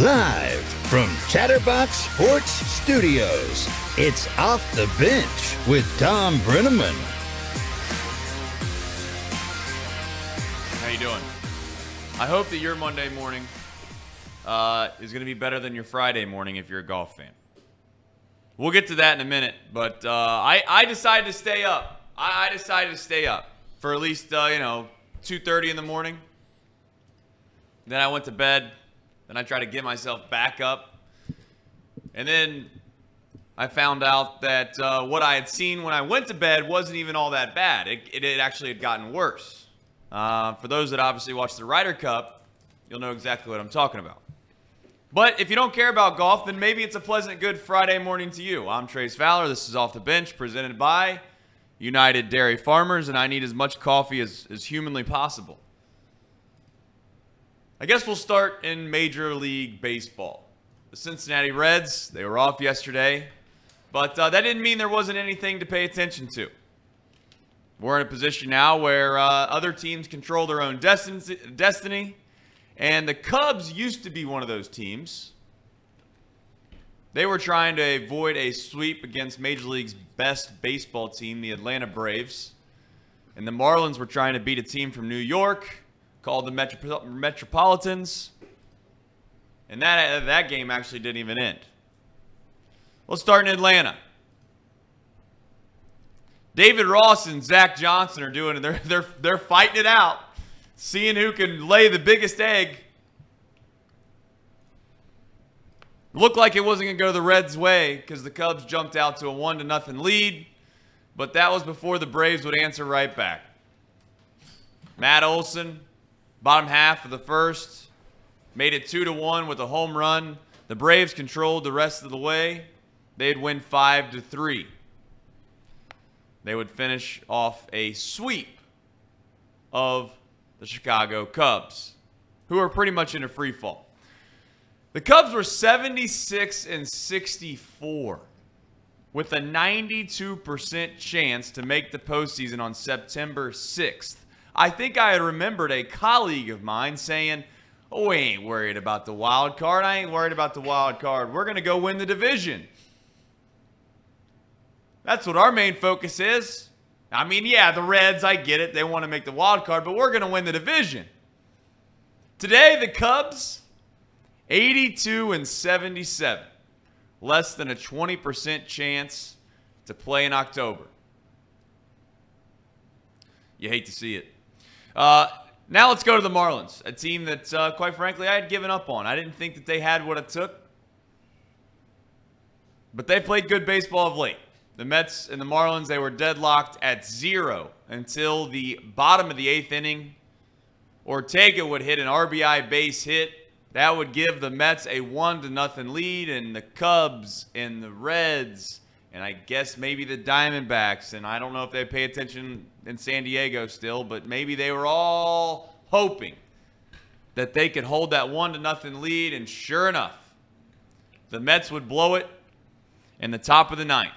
Live from Chatterbox Sports Studios, it's Off the Bench with Tom Brennaman. How you doing? I hope that your Monday morning uh, is going to be better than your Friday morning if you're a golf fan. We'll get to that in a minute, but uh, I, I decided to stay up. I, I decided to stay up for at least uh, you know 2:30 in the morning. Then I went to bed. Then I tried to get myself back up, and then I found out that uh, what I had seen when I went to bed wasn't even all that bad. It, it, it actually had gotten worse. Uh, for those that obviously watch the Ryder Cup, you'll know exactly what I'm talking about. But if you don't care about golf, then maybe it's a pleasant, good Friday morning to you. I'm Trace Fowler. This is Off the Bench, presented by United Dairy Farmers, and I need as much coffee as, as humanly possible. I guess we'll start in Major League Baseball. The Cincinnati Reds, they were off yesterday, but uh, that didn't mean there wasn't anything to pay attention to. We're in a position now where uh, other teams control their own destiny, and the Cubs used to be one of those teams. They were trying to avoid a sweep against Major League's best baseball team, the Atlanta Braves. And the Marlins were trying to beat a team from New York called the Metro- Metropolitans. And that, that game actually didn't even end. Let's start in Atlanta. David Ross and Zach Johnson are doing it. They're, they're, they're fighting it out, seeing who can lay the biggest egg. Looked like it wasn't going to go the Reds' way because the Cubs jumped out to a one to nothing lead, but that was before the Braves would answer right back. Matt Olson, bottom half of the first, made it two to one with a home run. The Braves controlled the rest of the way. They'd win five to three they would finish off a sweep of the Chicago Cubs, who are pretty much in a free fall. The Cubs were 76 and 64 with a 92% chance to make the postseason on September 6th. I think I had remembered a colleague of mine saying, Oh, we ain't worried about the wild card. I ain't worried about the wild card. We're going to go win the division. That's what our main focus is. I mean, yeah, the Reds, I get it. They want to make the wild card, but we're going to win the division. Today, the Cubs, 82 and 77. Less than a 20% chance to play in October. You hate to see it. Uh, now let's go to the Marlins, a team that, uh, quite frankly, I had given up on. I didn't think that they had what it took. But they played good baseball of late. The Mets and the Marlins, they were deadlocked at zero until the bottom of the eighth inning. Ortega would hit an RBI base hit. That would give the Mets a one to nothing lead, and the Cubs and the Reds, and I guess maybe the Diamondbacks, and I don't know if they pay attention in San Diego still, but maybe they were all hoping that they could hold that one to nothing lead, and sure enough, the Mets would blow it in the top of the ninth.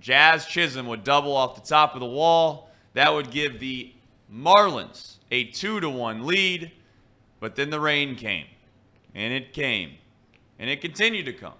Jazz Chisholm would double off the top of the wall. That would give the Marlins a 2 to 1 lead. But then the rain came. And it came. And it continued to come.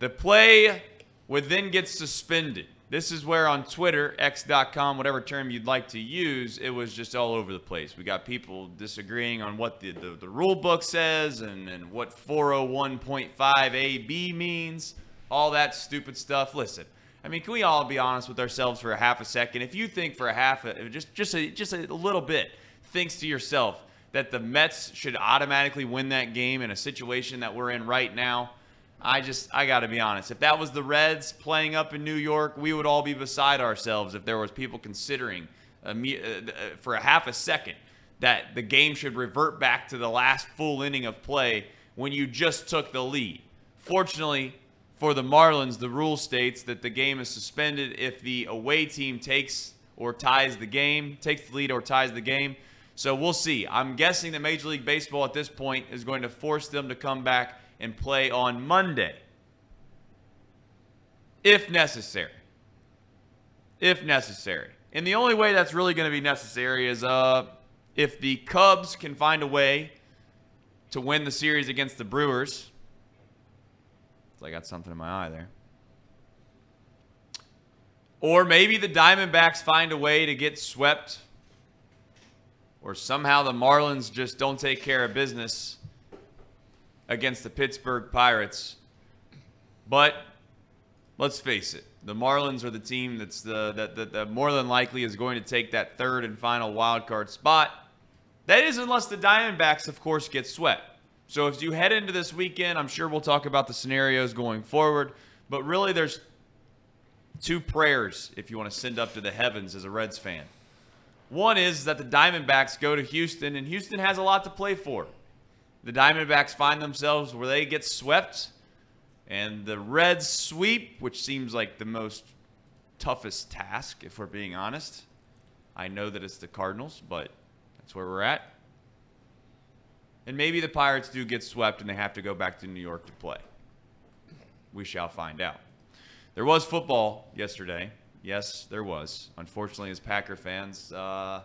The play would then get suspended. This is where on Twitter, x.com, whatever term you'd like to use, it was just all over the place. We got people disagreeing on what the, the, the rule book says and, and what 401.5AB means, all that stupid stuff. Listen, I mean, can we all be honest with ourselves for a half a second? If you think for a half, a, just just a, just a little bit, thinks to yourself that the Mets should automatically win that game in a situation that we're in right now – I just, I got to be honest. If that was the Reds playing up in New York, we would all be beside ourselves if there was people considering uh, uh, for a half a second that the game should revert back to the last full inning of play when you just took the lead. Fortunately for the Marlins, the rule states that the game is suspended if the away team takes or ties the game, takes the lead or ties the game. So we'll see. I'm guessing that Major League Baseball at this point is going to force them to come back and play on Monday if necessary. If necessary. And the only way that's really going to be necessary is uh, if the Cubs can find a way to win the series against the Brewers, I got something in my eye there. Or maybe the Diamondbacks find a way to get swept, or somehow the Marlins just don't take care of business against the Pittsburgh Pirates. But let's face it, the Marlins are the team that's the that, that, that more than likely is going to take that third and final wild card spot. That is unless the Diamondbacks, of course, get swept. So as you head into this weekend, I'm sure we'll talk about the scenarios going forward. But really, there's two prayers if you want to send up to the heavens as a Reds fan. One is that the Diamondbacks go to Houston, and Houston has a lot to play for. The Diamondbacks find themselves where they get swept, and the Reds sweep, which seems like the most toughest task, if we're being honest. I know that it's the Cardinals, but that's where we're at. And maybe the Pirates do get swept and they have to go back to New York to play. We shall find out. There was football yesterday. Yes, there was. Unfortunately, as Packer fans, uh,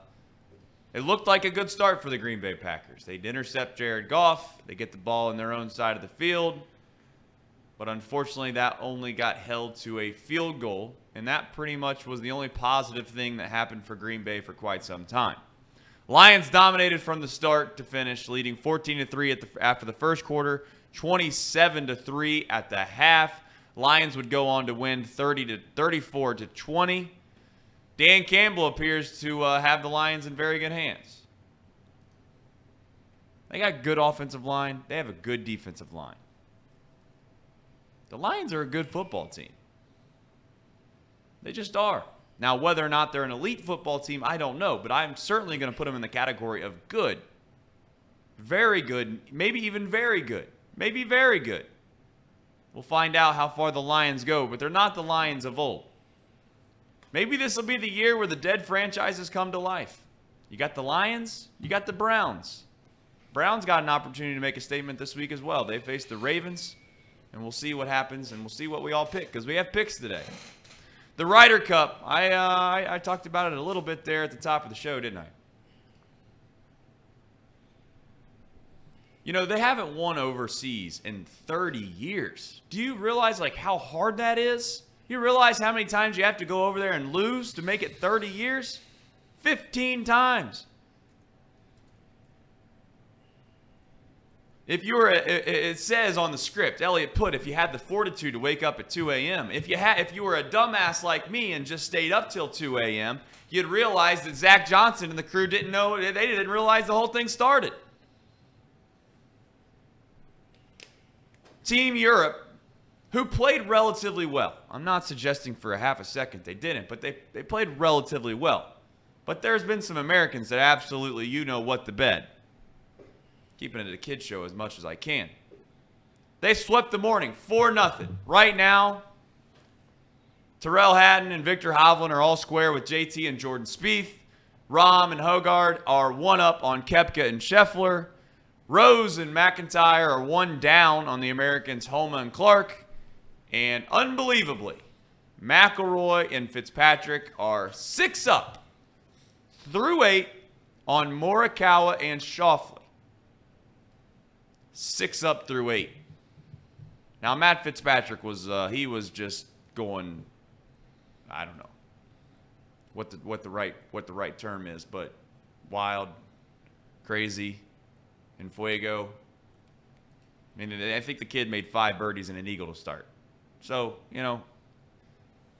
it looked like a good start for the Green Bay Packers. They'd intercept Jared Goff, they get the ball in their own side of the field. But unfortunately, that only got held to a field goal, and that pretty much was the only positive thing that happened for Green Bay for quite some time. Lions dominated from the start to finish, leading 14 to 3 at the, after the first quarter, 27 to 3 at the half. Lions would go on to win 30 to 34 to 20. Dan Campbell appears to uh, have the Lions in very good hands. They got good offensive line. They have a good defensive line. The Lions are a good football team. They just are. Now, whether or not they're an elite football team, I don't know, but I'm certainly going to put them in the category of good. Very good, maybe even very good, maybe very good. We'll find out how far the Lions go, but they're not the Lions of old. Maybe this will be the year where the dead franchises come to life. You got the Lions, you got the Browns. Browns got an opportunity to make a statement this week as well. They face the Ravens, and we'll see what happens, and we'll see what we all pick because we have picks today. The Ryder Cup. I, uh, I, I talked about it a little bit there at the top of the show, didn't I? You know, they haven't won overseas in 30 years. Do you realize like how hard that is? You realize how many times you have to go over there and lose to make it 30 years? 15 times. If you were, it says on the script, Elliot put, if you had the fortitude to wake up at 2 a.m., if you had, if you were a dumbass like me and just stayed up till 2 a.m., you'd realize that Zach Johnson and the crew didn't know, they didn't realize the whole thing started. Team Europe, who played relatively well. I'm not suggesting for a half a second they didn't, but they, they played relatively well. But there's been some Americans that absolutely, you know what the bed keeping it a kid show as much as I can. They swept the morning for nothing. Right now, Tyrrell Hatton and Viktor Hovland are all square with JT and Jordan Spieth. Rahm and Hojgaard are one up on Koepka and Scheffler. Rose and MacIntyre are one down on the Americans Homa and Clark. And unbelievably, McIlroy and Fitzpatrick are six up through eight on Morikawa and Schauffele six up through eight. Now Matt Fitzpatrick was uh, he was just going, I don't know what the what the right what the right term is, but wild, crazy, and fuego. I mean, I think the kid made five birdies and an eagle to start. So you know,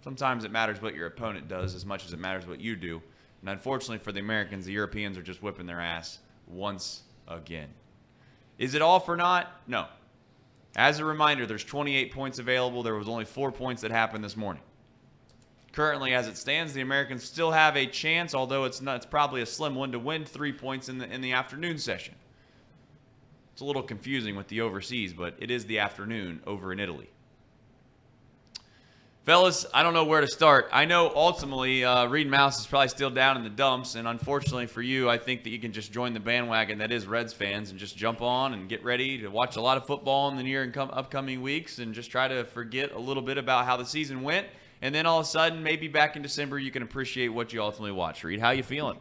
sometimes it matters what your opponent does as much as it matters what you do. And unfortunately for the Americans, the Europeans are just whipping their ass once again. Is it all for naught? No. As a reminder, there's 28 points available. There was only four points that happened this morning. Currently, as it stands, the Americans still have a chance, although it's not, it's probably a slim one to win three points in the in the afternoon session. It's a little confusing with the overseas, but it is the afternoon over in Italy. Fellas, I don't know where to start. I know ultimately uh, Reed Mouse is probably still down in the dumps, and unfortunately for you, I think that you can just join the bandwagon that is Reds fans and just jump on and get ready to watch a lot of football in the near and com- upcoming weeks and just try to forget a little bit about how the season went. And then all of a sudden, maybe back in December, you can appreciate what you ultimately watched. Reed, how you feeling?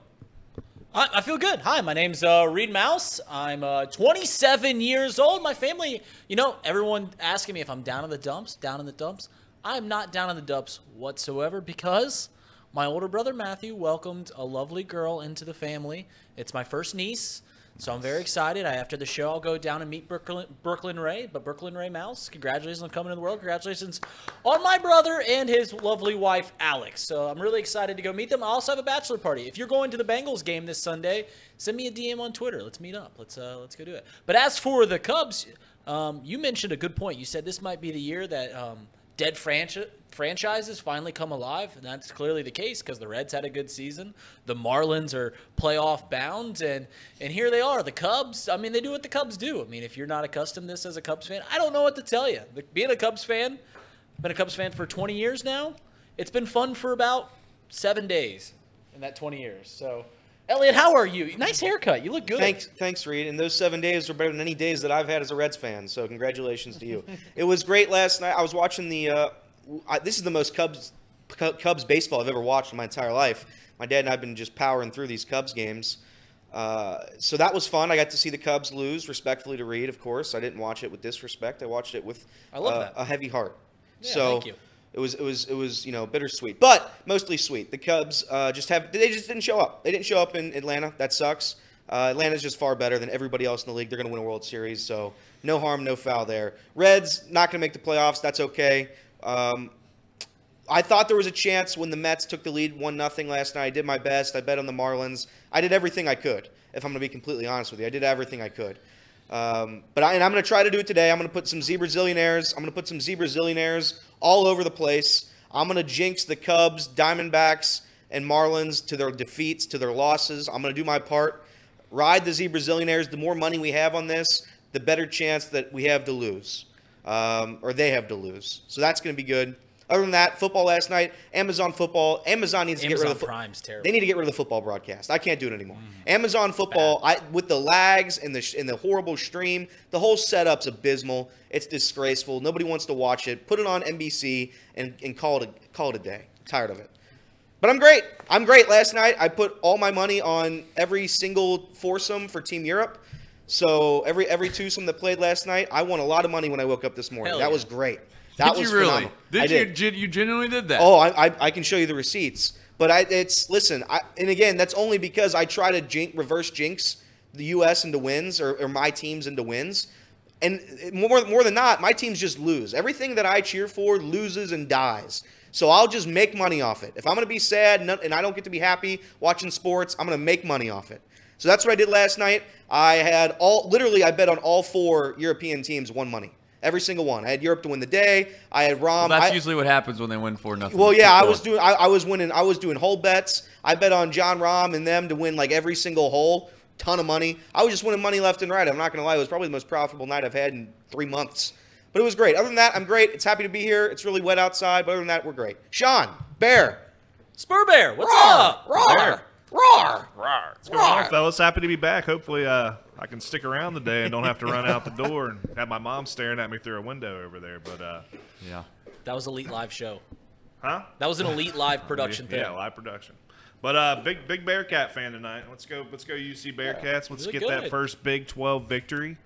I, I feel good. Hi, my name's uh, Reed Mouse. I'm uh, 27 years old. My family, you know, everyone asking me if I'm down in the dumps, down in the dumps. I'm not down in the dumps whatsoever because my older brother Matthew welcomed a lovely girl into the family. It's my first niece. So I'm very excited. I, after the show, I'll go down and meet Brooklyn, Brooklyn Ray. But Brooklyn Ray Mouse, congratulations on coming to the world. Congratulations on my brother and his lovely wife, Alex. So I'm really excited to go meet them. I also have a bachelor party. If you're going to the Bengals game this Sunday, send me a DM on Twitter. Let's meet up. Let's uh, let's go do it. But as for the Cubs, um, you mentioned a good point. You said this might be the year that um, dead franchise franchises finally come alive, and that's clearly the case because the Reds had a good season. The Marlins are playoff bound, and and here they are. The Cubs. I mean, they do what the Cubs do. I mean, if you're not accustomed to this as a Cubs fan, I don't know what to tell you. Being a Cubs fan, I've been a Cubs fan for 20 years now. It's been fun for about seven days in that 20 years. So. Elliot, how are you? Nice haircut. You look good. Thanks, thanks, Reed. And those seven days were better than any days that I've had as a Reds fan. So congratulations to you. it was great last night. I was watching the. Uh, I, this is the most Cubs Cubs baseball I've ever watched in my entire life. My dad and I've been just powering through these Cubs games. Uh, so that was fun. I got to see the Cubs lose, respectfully to Reed, of course. I didn't watch it with disrespect. I watched it with I love uh, a heavy heart. Yeah, so thank you. It was it was it was you know bittersweet, but mostly sweet. The Cubs uh, just have they just didn't show up. They didn't show up in Atlanta. That sucks. Uh, Atlanta's just far better than everybody else in the league. They're going to win a World Series, so no harm, no foul there. Reds not going to make the playoffs. That's okay. Um, I thought there was a chance when the Mets took the lead one nothing last night. I did my best. I bet on the Marlins. I did everything I could. If I'm going to be completely honest with you, I did everything I could. Um, but I, and I'm going to try to do it today. I'm going to put some zebra zillionaires. I'm going to put some zebra zillionaires all over the place. I'm going to jinx the Cubs, Diamondbacks, and Marlins to their defeats, to their losses. I'm going to do my part. Ride the zebra zillionaires. The more money we have on this, the better chance that we have to lose, um, or they have to lose. So that's going to be good. Other than that, football last night, Amazon football. Amazon needs to get rid of the fo- Prime's terrible. They need to get rid of the football broadcast. I can't do it anymore. Mm. Amazon football, I, with the lags and the sh- and the horrible stream, the whole setup's abysmal. It's disgraceful. Nobody wants to watch it. Put it on NBC and, and call it a, call it a day. tired of it. But I'm great. I'm great. Last night I put all my money on every single foursome for Team Europe. So every every twosome that played last night, I won a lot of money when I woke up this morning. Hell that yeah. was great. That did was you really? phenomenal. Did I you? did. Gen- you genuinely did that? Oh, I, I, I can show you the receipts. But I, it's listen, I, and again, that's only because I try to jink, reverse jinx the U.S. into wins or, or my teams into wins. And more, more than not, my teams just lose. Everything that I cheer for loses and dies. So I'll just make money off it. If I'm going to be sad and and I don't get to be happy watching sports, I'm going to make money off it. So that's what I did last night. I had all, literally, I bet on all four European teams won money. Every single one. I had Europe to win the day. I had Rahm. Well, that's I- usually what happens when they win four nothing. well, yeah, I was doing. I, I was winning. I was doing whole bets. I bet on Jon Rahm and them to win like every single hole. Ton of money. I was just winning money left and right. I'm not gonna lie. It was probably the most profitable night I've had in three months. But it was great. Other than that, I'm great. It's happy to be here. It's really wet outside. But other than that, we're great. Sean, Bear, Spur Bear, what's up? roar, up? roar, roar. What's going on, fellas? Happy to be back. Hopefully, uh, I can stick around the day and don't have to run out the door and have my mom staring at me through a window over there. But, uh, yeah. That was Elite Live show. huh? That was an Elite Live production thing. Yeah, live production. But uh, big big Bearcat fan tonight. Let's go. Let's go UC Bearcats. Let's really get that first Big 12 victory.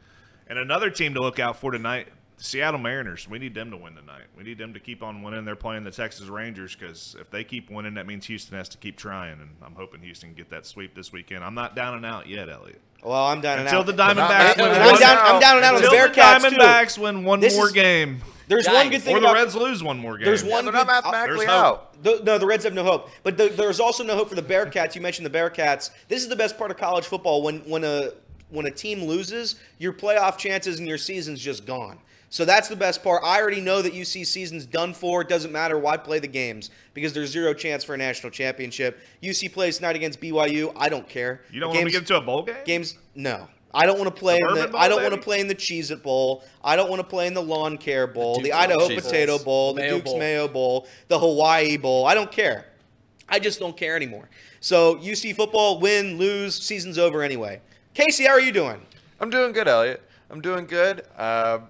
And another team to look out for tonight. The Seattle Mariners. We need them to win tonight. We need them to keep on winning. They're playing the Texas Rangers because if they keep winning, that means Houston has to keep trying. And I'm hoping Houston can get that sweep this weekend. I'm not down and out yet, Elliot. Well, I'm down and Until out. the Diamondbacks And, win and I'm down. I'm down and out on the Until the Bearcats too. Diamondbacks win one This more is- game, There's one good thing or the about Reds lose one more game. There's one. They're good, not mathematically There's hope. out. The, no, the Reds have no hope. But the, there's also no hope for the Bearcats. You mentioned the Bearcats. This is the best part of college football. When when a when a team loses, your playoff chances and your season's just gone. So that's the best part. I already know that UC season's done for. It doesn't matter why play the games because there's zero chance for a national championship. UC plays tonight against BYU. I don't care. You don't The want to get into a bowl game? games no i don't want to play in the Bowl, i don't want to play in the cheez it bowl i don't want to play in the lawn care bowl the, Duke's idaho Cheez-Its. potato bowl the Mayo duke's Bowl. mayo bowl the hawaii bowl i don't care i just don't care anymore so uc football win lose season's over anyway casey how are you doing I'm doing good, Elliot. I'm doing good. Uh,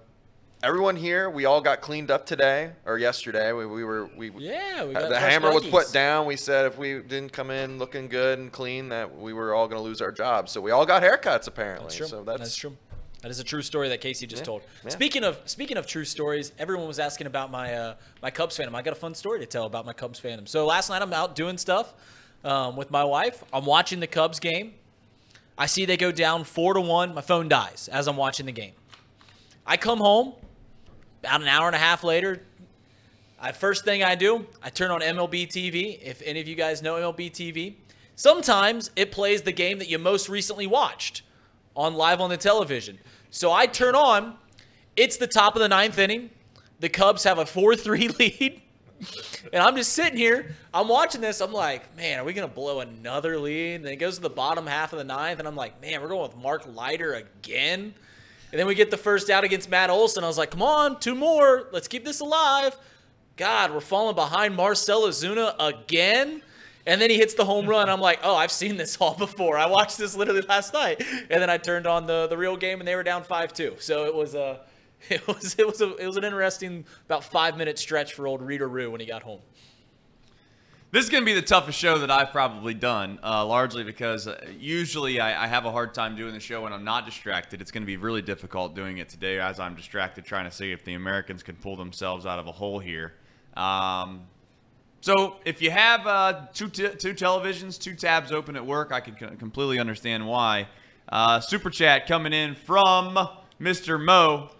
everyone here, we all got cleaned up today or yesterday. We, we were we Yeah, we uh, got the hammer was put down. We said if we didn't come in looking good and clean, that we were all going to lose our jobs. So we all got haircuts apparently. That's true. So that's, that's, true. That is a true story that Casey just Yeah, told. yeah. Speaking of speaking of true stories, everyone was asking about my uh, my Cubs fandom. I got a fun story to tell about my Cubs fandom. So last night I'm out doing stuff um, with my wife. I'm watching the Cubs game. I see they go down four to one. My phone dies as I'm watching the game. I come home about an hour and a half later. I first thing I do, I turn on MLB TV. If any of you guys know MLB TV, sometimes it plays the game that you most recently watched on live on the television. So I turn on, it's the top of the ninth inning. The Cubs have a 4 3 lead. And I'm just sitting here, I'm watching this. I'm like, man, are we going to blow another lead? And then it goes to the bottom half of the ninth. And I'm like, man, we're going with Mark Leiter again. And then we get the first out against Matt Olson. I was like, come on, two more. Let's keep this alive. God, we're falling behind Marcell Ozuna again. And then he hits the home run. I'm like, oh, I've seen this all before. I watched this literally last night. And then I turned on the, the real game and they were down 5-2. So it was a it was it was a it was an interesting about five minute stretch for old Rita Roo when he got home. This is going to be the toughest show that I've probably done, uh, largely because uh, usually I, I have a hard time doing the show when I'm not distracted. It's going to be really difficult doing it today as I'm distracted trying to see if the Americans can pull themselves out of a hole here. Um, so if you have uh, two, t- two televisions, two tabs open at work, I can c- completely understand why. Uh, Super chat coming in from Mr. Mo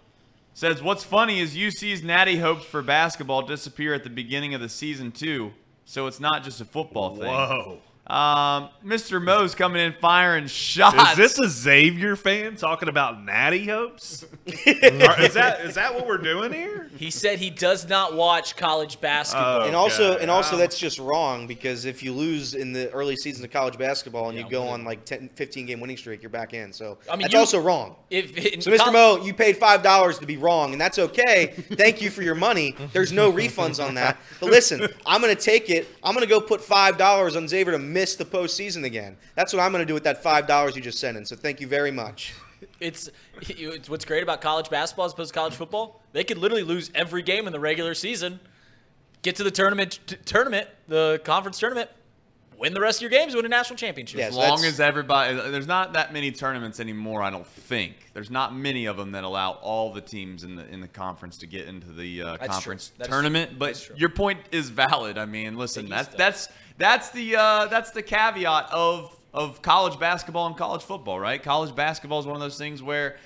says, "What's funny is UC's natty hopes for basketball disappear at the beginning of the season too, so it's not just a football thing." Whoa. Um, Mr. Mo's coming in firing shots. Is this a Xavier fan talking about natty hopes? Is that is that what we're doing here? He said he does not watch college basketball. Oh. And also, Okay. and also, Um, that's just wrong because if you lose in the early season of college basketball and Yeah, you go on like 10, 15 game winning streak, you're back in. So I mean, that's you- also wrong. if, in So, Mr. col- Mo, you paid five dollars to be wrong, and that's okay. Thank you for your money. There's no refunds on that. But listen, I'm gonna take it. I'm gonna go put five dollars on Xavier to miss the postseason again. That's what I'm gonna do with that five dollars you just sent in. So thank you very much. it's, it's what's great about college basketball as opposed to college football. They could literally lose every game in the regular season, get to the tournament, t- tournament, the conference tournament, win the rest of your games, win a national championship. Yes. as So long as everybody there's not that many tournaments anymore i don't think. There's not many of them that allow all the teams in the in the conference to get into the uh, conference tournament. but your point is valid. I mean listen that's that's that's the uh, that's the caveat of of college basketball and college football right? College basketball is one of those things where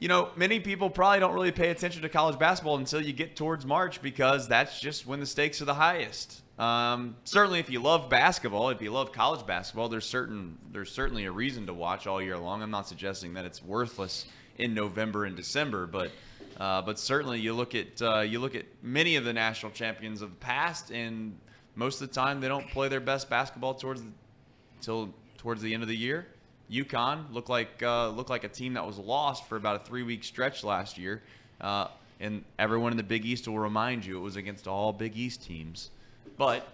you know, many people probably don't really pay attention to college basketball until you get towards March because that's just when the stakes are the highest. Um, certainly, if you love basketball, if you love college basketball, there's certain there's certainly a reason to watch all year long. I'm not suggesting that it's worthless in November and December, but uh, but certainly you look at uh, you look at many of the national champions of the past, and most of the time they don't play their best basketball towards till towards the end of the year. UConn looked like uh, looked like a team that was lost for about a three week stretch last year, uh, and everyone in the Big East will remind you it was against all Big East teams, but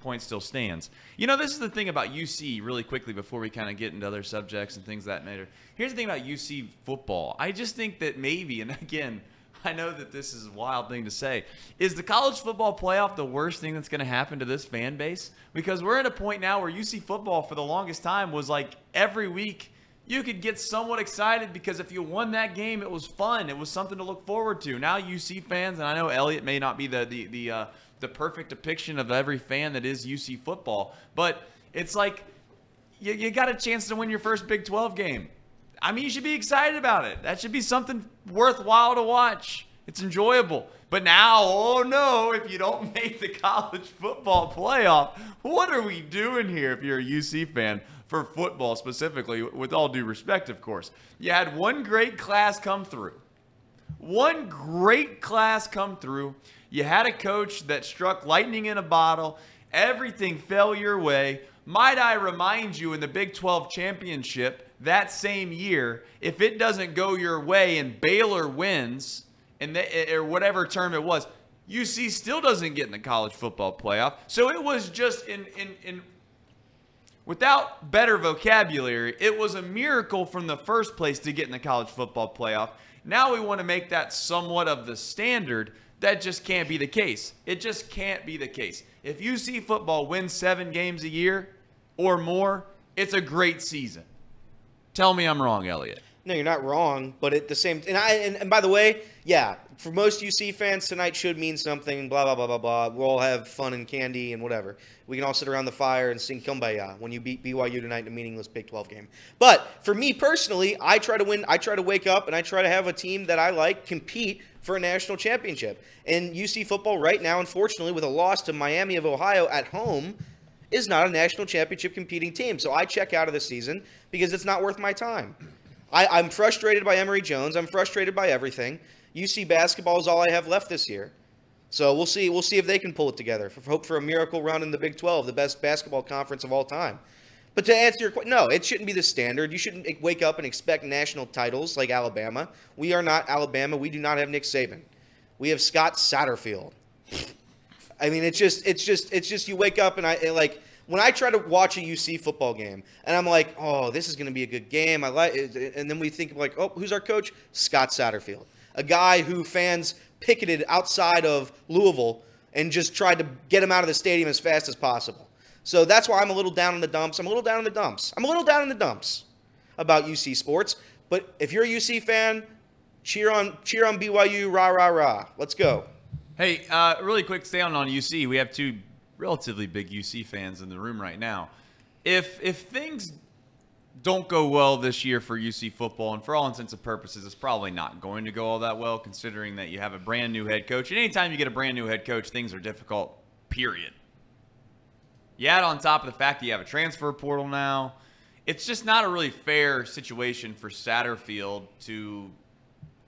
point still stands. You know, this is the thing about UC. Really quickly before we kind of get into other subjects and things that matter. Here's the thing about UC football. I just think that maybe, and again. I know that this is a wild thing to say. Is the college football playoff the worst thing that's going to happen to this fan base? Because we're at a point now where UC football for the longest time was like every week you could get somewhat excited because if you won that game, it was fun. It was something to look forward to. Now UC fans, and I know Elliot may not be the the the uh, the perfect depiction of every fan that is UC football, but it's like you, you got a chance to win your first Big 12 game. I mean, you should be excited about it. That should be something worthwhile to watch. It's enjoyable. But now, oh no, if you don't make the college football playoff, what are we doing here if you're a UC fan for football specifically, with all due respect, of course? You had one great class come through. One great class come through. You had a coach that struck lightning in a bottle. Everything fell your way. Might I remind you in the Big 12 championship that same year, if it doesn't go your way and Baylor wins, and they, eh, or whatever term it was, UC still doesn't get in the college football playoff. So it was just in in in without better vocabulary, it was a miracle from the first place to get in the college football playoff. Now we want to make that somewhat of the standard. That just can't be the case. It just can't be the case. If UC football wins seven games a year or more, it's a great season. Tell me I'm wrong, Elliot. No, you're not wrong, but at the same and I and, and by the way, yeah, for most UC fans tonight should mean something. Blah blah blah blah blah. We'll all have fun and candy and whatever. We can all sit around the fire and sing "Kumbaya" when you beat BYU tonight in a meaningless Big 12 game. But for me personally, I try to win. I try to wake up and I try to have a team that I like compete for a national championship. And UC football right now, unfortunately, with a loss to Miami of Ohio at home, is not a national championship competing team. So I check out of the season because it's not worth my time. I, I'm frustrated by Emory Jones. I'm frustrated by everything. UC basketball is all I have left this year. So we'll see. We'll see if they can pull it together. For, hope for a miracle run in the Big 12, the best basketball conference of all time. But to answer your question, no, it shouldn't be the standard. You shouldn't wake up and expect national titles like Alabama. We are not Alabama. We do not have Nick Saban. We have Scott Satterfield. I mean, it's just, it's just, it's just. You wake up and I like when I try to watch a UC football game and I'm like, oh, this is going to be a good game. I like, and then we think like, oh, who's our coach? Scott Satterfield, a guy who fans picketed outside of Louisville and just tried to get him out of the stadium as fast as possible. So that's why I'm a little down in the dumps. I'm a little down in the dumps. I'm a little down in the dumps about UC sports. But if you're a UC fan, cheer on cheer on BYU, rah rah rah. Let's go. Hey, uh, really quick, stay on on UC. We have two relatively big UC fans in the room right now. If if things don't go well this year for UC football, and for all intents and purposes, it's probably not going to go all that well, considering that you have a brand new head coach. And anytime you get a brand new head coach, things are difficult. Period. You add on top of the fact that you have a transfer portal now. It's just not a really fair situation for Satterfield to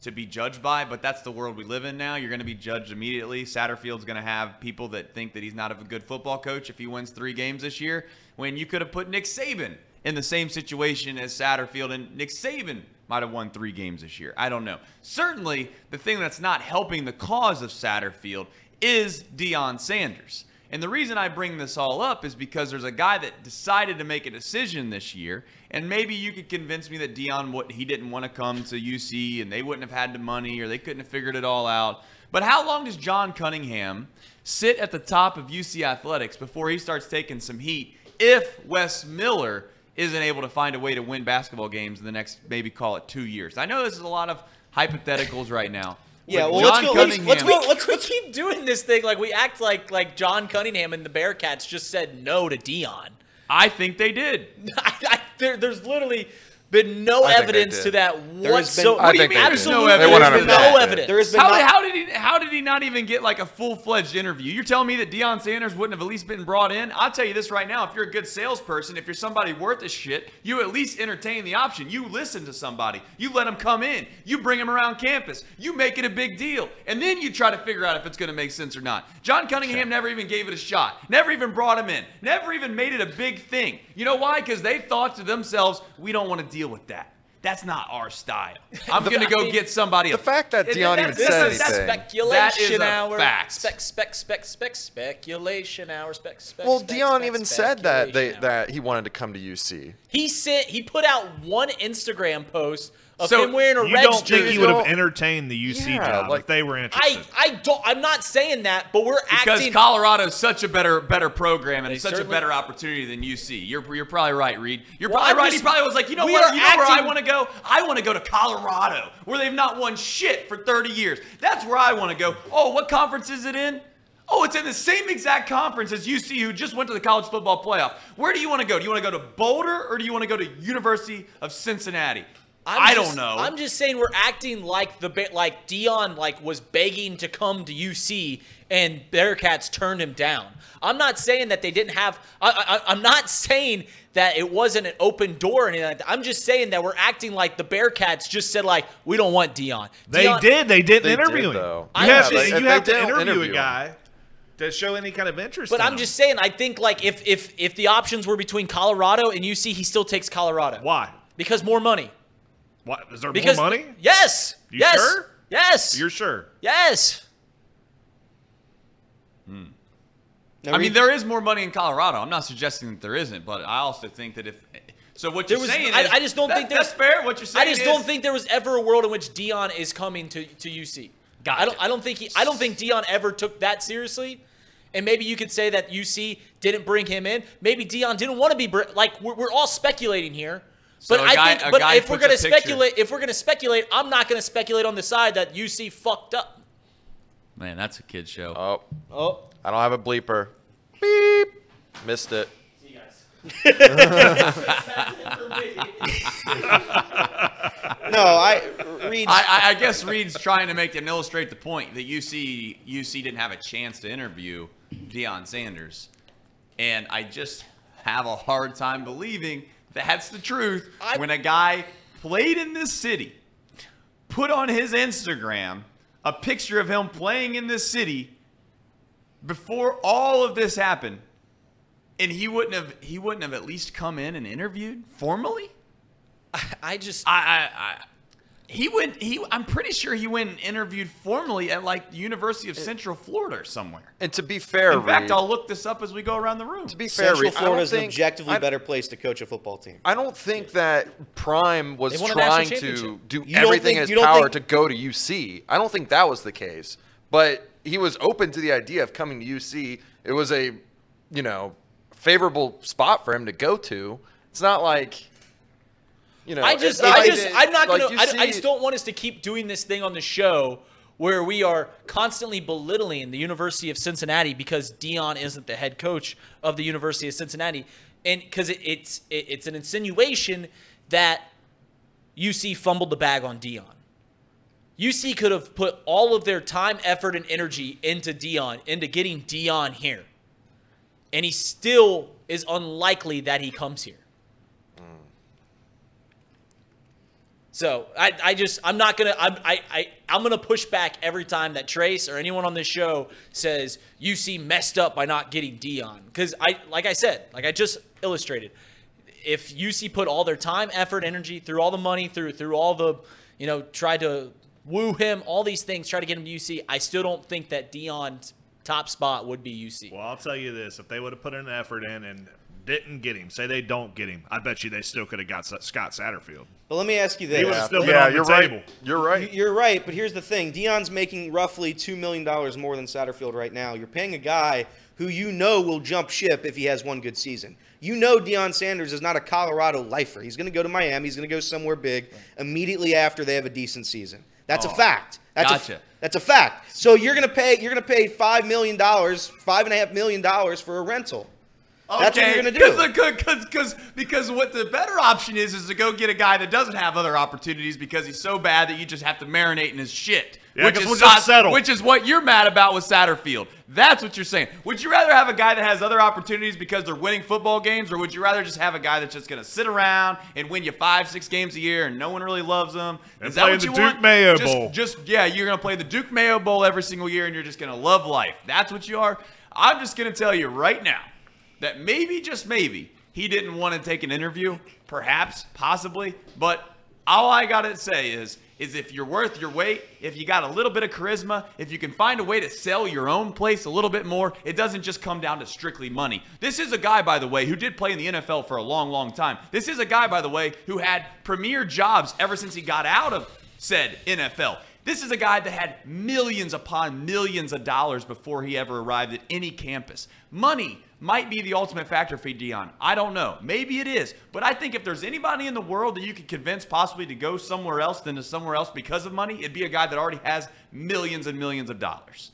to be judged by, but that's the world we live in now. You're going to be judged immediately. Satterfield's going to have people that think that he's not a good football coach if he wins three games this year, when you could have put Nick Saban in the same situation as Satterfield, and Nick Saban might have won three games this year. I don't know. Certainly, the thing that's not helping the cause of Satterfield is Deion Sanders. And the reason I bring this all up is because there's a guy that decided to make a decision this year, and maybe you could convince me that Deion what he didn't want to come to UC and they wouldn't have had the money or they couldn't have figured it all out. But how long does John Cunningham sit at the top of UC athletics before he starts taking some heat if Wes Miller isn't able to find a way to win basketball games in the next maybe call it two years? I know this is a lot of hypotheticals right now. Yeah, but well, let's go- let's- let's go- let's- let's- keep doing this thing like we act like like John Cunningham and the Bearcats just said no to Deion. I think they did. I, I, there, there's literally been no I evidence to that There been- whatsoever. What do you mean? Absolutely. Absolutely, They there's no evidence. There has been How, not- how did he? How did he not even get like a full fledged interview? You're telling me that Deion Sanders wouldn't have at least been brought in? I'll tell you this right now: if you're a good salesperson, if you're somebody worth a shit, you at least entertain the option. You listen to somebody. You let them come in. You bring them around campus. You make it a big deal, and then you try to figure out if it's going to make sense or not. John Cunningham never even gave it a shot. Never even brought him in. Never even made it a big thing. You know why? Because they thought to themselves, "We don't want to deal with that." That's not our style. I'm going to go get somebody the else. fact that And Deion even This said is that's speculation That is a hour. fact. Spec, spec, spec, spec, speculation hour. Spec, spec. Well, spec, Deion spec, even said that they hour. that he wanted to come to UC. he sent. He put out one Instagram post of So him wearing a You Reds don't think jersey. he would have entertained the UC Yeah, job like- if they were interested? I, I don't. I'm not saying that, but we're because acting. Colorado's such a better better program and They such a certainly- better opportunity than UC. You're you're probably right, Reed. You're Well, probably I'm right. just- he probably was like, you know we what? are You know where I acting- want to go? I want to go to Colorado, where they've not won shit for 30 years. That's where I want to go. Oh, what conference is it in? Oh, it's in the same exact conference as UC, who just went to the college football playoff. Where do you want to go? Do you want to go to Boulder or do you want to go to University of Cincinnati? I'm I just- don't know. I'm just saying we're acting like the Ba- like Deion like was begging to come to UC and Bearcats turned him down. I'm not saying that they didn't have. I, I, I'm not saying that it wasn't an open door or anything like that. I'm just saying that we're acting like the Bearcats just said like we don't want Deion. They Deion- did. They didn't They interview did, him. though. You I have, just- to, If you they have to interview, interview a him. guy to show any kind of interest. But in I'm him. just saying. I think like if if if the options were between Colorado and UC, he still takes Colorado. why? Because more money. What is there Because more money? Yes. You yes. sure? Yes. You're sure? yes. Hmm. Now, I mean, there is more money in Colorado. I'm not suggesting that there isn't, but I also think that if so, what you're was- saying I- is I just don't that- think there's- that's fair. What you're saying I just is, don't think there was ever a world in which Deion is coming to, to UC. I don't. I don't think he. I don't think Deion ever took that seriously. And maybe you could say that UC didn't bring him in. Maybe Deion didn't want to be br- like we're, we're all speculating here. So But a I guy- think. a But guy if we're gonna a picture- speculate, if we're gonna speculate, I'm not gonna speculate on the side that UC fucked up. Man, that's a kid show. Oh, Oh, I don't have a bleeper. Beep. Missed it. No, I Reed's. I, I, I guess Reed's trying to make and illustrate the point that UC UC didn't have a chance to interview Deion Sanders, and I just have a hard time believing that's the truth. I- when a guy played in this city, put on his Instagram a picture of him playing in this city before all of this happened, and he wouldn't have he wouldn't have at least come in and interviewed formally. I just. I, I, I he went. He, I'm pretty sure he went and interviewed formally at like the University of Central Florida or somewhere. And to be fair, In fact, Reed, I'll look this up as we go around the room. to be fair, Central Reed, I Florida don't is an think- objectively I- better place to coach a football team. I don't think that Prime was They won a national trying to championship. do You don't everything think- in his don't power think- to go to UC. I don't think that was the case. But he was open to the idea of coming to UC. It was a, you know, favorable spot for him to go to. It's not like, you know, I just, I just, I'm not like gonna. I, I just don't want us to keep doing this thing on the show where we are constantly belittling the University of Cincinnati because Deion isn't the head coach of the University of Cincinnati, and because it, it's it, it's an insinuation that UC fumbled the bag on Deion. UC could have put all of their time, effort, and energy into Deion, into getting Deion here, and he still is unlikely that he comes here. So I, I just I'm not gonna I'm I, I I'm gonna push back every time that Trace or anyone on this show says you UC messed up by not getting Deion because I like I said like I just illustrated if UC put all their time effort energy through all the money through through all the you know tried to woo him all these things try to get him to UC I still don't think that Deion's top spot would be UC. Well, I'll tell you this: if they would have put an effort in and didn't get him, say they don't get him, I bet you they still could have got Scott Satterfield. But let me ask you this: He would have still been yeah, on the you're table. right. You're right. You're right, but here's the thing: Deion's making roughly two million dollars more than Satterfield right now. You're paying a guy who you know will jump ship if he has one good season. You know Deion Sanders is not a Colorado lifer. He's going to go to Miami. He's going to go somewhere big immediately after they have a decent season. That's a oh, fact. That's a, that's a fact. So you're going to pay you're going to pay five million dollars, five and a half million dollars for a rental. That's what you're gonna do. Because, because, because because what the better option is is to go get a guy that doesn't have other opportunities because he's so bad that you just have to marinate in his shit. Yeah, which 'cause is we'll just not- settle. Which is what you're mad about with Satterfield. That's what you're saying. Would you rather have a guy that has other opportunities because they're winning football games, or would you rather just have a guy that's just going to sit around and win you five, six games a year and no one really loves him? And Is that what the you Duke want? Mayo Just- Bowl. just yeah, you're gonna play the Duke Mayo Bowl every single year, and you're just gonna love life. That's what you are. I'm just gonna tell you right now that maybe, just maybe, he didn't want to take an interview, perhaps, possibly. But all I gotta say is, is if you're worth your weight, if you got a little bit of charisma, if you can find a way to sell your own place a little bit more, it doesn't just come down to strictly money. This is a guy, by the way, who did play in the NFL for a long, long time. This is a guy, by the way, who had premier jobs ever since he got out of said NFL. This is a guy that had millions upon millions of dollars before he ever arrived at any campus. Money might be the ultimate factor for Deion. I don't know. Maybe it is. But I think if there's anybody in the world that you could convince possibly to go somewhere else than to somewhere else because of money, it'd be a guy that already has millions and millions of dollars.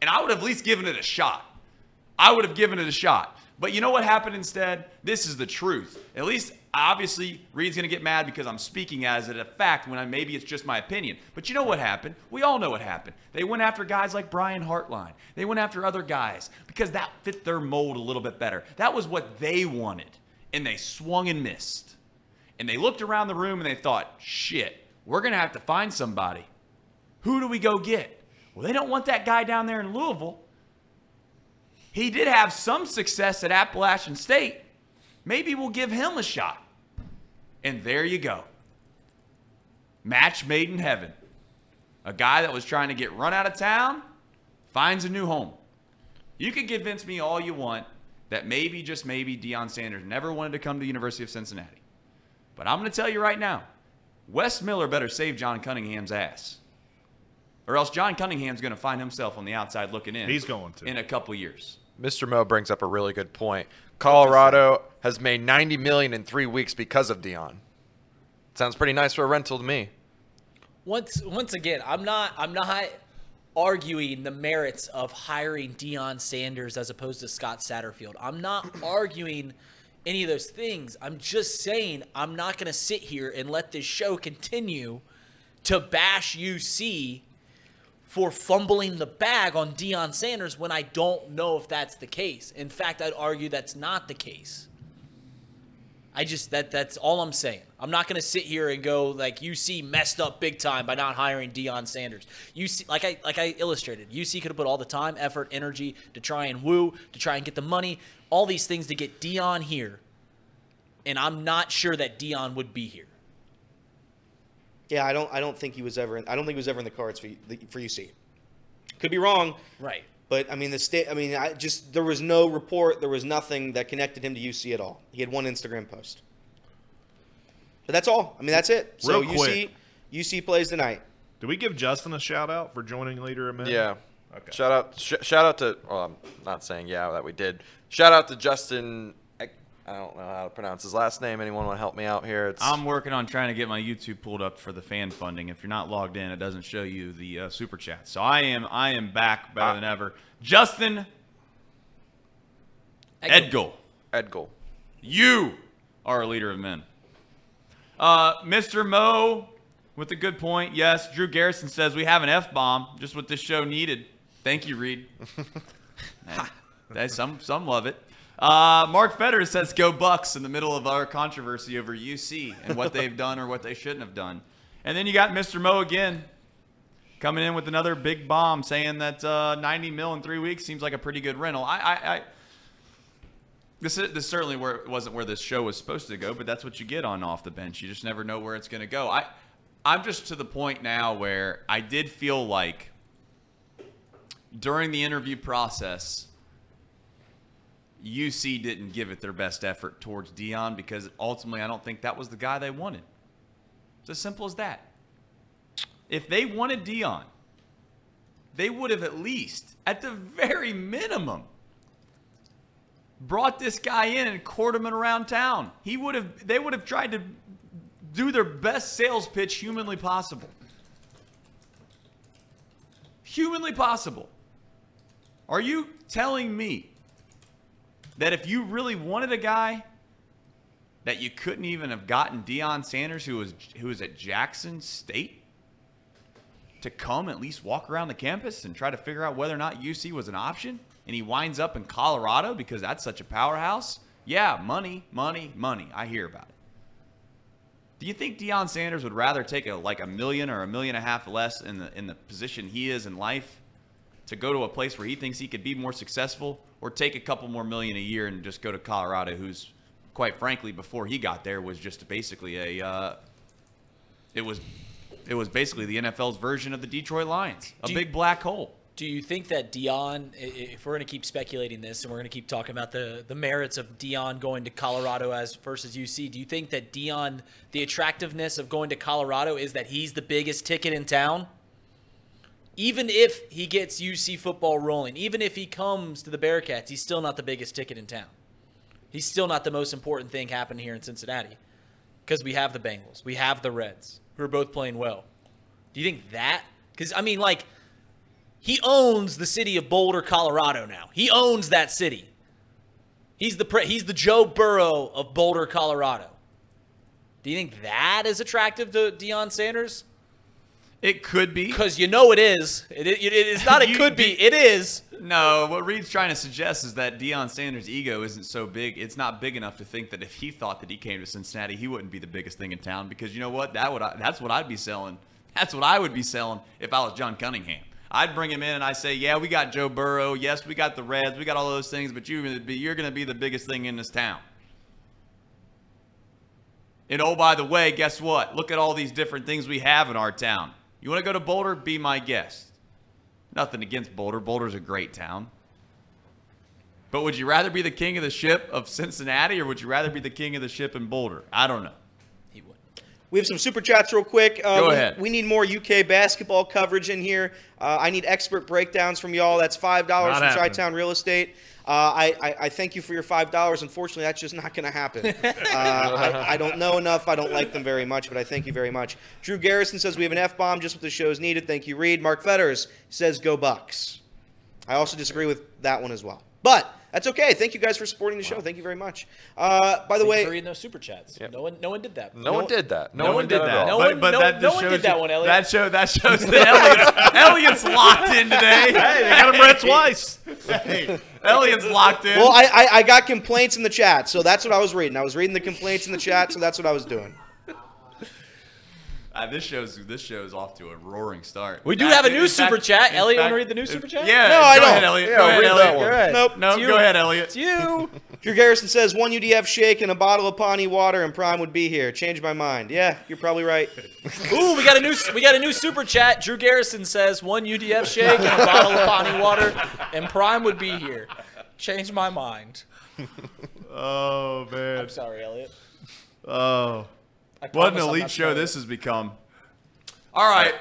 And I would have at least given it a shot. I would have given it a shot. But you know what happened instead? This is the truth. At least, obviously, Reed's going to get mad because I'm speaking as it a fact when I, maybe it's just my opinion. But you know what happened? We all know what happened. They went after guys like Brian Hartline. They went after other guys because that fit their mold a little bit better. That was what they wanted. And they swung and missed. And they looked around the room and they thought, shit, we're going to have to find somebody. Who do we go get? Well, they don't want that guy down there in Louisville. He did have some success at Appalachian State. Maybe we'll give him a shot. And there you go. Match made in heaven. A guy that was trying to get run out of town finds a new home. You can convince me all you want that maybe, just maybe, Deion Sanders never wanted to come to the University of Cincinnati. But I'm going to tell you right now, Wes Miller better save John Cunningham's ass. Or else John Cunningham's going to find himself on the outside looking in. He's going to. In a couple years. Mr. Mo brings up a really good point. Colorado has made 90 million in three weeks because of Deion. Sounds pretty nice for a rental to me. once once again, I'm not I'm not arguing the merits of hiring Deion Sanders as opposed to Scott Satterfield. I'm not arguing any of those things. I'm just saying I'm not going to sit here and let this show continue to bash UC for fumbling the bag on Deion Sanders when I don't know if that's the case. In fact, I'd argue that's not the case. I just that that's all I'm saying. I'm not to sit here and go like UC messed up big time by not hiring Deion Sanders. UC like I like I illustrated. UC could have put all the time, effort, energy to try and woo, to try and get the money, all these things to get Deion here. And I'm not sure that Deion would be here. Yeah, I don't. I don't think he was ever. In, I don't think he was ever in the cards for for UC. Could be wrong, Right. but I mean the state. I mean, I just there was no report. There was nothing that connected him to UC at all. He had one Instagram post. But that's all. I mean, that's it. So Real UC quick. UC plays tonight. Did we give Justin a shout out for joining Leader of minute? Yeah. Okay. Shout out, sh- shout out to. Well, I'm not saying yeah that we did. Shout out to Justin. Ek- I don't know how to pronounce his last name. Anyone want to help me out here? It's I'm working on trying to get my YouTube pulled up for the fan funding. If you're not logged in, it doesn't show you the uh, super chat. So I am I am back better than ever. Justin Edgel, Edgel. you are a leader of men. Uh, Mr. Mo with a good point. Yes, Drew Garrison says we have an F bomb, just what this show needed. Thank you, Reed. Man, some some love it. Uh, Mark Fetter says go Bucks in the middle of our controversy over UC and what they've done or what they shouldn't have done. And then you got Mr. Mo again coming in with another big bomb saying that uh, 90 mil in three weeks seems like a pretty good rental. I, I, I this is, this certainly where wasn't where this show was supposed to go, but that's what you get on off the bench. You just never know where it's going to go. I I'm just to the point now where I did feel like during the interview process UC didn't give it their best effort towards Deion because ultimately I don't think that was the guy they wanted. It's as simple as that. If they wanted Deion, they would have at least, at the very minimum, brought this guy in and courted him around town. He would have they would have tried to do their best sales pitch humanly possible. Humanly possible. Are you telling me that if you really wanted a guy that you couldn't even have gotten Deion Sanders who was who was at Jackson State to come at least walk around the campus and try to figure out whether or not UC was an option and he winds up in Colorado because that's such a powerhouse? Yeah, money, money, money. I hear about it. Do you think Deion Sanders would rather take a like a million or a million and a half less in the in the position he is in life to go to a place where he thinks he could be more successful, or take a couple more million a year and just go to Colorado, who's quite frankly before he got there was just basically a uh, it was it was basically the NFL's version of the Detroit Lions, a Do you- big black hole. Do you think that Deion, if we're going to keep speculating this and we're going to keep talking about the, the merits of Deion going to Colorado as versus UC, do you think that Deion, the attractiveness of going to Colorado is that he's the biggest ticket in town? Even if he gets UC football rolling, even if he comes to the Bearcats, he's still not the biggest ticket in town. He's still not the most important thing happening here in Cincinnati because we have the Bengals, we have the Reds, who are both playing well. Do you think that? Because, I mean, like, he owns the city of Boulder, Colorado now. He owns that city. He's the he's the Joe Burrow of Boulder, Colorado. Do you think that is attractive to Deion Sanders? It could be. Because you know it is. It, it, it is not. It You- could be. It is. No, what Reed's trying to suggest is that Deion Sanders' ego isn't so big. It's not big enough to think that if he thought that he came to Cincinnati, he wouldn't be the biggest thing in town. Because you know what? That would I, that's what I'd be selling. That's what I would be selling if I was John Cunningham. I'd bring him in and I say, yeah, we got Joe Burrow. Yes, we got the Reds. We got all those things, but you're gonna be you're gonna be the biggest thing in this town. And oh, by the way, guess what? Look at all these different things we have in our town. You want to go to Boulder? Be my guest. Nothing against Boulder. Boulder's a great town. But would you rather be the king of the ship of Cincinnati or would you rather be the king of the ship in Boulder? I don't know. He would. We have some super chats real quick. Uh, Go we, ahead. We need more UK basketball coverage in here. Uh, I need expert breakdowns from y'all. That's five dollars Not from happening. Chi-Town Real Estate. Uh, I, I, I thank you for your five dollars. Unfortunately, that's just not going to happen. Uh, I, I don't know enough. I don't like them very much, but I thank you very much. Drew Garrison says we have an f bomb, just what the show is needed. Thank you, Reed. Mark Fetters says go Bucks. I also disagree with that one as well, but that's okay. Thank you guys for supporting the show. Thank you very much. Uh, by the Thanks way, for reading those super chats. No one, no one did that. No, one did that. No, No, one did that. No one- but no- that no one did shows that one, Elliot. That show that shows that Elliot's, Elliot's locked in today. Hey, they got him red twice. Hey. Elliot's locked in. well, I, I I got complaints in the chat, so that's what I was reading. I was reading the complaints in the chat, so that's what I was doing. Uh, this show's this show's off to a roaring start. We do In have a new in super fact- chat. in Elliot, wanna read the new super chat? Yeah. No, go I don't. Elliot. Yeah, go ahead, Elliot. one. All right. Nope. No, you. go ahead, Elliot. It's you. Drew Garrison says one UDF shake and a bottle of Pawnee water and Prime would be here. Changed my mind. Yeah, you're probably right. Ooh, we got a new we got a new super chat. Drew Garrison says one UDF shake and a bottle of Pawnee water, and Prime would be here. Changed my mind. Oh man. I'm sorry, Elliot. Oh. I What an elite show sorry. this has become. All right.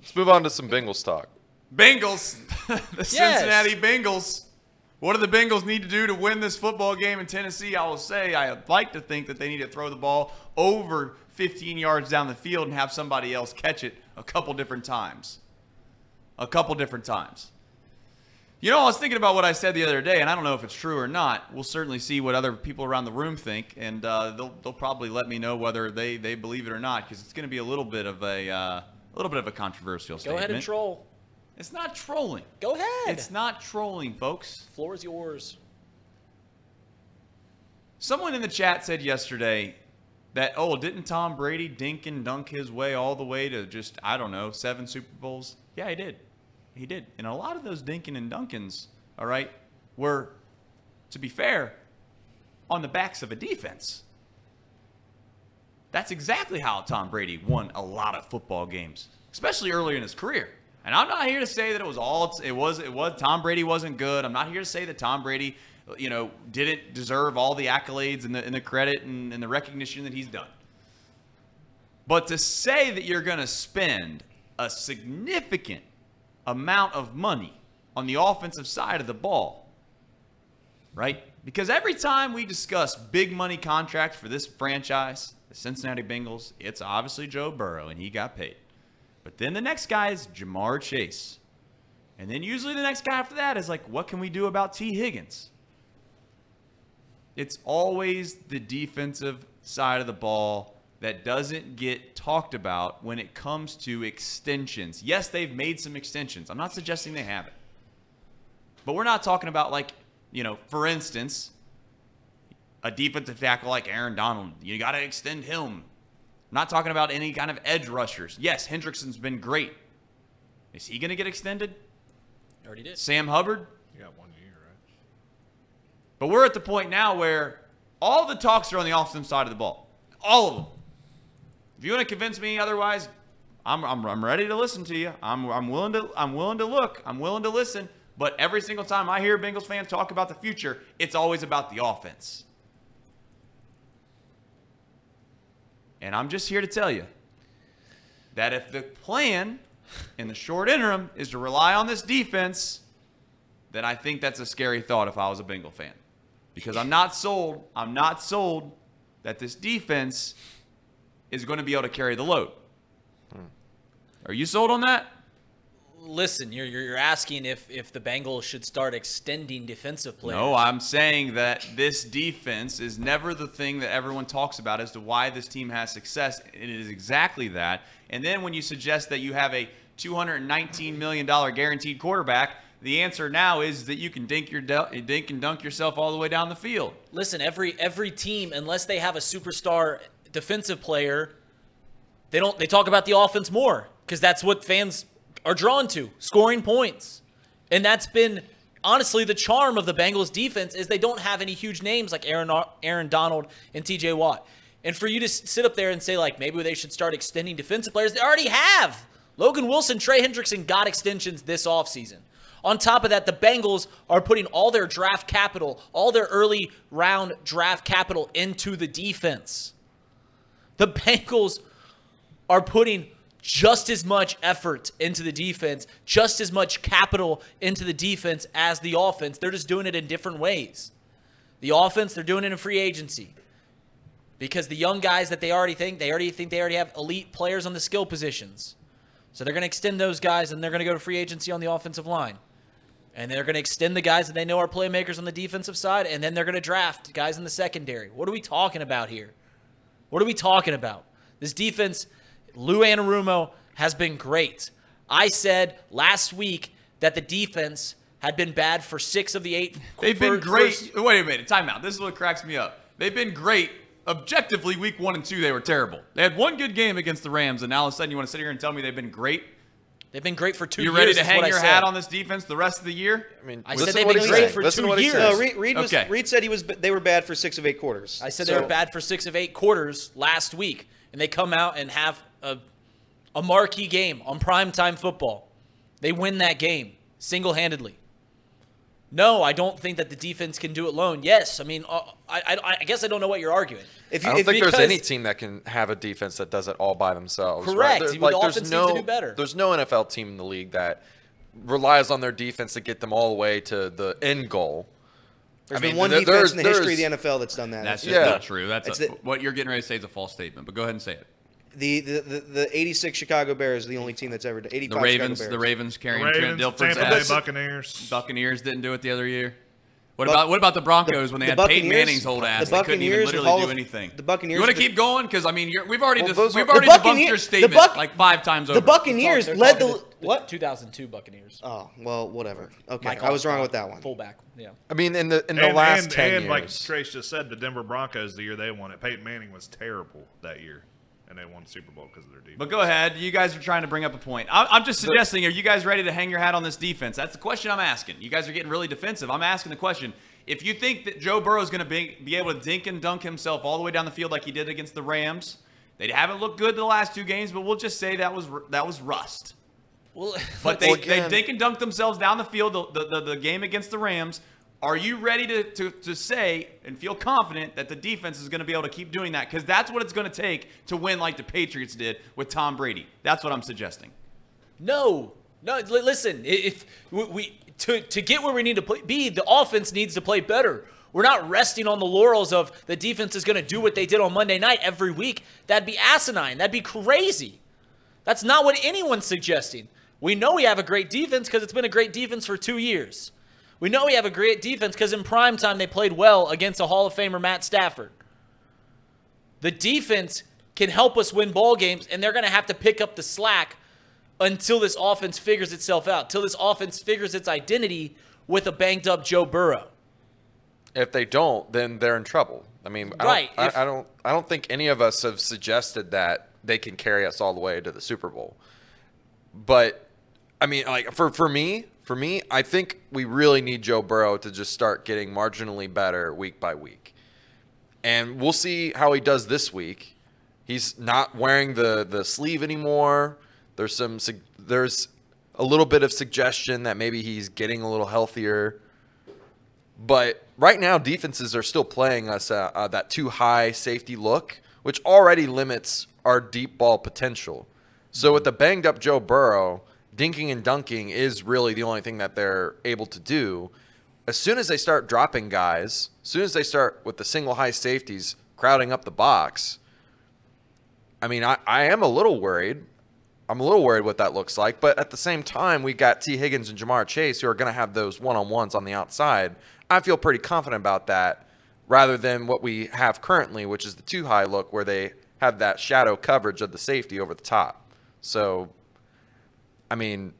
Let's move on to some Bengals talk. Bengals, the Cincinnati Bengals. What do the Bengals need to do to win this football game in Tennessee? I will say I'd like to think that they need to throw the ball over 15 yards down the field and have somebody else catch it a couple different times. A couple different times. You know, I was thinking about what I said the other day, and I don't know if it's true or not. We'll certainly see what other people around the room think, and uh, they'll, they'll probably let me know whether they, they believe it or not, because it's going to be a little bit of a uh, a little bit of a controversial Go statement. ahead and troll. It's not trolling. Go ahead. It's not trolling, folks. Floor is yours. Someone in the chat said yesterday that, oh, didn't Tom Brady dink and dunk his way all the way to just, I don't know, seven Super Bowls? Yeah, he did. He did. And a lot of those dinking and dunkins, all right, were, to be fair, on the backs of a defense. That's exactly how Tom Brady won a lot of football games, especially early in his career. And I'm not here to say that it was all it was. It was Tom Brady wasn't good. I'm not here to say that Tom Brady, you know, didn't deserve all the accolades and the, and the credit and, and the recognition that he's done. But to say that you're going to spend a significant amount of money on the offensive side of the ball, right? Because every time we discuss big money contracts for this franchise, the Cincinnati Bengals, it's obviously Joe Burrow, and he got paid. But then the next guy is Ja'Marr Chase. And then usually the next guy after that is like, what can we do about Tee Higgins? It's always the defensive side of the ball that doesn't get talked about when it comes to extensions. Yes, they've made some extensions. I'm not suggesting they haven't. But we're not talking about like, you know, for instance, a defensive tackle like Aaron Donald. You got to extend him. I'm not talking about any kind of edge rushers. Yes, Hendrickson's been great. Is he going to get extended? Already did. Sam Hubbard? You got one year, right? But we're at the point now where all the talks are on the offensive side of the ball. All of them. If you want to convince me otherwise, I'm, I'm, I'm ready to listen to you. I'm, I'm willing to I'm willing to look. I'm willing to listen. But every single time I hear Bengals fan talk about the future, it's always about the offense. And I'm just here to tell you that if the plan in the short interim is to rely on this defense, then I think that's a scary thought if I was a Bengal fan. Because I'm not sold, I'm not sold that this defense is going to be able to carry the load. Are you sold on that? Listen, you're, you're asking if if the Bengals should start extending defensive players. No, I'm saying that this defense is never the thing that everyone talks about as to why this team has success. It is exactly that. And then when you suggest that you have a $219 million guaranteed quarterback, the answer now is that you can dink your del- dink and dunk yourself all the way down the field. Listen, every every team, unless they have a superstar defensive player, they don't. They talk about the offense more because that's what fans are drawn to: scoring points. And that's been honestly the charm of the Bengals defense is they don't have any huge names like Aaron Aaron Donald and T.J. Watt. And for you to sit up there and say like maybe they should start extending defensive players, they already have. Logan Wilson, Trey Hendrickson got extensions this offseason. On top of that, the Bengals are putting all their draft capital, all their early round draft capital into the defense. The Bengals are putting just as much effort into the defense, just as much capital into the defense as the offense. They're just doing it in different ways. The offense, they're doing it in free agency because the young guys that they already think they already think they already have elite players on the skill positions. So they're going to extend those guys and they're going to go to free agency on the offensive line. And they're going to extend the guys that they know are playmakers on the defensive side and then they're going to draft guys in the secondary. What are we talking about here? What are we talking about? This defense, Lou Anarumo has been great. I said last week that the defense had been bad for six of the eight. They've been great. first- Wait a minute, timeout. This is what cracks me up. They've been great. Objectively, week one and two, they were terrible. They had one good game against the Rams, and now all of a sudden you want to sit here and tell me they've been great? They've been great for two You years. ready to is hang your said. hat on this defense the rest of the year? I mean, I listen said to they've been great for Listen two what he years. says. No, Reed, Reed, was, Okay. Reed said he was. They were bad for six of eight quarters. I said So- they were bad for six of eight quarters last week, and they come out and have a, a marquee game on primetime football. They win that game single handedly. No, I don't think that the defense can do it alone. Yes, I mean, uh, I, I, I guess I don't know what you're arguing. If I don't if think there's any team that can have a defense that does it all by themselves. Correct. Right? There- The like, offense there's needs no, to do better. There's no NFL team in the league that relies on their defense to get them all the way to the end goal. there's I been one there- defense in the history of the NFL that's done that. That's just Yeah. not true. That's a, the- what you're getting ready to say is a false statement. But go ahead and say it. The, the, the, the 86 Chicago Bears are the only team that's ever done. 85 The Ravens, Chicago the Bears. Ravens carrying Trent Ravens, Dilfer's Tampa Bay ass. Buccaneers. Buccaneers didn't do it the other year. What Buc- about what about the Broncos when they the had Peyton Buccaneers- Manning's old ass? the they couldn't even Buccaneers with literally Hall do of- anything. the Buccaneers You want to with- keep going? Because I mean, you're, we've already Well, dis- those we've are- already The debunked Buccaneer- your the statement Buc- like five times over. The Buccaneers They're led talking the the what? 2002 Buccaneers. Oh well, whatever. Okay, Mike I was wrong Alstott, with that one. Fullback. Yeah. I mean, in the in the and, last and, ten and like Trace just said, the Denver Broncos, the year they won it, Peyton Manning was terrible that year, and they won Super Bowl because of their defense. But go ahead. You guys are trying to bring up a point. I- I'm just suggesting, are you guys ready to hang your hat on this defense? That's the question I'm asking. You guys are getting really defensive. I'm asking the question. If you think that Joe Burrow is going to be, be able to dink and dunk himself all the way down the field like he did against the Rams, they haven't looked good the last two games, but we'll just say that was that was rust. Well, But they, Well, they dink and dunk themselves down the field the, the, the, the game against the Rams. Are you ready to, to, to say and feel confident that the defense is going to be able to keep doing that? Because that's what it's going to take to win like the Patriots did with Tom Brady. That's what I'm suggesting. No, no. li- Listen, if we to to get where we need to play, be, the offense needs to play better. We're not resting on the laurels of the defense is going to do what they did on Monday night every week. That'd be asinine. That'd be crazy. That's not what anyone's suggesting. We know we have a great defense because it's been a great defense for two years. We know we have a great defense because in prime time they played well against a Hall of Famer Matt Stafford. The defense can help us win ball games, and they're going to have to pick up the slack until this offense figures itself out, till this offense figures its identity with a banged up Joe Burrow. if they don't, then they're in trouble. I mean, I Right, Don't, if- I, I don't. I don't think any of us have suggested that they can carry us all the way to the Super Bowl. But I mean, like for for me, for me, I think we really need Joe Burrow to just start getting marginally better week by week, and we'll see how he does this week. He's not wearing the the sleeve anymore. There's some there's a little bit of suggestion that maybe he's getting a little healthier. But right now, defenses are still playing us uh, uh, that too high safety look, which already limits our deep ball potential. So with the banged up Joe Burrow, dinking and dunking is really the only thing that they're able to do. As soon as they start dropping guys, as soon as they start with the single high safeties crowding up the box, I mean, I, I am a little worried. I'm a little worried what that looks like. But at the same time, we got Tee Higgins and Ja'Marr Chase who are going to have those one on ones on the outside. I feel pretty confident about that rather than what we have currently, which is the two high look where they have that shadow coverage of the safety over the top. So, I mean,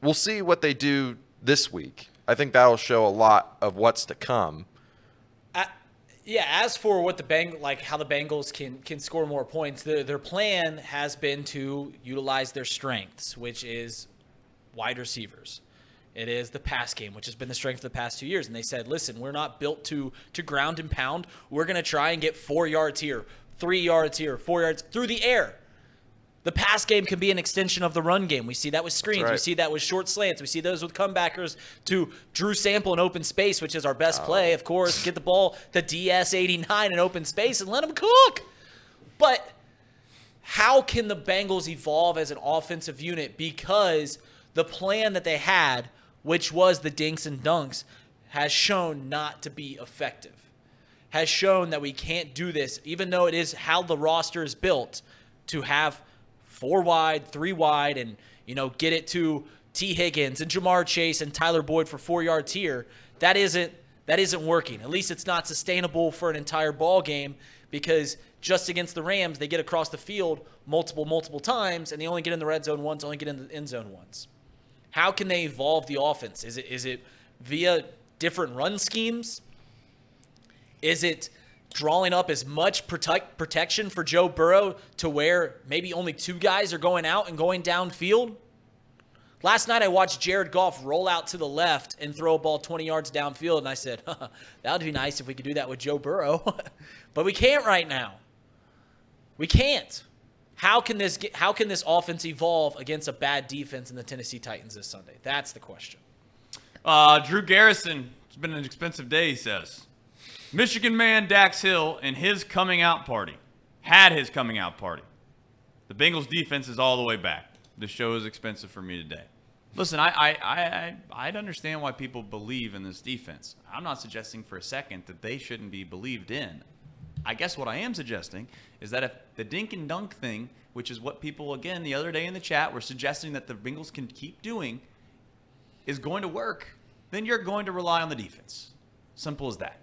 we'll see what they do this week. I think that'll show a lot of what's to come. Yeah, as for what the Bang like how the Bengals can can score more points, their their plan has been to utilize their strengths, which is wide receivers. It is the pass game, which has been the strength of the past two years. And they said, listen, we're not built to to ground and pound. We're gonna try and get four yards here, three yards here, four yards through the air. The pass game can be an extension of the run game. We see that with screens. We see that with short slants. We see those with comebackers to Drew Sample in open space, which is our best oh. play, of course. Get the ball to DS 89 in open space and let him cook. But how can the Bengals evolve as an offensive unit because the plan that they had, which was the dinks and dunks, has shown not to be effective? Has shown that we can't do this, even though it is how the roster is built to have four wide, three wide, and you know get it to Tee Higgins and Ja'Marr Chase and Tyler Boyd for four yards here. That isn't that isn't working. At least it's not sustainable for an entire ball game because just against the Rams, they get across the field multiple, multiple times, and they only get in the red zone once, only get in the end zone once. How can they evolve the offense? Is it is it via different run schemes? Is it drawing up as much protect, protection for Joe Burrow to where maybe only two guys are going out and going downfield? Last night I watched Jared Goff roll out to the left and throw a ball 20 yards downfield, and I said, that would be nice if we could do that with Joe Burrow. but we can't right now. We can't. How can this get, how can this offense evolve against a bad defense in the Tennessee Titans this Sunday? That's the question. Uh, Drew Garrison, it's been an expensive day, he says. Michigan man Dax Hill and his coming out party had his coming out party. The Bengals defense is all the way back. The show is expensive for me today. Listen, I, I, I, I, I'd understand why people believe in this defense. I'm not suggesting for a second that they shouldn't be believed in. I guess what I am suggesting is that if the dink and dunk thing, which is what people, again, the other day in the chat were suggesting that the Bengals can keep doing, is going to work, then you're going to rely on the defense. Simple as that.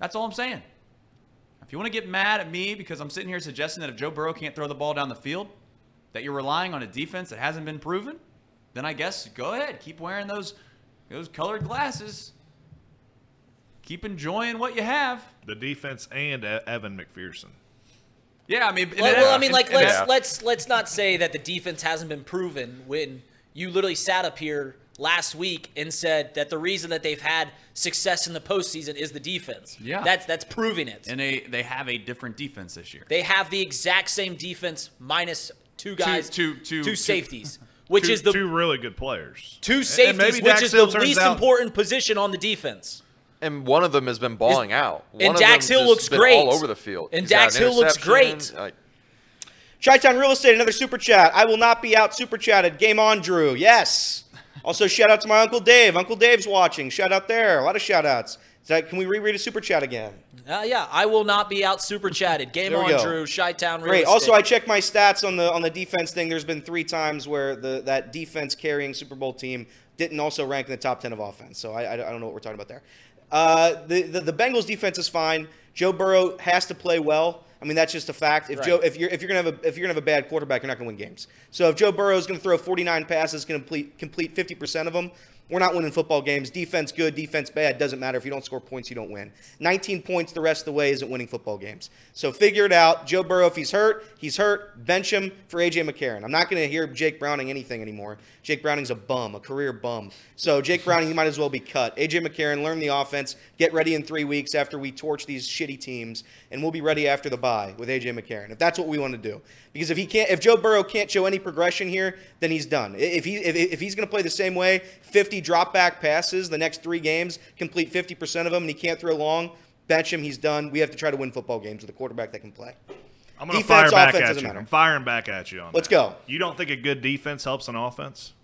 That's all I'm saying. If you want to get mad at me because I'm sitting here suggesting that if Joe Burrow can't throw the ball down the field, that you're relying on a defense that hasn't been proven, then I guess go ahead, keep wearing those those colored glasses. Keep enjoying what you have. The defense and Evan McPherson. Yeah, I mean, Well, well, I mean, and- like and- let's Yeah. let's let's not say that the defense hasn't been proven when you literally sat up here last week and said that the reason that they've had success in the postseason is the defense. Yeah. that's that's proving it. and they they have a different defense this year. they have the exact same defense minus two guys, two- two- two- safeties, which Two, is the two really good players. two And safeties, which Dax is Hill the least out- important position on the defense. And one of them has been balling out. One and of Dax them Hill just looks been great. all over the field. And He's Dax an Hill looks great. like, Chi-Town Real Estate, another super chat. I will not be out super chatted. Game on, Drew. Yes. Also, shout out to my Uncle Dave. Uncle Dave's watching. Shout out there. A lot of shout outs. That, can we reread a super chat again? Uh, yeah, I will not be out super chatted. Game on, go. Drew. Chi-Town Real Great. Estate. Also, I checked my stats on the on the defense thing. There's been three times where the that defense carrying Super Bowl team didn't also rank in the top ten of offense. So I, I, I don't know what we're talking about there. Uh, the, the the Bengals defense is fine. Joe Burrow has to play well. I mean that's just a fact. If Right. Joe if you're if you're gonna have a if you're gonna have a bad quarterback, you're not gonna win games. So if Joe Burrow is gonna throw 49 passes, gonna complete complete 50 percent of them. We're not winning football games. Defense good, defense bad. Doesn't matter. If you don't score points, you don't win. 19 points the rest of the way isn't winning football games. So figure it out. Joe Burrow, if he's hurt, he's hurt. Bench him for AJ McCarron. I'm not going to hear Jake Browning anything anymore. Jake Browning's a bum, a career bum. So Jake Browning, you might as well be cut. AJ McCarron, learn the offense. Get ready in three weeks after we torch these shitty teams, and we'll be ready after the bye with AJ McCarron. If that's what we want to do, because if he can't, if Joe Burrow can't show any progression here, then he's done. If he if, if he's going to play the same way, 50 drop back passes the next three games, complete 50% of them, and he can't throw long, bench him. He's done. We have to try to win football games with a quarterback that can play. I'm going to fire back offense, at you. matter. I'm firing back at you on Let's that. go. You don't think a good defense helps an offense?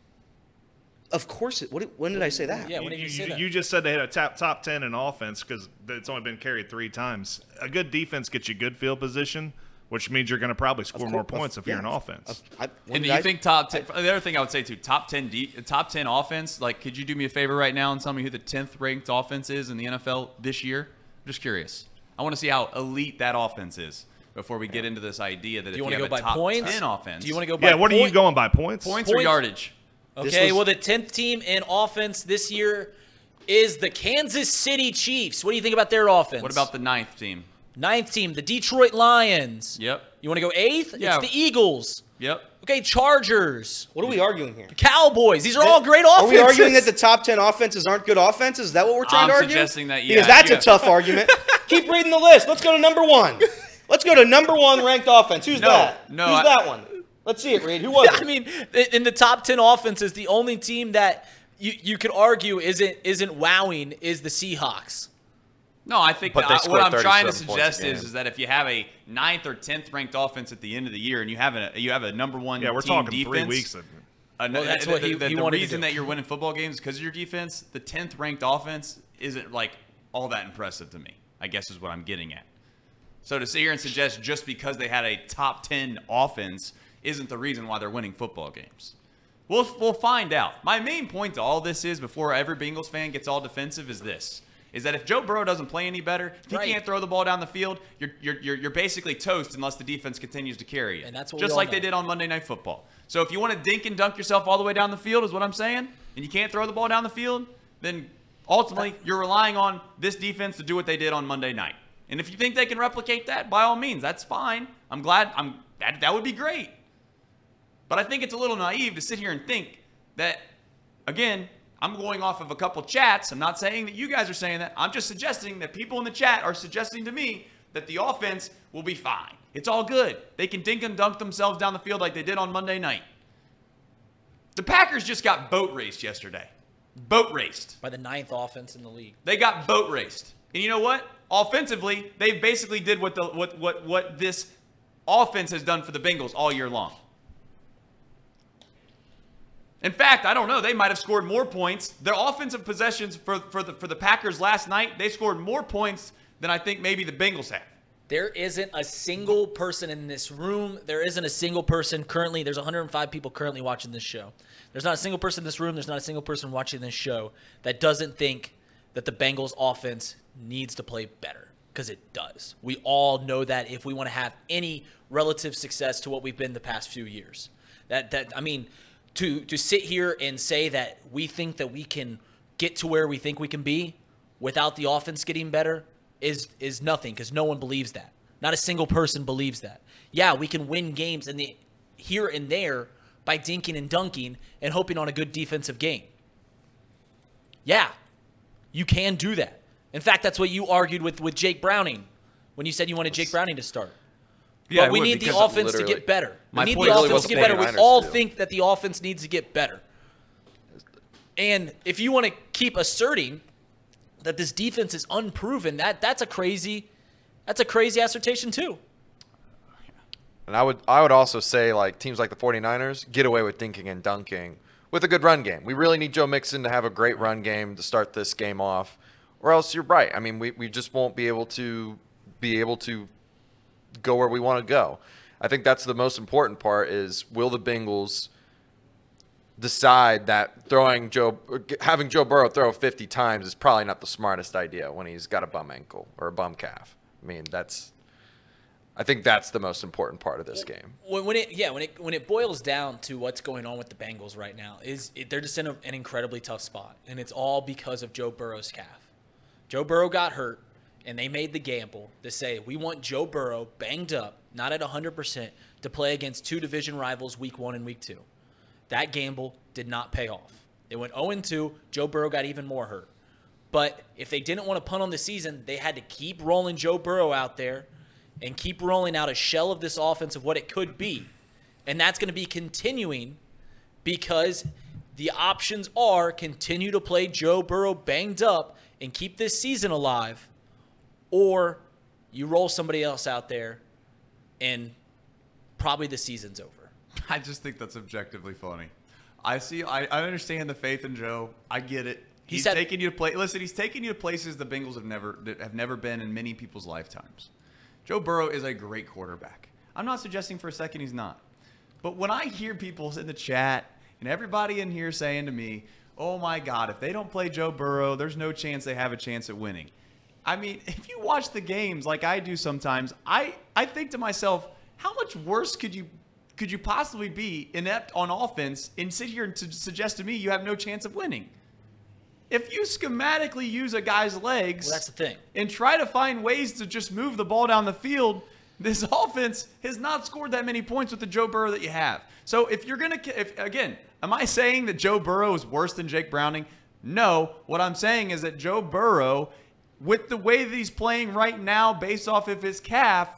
Of course. It, what, when did I say that? Yeah, when did you, say that? you just said they had a top top ten in offense because it's only been carried three times. A good defense gets you good field position, which means you're going to probably score more cour- points if yeah, you're an of- offense. of- I- And do you I- think top ten? The other thing I would say too, top ten, de- top ten offense. Like, could you do me a favor right now and tell me who the tenth ranked offense is in the NFL this year? I'm just curious. I want to see how elite that offense is before we get into this idea that Do if you you, want to have go a by top points? ten offense, Do you want to go by yeah, what are you going by points? points or yardage? Okay, was- well, the 10th team in offense this year is the Kansas City Chiefs. What do you think about their offense? What about the ninth team? Ninth team, the Detroit Lions? Yep, You want to go eighth? Yeah. It's the Eagles. yep. Okay, Chargers, What are we arguing here? Cowboys. These are all great offenses. Are offenses. we arguing that the top 10 offenses aren't good offenses? Is that what we're trying I'm to argue? suggesting that, yeah. Because that's you a tough argument. Keep reading the list. Let's go to number one. Let's go to number one ranked offense. Who's No, that? no, Who's I- that one? Let's see it, Reed. Who was I it? mean, in the top ten offenses, the only team that you, you could argue isn't isn't wowing is the Seahawks. No, I think But that what I'm trying to 37 points a suggest is, is that if you have a ninth or tenth ranked offense at the end of the year, and you have a you have a number one Yeah, we're team talking defense, three weeks. Of, Uh, Well, that's the, what he- the, he the wanted reason do. that you're winning football games because of your defense. The tenth ranked offense isn't like all that impressive to me. I guess is what I'm getting at. So to sit here and suggest just because they had a top ten offense isn't the reason why they're winning football games. We'll we'll find out. My main point to all this is before every Bengals fan gets all defensive is this. Is that if Joe Burrow doesn't play any better, if he Right. can't throw the ball down the field, you're, you're, you're, you're basically toast unless the defense continues to carry it. And that's Just like know. they did on Monday Night Football. So if you want to dink and dunk yourself all the way down the field, is what I'm saying, and you can't throw the ball down the field, then ultimately you're relying on this defense to do what they did on Monday night. And if you think they can replicate that, by all means, that's fine. I'm glad. I'm that that would be great. But I think it's a little naive to sit here and think that, again, I'm going off of a couple chats. I'm not saying that you guys are saying that. I'm just suggesting that people in the chat are suggesting to me that the offense will be fine. It's all good. They can dink and dunk themselves down the field like they did on Monday night. The Packers just got boat raced yesterday. Boat raced. By the ninth offense in the league. They got boat raced. And you know what? Offensively, they basically did what the what what what this offense has done for the Bengals all year long. In fact, I don't know. They might have scored more points. Their offensive possessions for, for the for the Packers last night, they scored more points than I think maybe the Bengals have. There isn't a single person in this room. There isn't a single person currently. There's 105 people currently watching this show. There's not a single person in this room. There's not a single person watching this show that doesn't think that the Bengals offense needs to play better because it does. We all know that if we want to have any relative success to what we've been the past few years. That that I mean, to to sit here and say that we think that we can get to where we think we can be without the offense getting better is is nothing because no one believes that. Not a single person believes that. Yeah, we can win games and the here and there by dinking and dunking and hoping on a good defensive game. Yeah, you can do that. In fact, that's what you argued with with Jake Browning when you said you wanted Jake Browning to start. Yeah, but we would, need the offense to get better. My we need the offense to get better. We all do. think that the offense needs to get better. And if you want to keep asserting that this defense is unproven, that that's a crazy that's a crazy assertion too. And I would I would also say like teams like the 49ers get away with dinking and dunking with a good run game. We really need Joe Mixon to have a great run game to start this game off. Or else you're right. I mean, we, we just won't be able to be able to go where we want to go. I think that's the most important part is will the Bengals decide that throwing Joe having Joe Burrow throw 50 times is probably not the smartest idea when he's got a bum ankle or a bum calf. I mean, that's I think that's the most important part of this game. When, when it yeah when it when it boils down to what's going on with the Bengals right now is it, they're just in a, an incredibly tough spot and it's all because of Joe Burrow's calf. Joe Burrow got hurt and they made the gamble to say we want Joe Burrow banged up, not at 100% to play against two division rivals week 1 and week 2. That gamble did not pay off. They went 0 2. Joe Burrow got even more hurt. But if they didn't want to punt on the season, they had to keep rolling Joe Burrow out there and keep rolling out a shell of this offense of what it could be. And that's going to be continuing because the options are continue to play Joe Burrow banged up and keep this season alive, or you roll somebody else out there and probably the season's over. I just think that's objectively funny. I see. I, I understand the faith in Joe. I get it. He He's said- taking you to play. Listen, he's taking you to places the Bengals have never have never been in many people's lifetimes. Joe Burrow is a great quarterback. I'm not suggesting for a second he's not. But when I hear people in the chat and everybody in here saying to me, "Oh my God, if they don't play Joe Burrow, there's no chance they have a chance at winning." I mean, if you watch the games like I do sometimes, I I think to myself, how much worse could you could you possibly be inept on offense and sit here and suggest to me you have no chance of winning? If you schematically use a guy's legs Well, that's the thing. and try to find ways to just move the ball down the field, this offense has not scored that many points with the Joe Burrow that you have. So if you're gonna, if again, am I saying that Joe Burrow is worse than Jake Browning? No. What I'm saying is that Joe Burrow, with the way that he's playing right now, based off of his calf,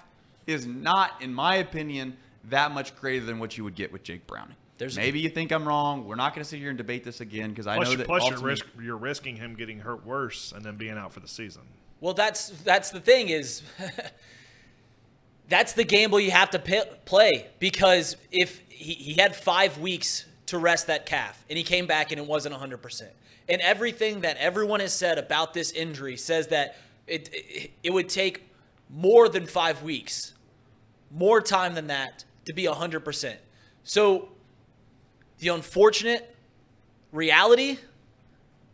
is not, in my opinion, that much greater than what you would get with Jake Browning. There's- Maybe you think I'm wrong. We're not going to sit here and debate this again because I know that plus you're, risk, you're risking him getting hurt worse and then being out for the season. Well, that's that's the thing is that's the gamble you have to pi play because if he, he had five weeks to rest that calf and he came back and it wasn't 100%. And everything that everyone has said about this injury says that it, it, it would take more than five weeks, more time than that to be 100%. So the unfortunate reality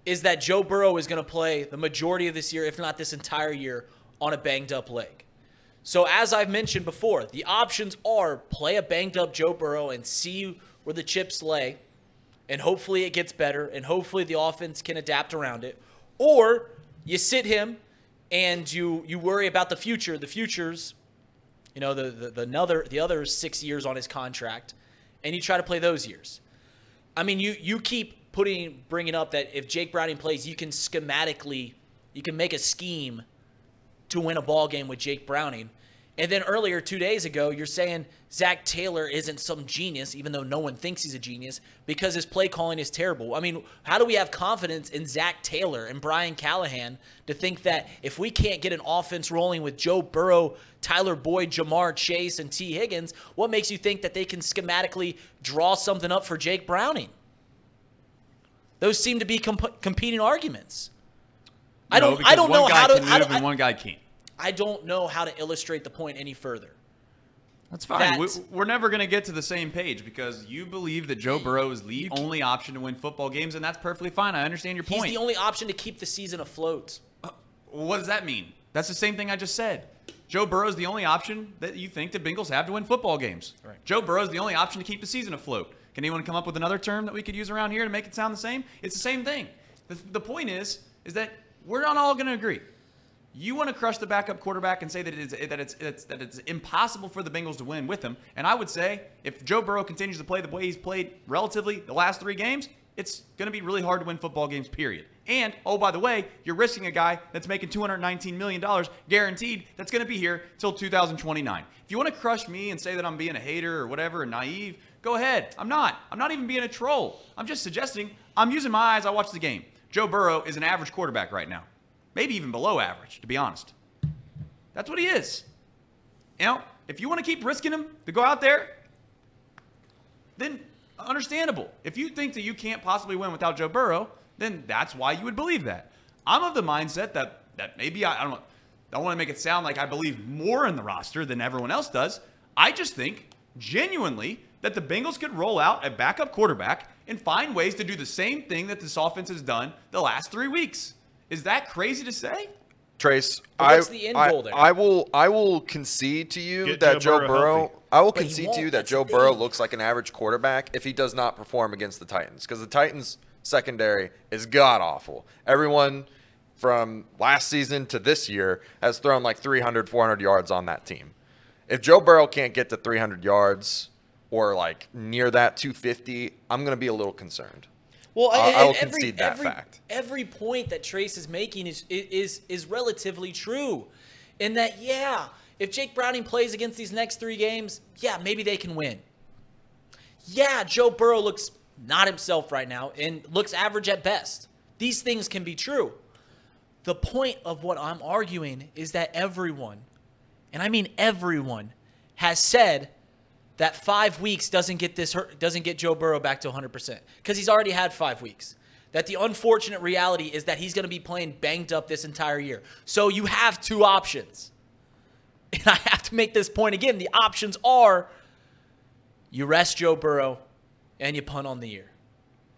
is that Joe Burrow is going to play the majority of this year, if not this entire year, on a banged up leg. So, as I've mentioned before, the options are play a banged up Joe Burrow and see where the chips lay, and hopefully it gets better, and hopefully the offense can adapt around it. Or you sit him and you you worry about the future. The futures, you know, the the, the another the other six years on his contract, and you try to play those years. I mean, you you keep putting bringing up that if Jake Browning plays, you can schematically you can make a scheme to win a ball game with Jake Browning. And then earlier, two days ago, you're saying Zac Taylor isn't some genius, even though no one thinks he's a genius, because his play calling is terrible. I mean, how do we have confidence in Zac Taylor and Brian Callahan to think that if we can't get an offense rolling with Joe Burrow, Tyler Boyd, Ja'Marr Chase, and Tee Higgins, what makes you think that they can schematically draw something up for Jake Browning? Those seem to be comp- competing arguments. I don't. I don't know how to. can I, move don't, and one guy can't. I don't know how to illustrate the point any further. That's fine. That's- we're never going to get to the same page because you believe that Joe Burrow is the only option to win football games, and that's perfectly fine. I understand your point. He's the only option to keep the season afloat. Uh, what does that mean? That's the same thing I just said. Joe Burrow is the only option that you think the Bengals have to win football games. Right. Joe Burrow is the only option to keep the season afloat. Can anyone come up with another term that we could use around here to make it sound the same? It's the same thing. The, the point is, is that we're not all going to agree. You want to crush the backup quarterback and say that it is that it's, it's that it's impossible for the Bengals to win with him. And I would say if Joe Burrow continues to play the way he's played relatively the last three games, it's going to be really hard to win football games. Period. And oh by the way, you're risking a guy that's making 219 million dollars guaranteed. That's going to be here till 2029. If you want to crush me and say that I'm being a hater or whatever and naive, go ahead. I'm not. I'm not even being a troll. I'm just suggesting. I'm using my eyes. I watch the game. Joe Burrow is an average quarterback right now maybe even below average, to be honest. That's what he is. You know, if you want to keep risking him to go out there, then understandable. If you think that you can't possibly win without Joe Burrow, then that's why you would believe that. I'm of the mindset that that maybe I, I don't I don't want to make it sound like I believe more in the roster than everyone else does. I just think genuinely that the Bengals could roll out a backup quarterback and find ways to do the same thing that this offense has done the last three weeks. Is that crazy to say? Trace, But I, the end I, goal there? I will I will concede to you Get that Joe Joe, Burrow Burrow. I will concede to you that that's Joe Burrow thing. looks like an average quarterback if he does not perform against the Titans because the Titans secondary is god awful. Everyone from last season to this year has thrown like 300 400 yards on that team. If Joe Burrow can't get to 300 yards or like near that 250, I'm going to be a little concerned. Well, I- I will every- concede that every, fact. Every point that Trace is making is is is relatively true, in that yeah, if Jake Browning plays against these next three games, yeah, maybe they can win. Yeah, Joe Burrow looks not himself right now and looks average at best. These things can be true. The point of what I'm arguing is that everyone, and I mean everyone, has said that five weeks doesn't get this doesn't get Joe Burrow back to 100% because he's already had five weeks. That the unfortunate reality is that he's going to be playing banged up this entire year. So you have two options. And I have to make this point again. The options are you rest Joe Burrow and you punt on the year.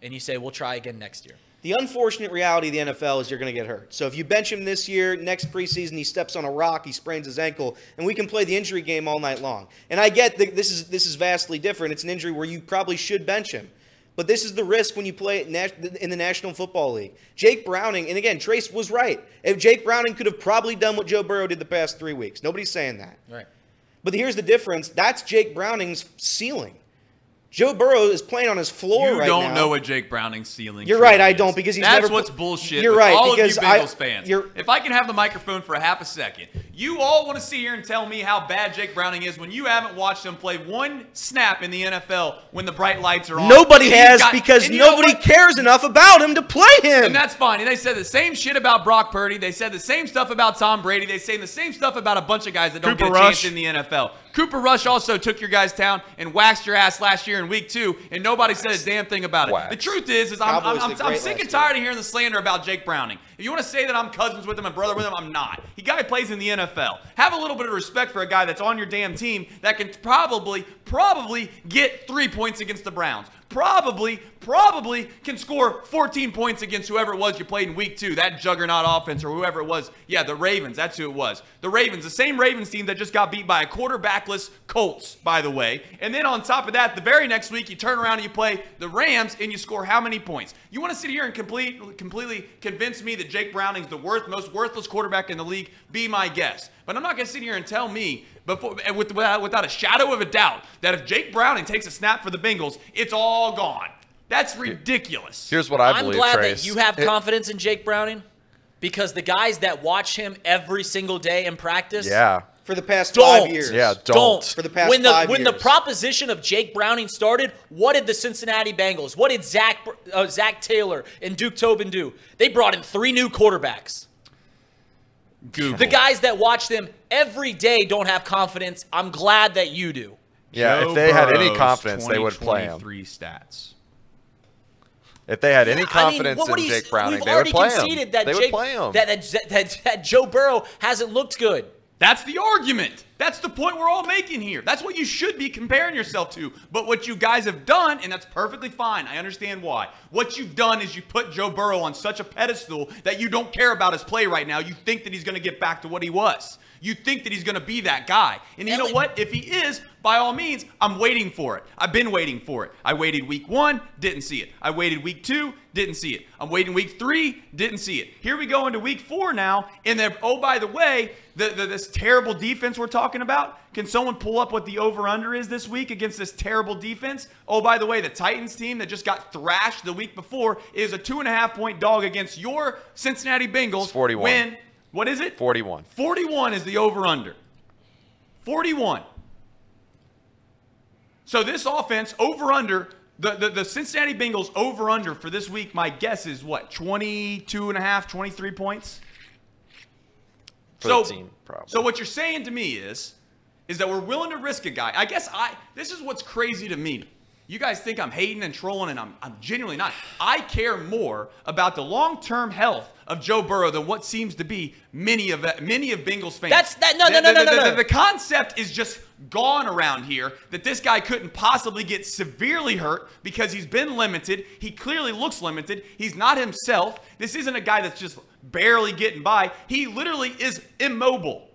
And you say, we'll try again next year. The unfortunate reality of the NFL is you're going to get hurt. So if you bench him this year, next preseason he steps on a rock, he sprains his ankle, and we can play the injury game all night long. And I get that this is this is vastly different. It's an injury where you probably should bench him. But this is the risk when you play it in the National Football League. Jake Browning, and again, Trace was right. If Jake Browning could have probably done what Joe Burrow did the past three weeks. Nobody's saying that. Right. But here's the difference. That's Jake Browning's ceiling. Joe Burrow is playing on his floor You right don't now. know what Jake Browning's ceiling. Is. You're truly right, I is. don't, because he's that's never what's put- bullshit. You're with right, all because of you I- Bengals fans. you're- If I can have the microphone for a half a second, you all want to sit here and tell me how bad Jake Browning is when you haven't watched him play one snap in the NFL when the bright lights are on. Nobody And has got- because and you know nobody cares enough about him to play him. And that's fine. And they said the same shit about Brock Purdy. They said the same stuff about Tom Brady. They say the same stuff about a bunch of guys that don't Cooper get a chance in the NFL. Cooper Rush also took your guys' town and waxed your ass last year in week two, and nobody said a damn thing about it. The truth is, is I'm, I'm, I'm, I'm sick and tired of hearing the slander about Jake Browning. If you want to say that I'm cousins with him and brother with him, I'm not. He guy plays in the NFL. Have a little bit of respect for a guy that's on your damn team that can probably, probably get three points against the Browns. Probably, probably can score 14 points against whoever it was you played in week two, that juggernaut offense or whoever it was. Yeah, the Ravens, that's who it was. The Ravens, the same Ravens team that just got beat by a quarterbackless Colts, by the way. And then on top of that, the very next week, you turn around and you play the Rams and you score how many points? You want to sit here and complete, completely convince me that Jake Browning's the worth, most worthless quarterback in the league? Be my guest. But I'm not going to sit here and tell me before, with, without, without a shadow of a doubt that if Jake Browning takes a snap for the Bengals, it's all gone. That's ridiculous. Here's what i'm believe. I'm glad Trace. that you have It- confidence in Jake Browning because the guys that watch him every single day in practice Yeah. For the past don't. five years. Yeah, don't. For the past when the five when the proposition of Jake Browning started, what did the Cincinnati Bengals, what did Zac uh, Zac Taylor and Duke Tobin do? They brought in three new quarterbacks. Google. The guys that watch them every day don't have confidence. I'm glad that you do. Yeah, Joe if they had any confidence, they would play him. 2023 stats. If they had any I mean, confidence what- what in Jake Browning, they would play him. conceded That They Jake, would play him. That, that, that, that Joe Burrow hasn't looked good. That's the argument. That's the point we're all making here. That's what you should be comparing yourself to. But what you guys have done, and that's perfectly fine. I understand why. What you've done is you put Joe Burrow on such a pedestal that you don't care about his play right now. You think that he's going to get back to what he was. You think that he's going to be that guy. And you know what? If he is, by all means, I'm waiting for it. I've been waiting for it. I waited week one, didn't see it. I waited week two, didn't see it. I'm waiting week three, didn't see it. Here we go into week four now. And then, oh, by the way, the, the, this terrible defense we're talking about, can someone pull up what the over under is this week against this terrible defense? Oh, by the way, the Titans team that just got thrashed the week before is a two and a half point dog against your Cincinnati Bengals. It's 41. When, what is it? 41. 41 is the over under. 41. So this offense over under the, the, the Cincinnati Bengals over under for this week, my guess is what, 22 and a half, 23 points? For so, team, probably. so what you're saying to me is, is that we're willing to risk a guy. I guess I. This is what's crazy to me. You guys think I'm hating and trolling, and I'm, I'm genuinely not. I care more about the long-term health of Joe Burrow than what seems to be many of many of Bengals fans. That's- that- no, The- no, no, the- no, no, the- no. The concept is just gone around here that this guy couldn't possibly get severely hurt because he's been limited. He clearly looks limited. He's not himself. This isn't a guy that's just barely getting by. He literally is immobile.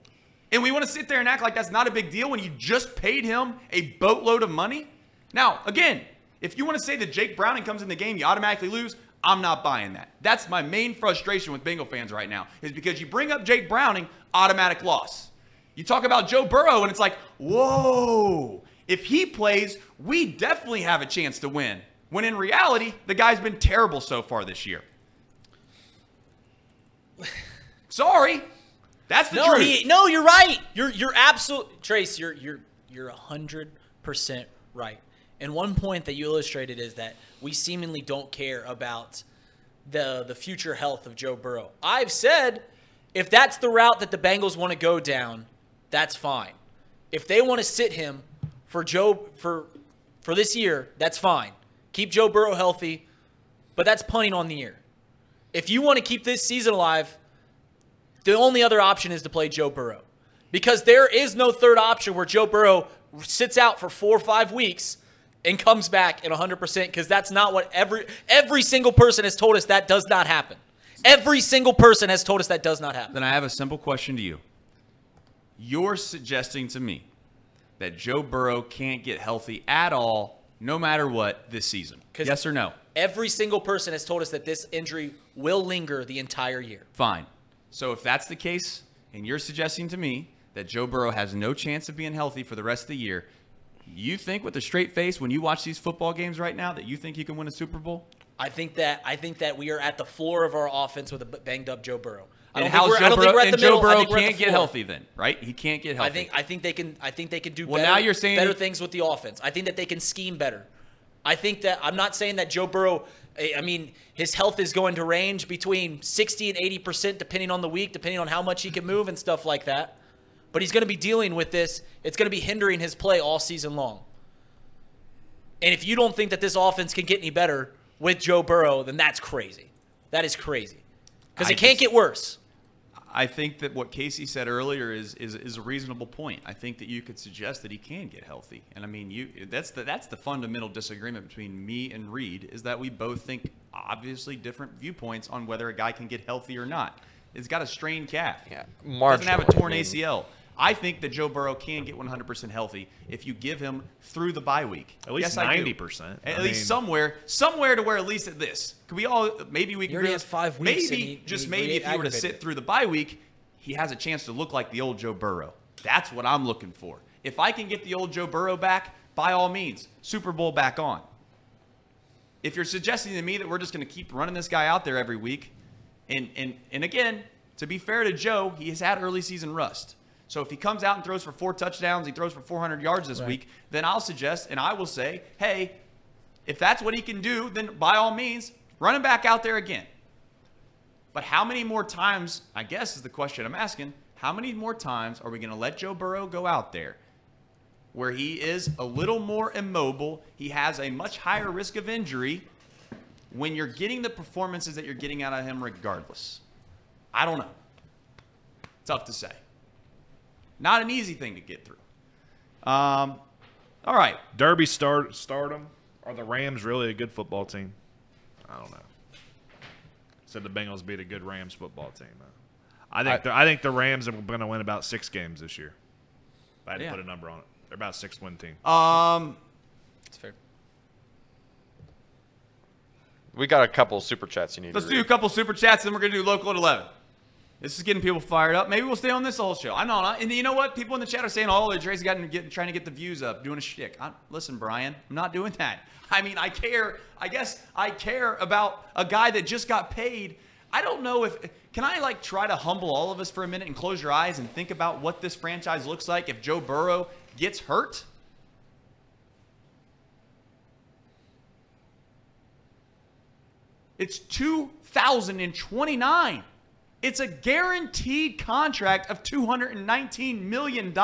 And we want to sit there and act like that's not a big deal when you just paid him a boatload of money. Now, again, if you want to say that Jake Browning comes in the game, you automatically lose. I'm not buying that. That's my main frustration with Bengal fans right now, is because you bring up Jake Browning, automatic loss. You talk about Joe Burrow, and it's like, whoa, if he plays, we definitely have a chance to win. When in reality, the guy's been terrible so far this year. Sorry. That's the No, truth. he, no, you're right. You're you're absolute Trace. You're you're you're hundred percent right. And one point that you illustrated is that we seemingly don't care about the the future health of Joe Burrow. I've said if that's the route that the Bengals want to go down, that's fine. If they want to sit him for Joe for for this year, that's fine. Keep Joe Burrow healthy, but that's punting on the year. If you want to keep this season alive, the only other option is to play Joe Burrow. Because there is no third option where Joe Burrow sits out for four or five weeks and comes back at 100% because that's not what every every single person has told us that does not happen. Every single person has told us that does not happen. Then I have a simple question to you. You're suggesting to me that Joe Burrow can't get healthy at all, no matter what, this season. Yes or no? Every single person has told us that this injury will linger the entire year. Fine. So if that's the case, and you're suggesting to me that Joe Burrow has no chance of being healthy for the rest of the year, You think with a straight face when you watch these football games right now that you think you can win a Super Bowl? I think that I think that we are at the floor of our offense with a banged up Joe Burrow. I don't think we're, I Joe think Burrow? we're at the Joe middle. I Burrow think we're at the can't get healthy then, right? He can't get healthy. I think I think they can I think they can do Well, better, now you're saying- better things with the offense. I think that they can scheme better. I think that I'm not saying that Joe Burrow I I mean his health is going to range between 60 and 80% depending on the week, depending on how much he can move and stuff like that. But he's going to be dealing with this. It's going to be hindering his play all season long. And if you don't think that this offense can get any better with Joe Burrow, then that's crazy. That is crazy. Because it can't just- get worse. I think that what Casey said earlier is, is is a reasonable point. I think that you could suggest that he can get healthy, and I mean, you that's the that's the fundamental disagreement between me and Reed is that we both think obviously different viewpoints on whether a guy can get healthy or not. He's got a strained calf. Yeah, doesn't have a marginally. torn I mean- ACL. I think that Joe Burrow can get 100% healthy if you give him through the bye week. At least Yes, 90%. At I least mean- somewhere, somewhere to where at least at this. Could we all maybe we can He already agree has on- five weeks Maybe he- just he maybe if you were to sit through the bye week, he has a chance to look like the old Joe Burrow. That's what I'm looking for. If I can get the old Joe Burrow back, by all means, Super Bowl back on. If you're suggesting to me that we're just going to keep running this guy out there every week, and and and again, to be fair to Joe, he has had early season rust. So if he comes out and throws for four touchdowns, he throws for 400 yards this week, then I'll suggest and I will say, hey, if that's what he can do, then by all means, run him back out there again. But how many more times, I guess is the question I'm asking, how many more times are we going to let Joe Burrow go out there where he is a little more immobile, he has a much higher risk of injury when you're getting the performances that you're getting out of him regardless? I don't know. Tough to say. Not an easy thing to get through. Um, all right. Derby start stardom. Are the Rams really a good football team? I don't know. Said the Bengals beat a good Rams football team. I think I- the, I think the Rams are going to win about six games this year. If I had to put a number on it. They're about a six win team. Um, That's fair. We got a couple super chats you need let's to do a couple super chats, and then we're going to do local at 11. This is getting people fired up. Maybe we'll stay on this whole show. I know. And you know what? People in the chat are saying, "Oh, Dre's got get, trying to get the views up, doing a shtick." I, listen, Brian, I'm not doing that. I mean, I care. I guess I care about a guy that just got paid. I don't know if can I like try to humble all of us for a minute and close your eyes and think about what this franchise looks like if Joe Burrow gets hurt. It's 2029. It's a guaranteed contract of $219 million.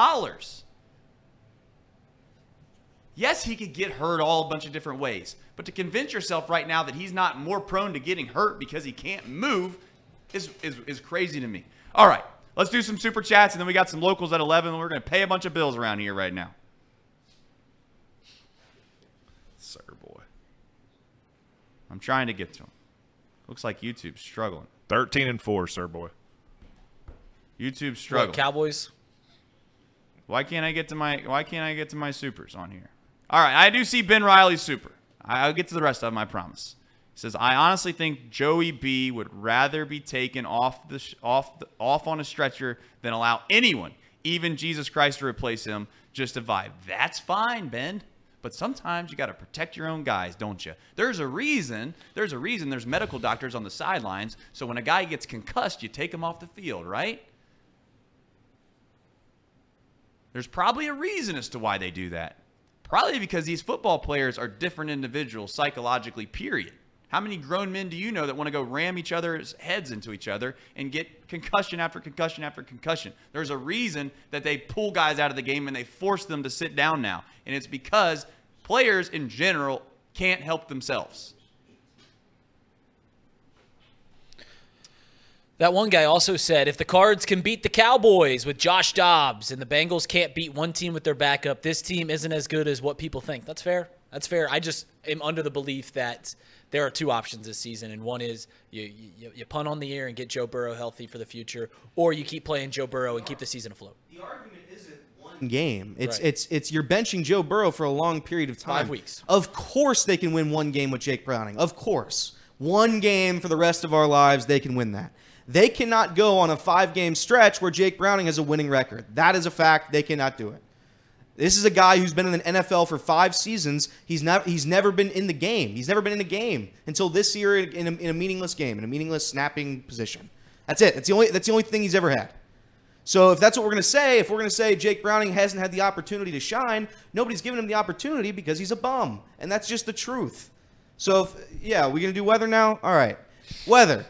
Yes, he could get hurt all a bunch of different ways, but to convince yourself right now that he's not more prone to getting hurt because he can't move is, is, is crazy to me. All right, let's do some super chats, and then we got some locals at 11, and we're going to pay a bunch of bills around here right now. Sir boy. I'm trying to get to him. Looks like YouTube's struggling. 13 and 4, sir boy. YouTube's struggling. What, Cowboys? Why can't I get to my Why can't I get to my supers on here? All right, I do see Ben Riley's super. I- I'll get to the rest of them. I promise. He says, "I honestly think Joey B would rather be taken off the off the, off on a stretcher than allow anyone, even Jesus Christ, to replace him just to vibe. That's fine, Ben." But sometimes you got to protect your own guys, don't you? There's a reason. There's a reason. There's medical doctors on the sidelines. So when a guy gets concussed, you take him off the field, right? There's probably a reason as to why they do that. Probably because these football players are different individuals psychologically, period. How many grown men do you know that want to go ram each other's heads into each other and get concussion after concussion after concussion? There's a reason that they pull guys out of the game and they force them to sit down now. And it's because players in general can't help themselves. That one guy also said if the Cards can beat the Cowboys with Josh Dobbs and the Bengals can't beat one team with their backup, this team isn't as good as what people think. That's fair. That's fair. I just am under the belief that there are two options this season, and one is you, you, you punt on the air and get Joe Burrow healthy for the future, or you keep playing Joe Burrow and keep the season afloat. The argument isn't one game. It's Right. it's it's you're benching Joe Burrow for a long period of time. Five weeks. Of course they can win one game with Jake Browning. Of course. One game for the rest of our lives, they can win that. They cannot go on a five game stretch where Jake Browning has a winning record. That is a fact. They cannot do it. This is a guy who's been in the NFL for five seasons. He's not. He's never been in the game. He's never been in a game until this year in a, in a meaningless game, in a meaningless snapping position. That's it. That's the only. That's the only thing he's ever had. So if that's what we're going to say, if we're going to say Jake Browning hasn't had the opportunity to shine, nobody's given him the opportunity because he's a bum, and that's just the truth. So if, yeah, we going to do weather now? All right, weather.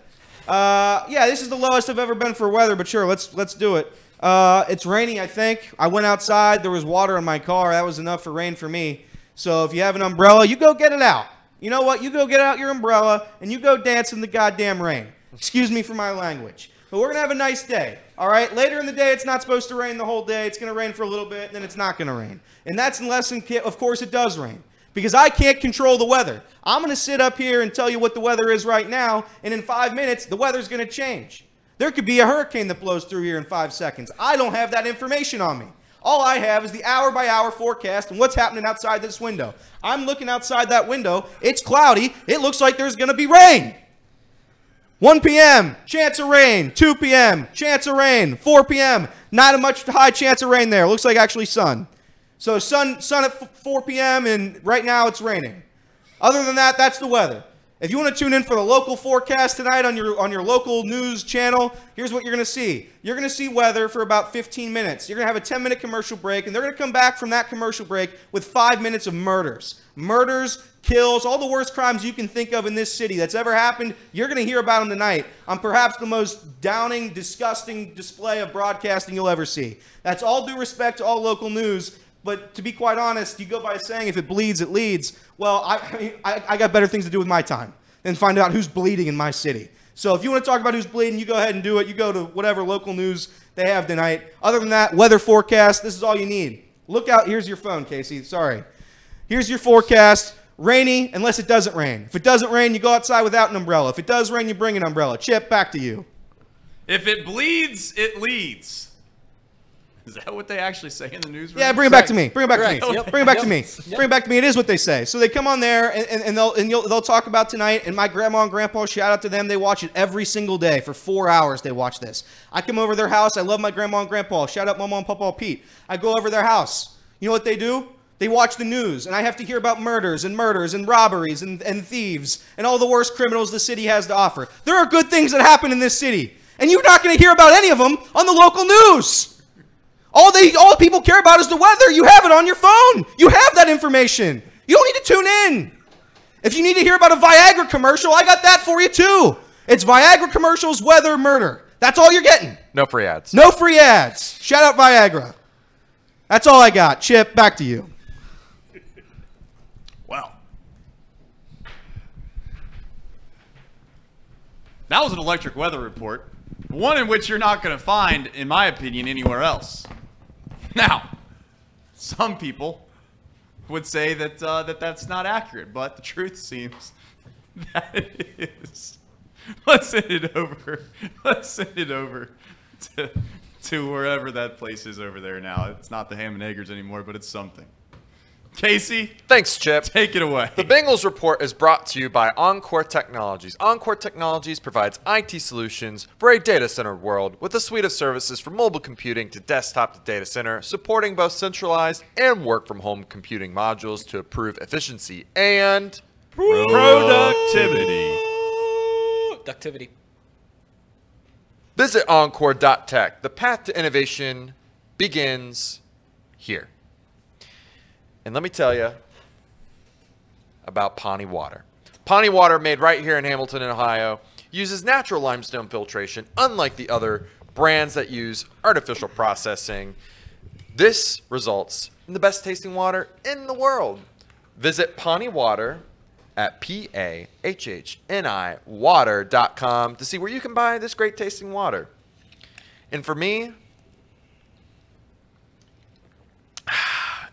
Uh, yeah, this is the lowest I've ever been for weather, but sure, let's let's do it. Uh, it's raining, I think. I went outside. There was water in my car. That was enough for rain for me. So if you have an umbrella, you go get it out. You know what? You go get out your umbrella and you go dance in the goddamn rain. Excuse me for my language. But we're going to have a nice day. All right? Later in the day, it's not supposed to rain the whole day. It's going to rain for a little bit, and then it's not going to rain. And that's unless, of course, it does rain. Because I can't control the weather. I'm going to sit up here and tell you what the weather is right now, and in five minutes, the weather's going to change. There could be a hurricane that blows through here in five seconds. I don't have that information on me. All I have is the hour by hour forecast and what's happening outside this window. I'm looking outside that window. It's cloudy. It looks like there's going to be rain. 1 p.m., chance of rain. 2 p.m., chance of rain. 4 p.m., not a much high chance of rain there. Looks like actually sun. So sun, sun at f- 4 p.m., and right now it's raining. Other than that, that's the weather. If you want to tune in for the local forecast tonight on your on your local news channel, here's what you're going to see. You're going to see weather for about 15 minutes. You're going to have a 10 minute commercial break, and they're going to come back from that commercial break with five minutes of murders, murders, kills, all the worst crimes you can think of in this city that's ever happened. You're going to hear about them tonight on perhaps the most downing, disgusting display of broadcasting you'll ever see. That's all due respect to all local news. But to be quite honest, you go by saying if it bleeds, it leads. Well, I, I, I got better things to do with my time than find out who's bleeding in my city. So if you want to talk about who's bleeding, you go ahead and do it. You go to whatever local news they have tonight. Other than that, weather forecast, this is all you need. Look out. Here's your phone, Casey. Sorry. Here's your forecast. Rainy unless it doesn't rain. If it doesn't rain, you go outside without an umbrella. If it does rain, you bring an umbrella. Chip, back to you. If it bleeds, it leads. Is that what they actually say in the newsroom? Yeah, bring it back to me. Bring it back Correct. to me. Yep. Bring it back to Yep. me. Bring it back to me. It is what they say. So they come on there and, and, and they'll and you'll, they'll talk about tonight. And my grandma and grandpa, shout out to them. They watch it every single day for four hours. They watch this. I come over their house. I love my grandma and grandpa. Shout out Mama and Papa Pete. I go over their house. You know what they do? They watch the news, and I have to hear about murders and murders and robberies and, and thieves and all the worst criminals the city has to offer. There are good things that happen in this city, and you're not going to hear about any of them on the local news. All they all people care about is the weather. You have it on your phone. You have that information. You don't need to tune in. If you need to hear about a Viagra commercial, I got that for you too. It's Viagra commercials, weather, murder. That's all you're getting. No free ads. No free ads. Shout out Viagra. That's all I got. Chip, back to you. Well, that was an electric weather report, one in which you're not going to find, in my opinion, anywhere else. Now, some people would say that uh, that that's not accurate, but the truth seems that it is. Let's send it over. Let's send it over to to wherever that place is over there now. It's not the Ham and Eggers anymore, but it's something. Casey, Thanks, Chip. take it away. The Bengals Report is brought to you by Encore Technologies. Encore Technologies provides IT solutions for a data center world with a suite of services from mobile computing to desktop to data center, supporting both centralized and work from home computing modules to improve efficiency and Productivity. Ductivity. visit encore.tech. The path to innovation begins here. And let me tell you about Pawnee Water. Pawnee Water, made right here in Hamilton, Ohio, uses natural limestone filtration, unlike the other brands that use artificial processing. This results in the best tasting water in the world. Visit Pawnee Water at P A H H N I water.com to see where you can buy this great tasting water. And for me,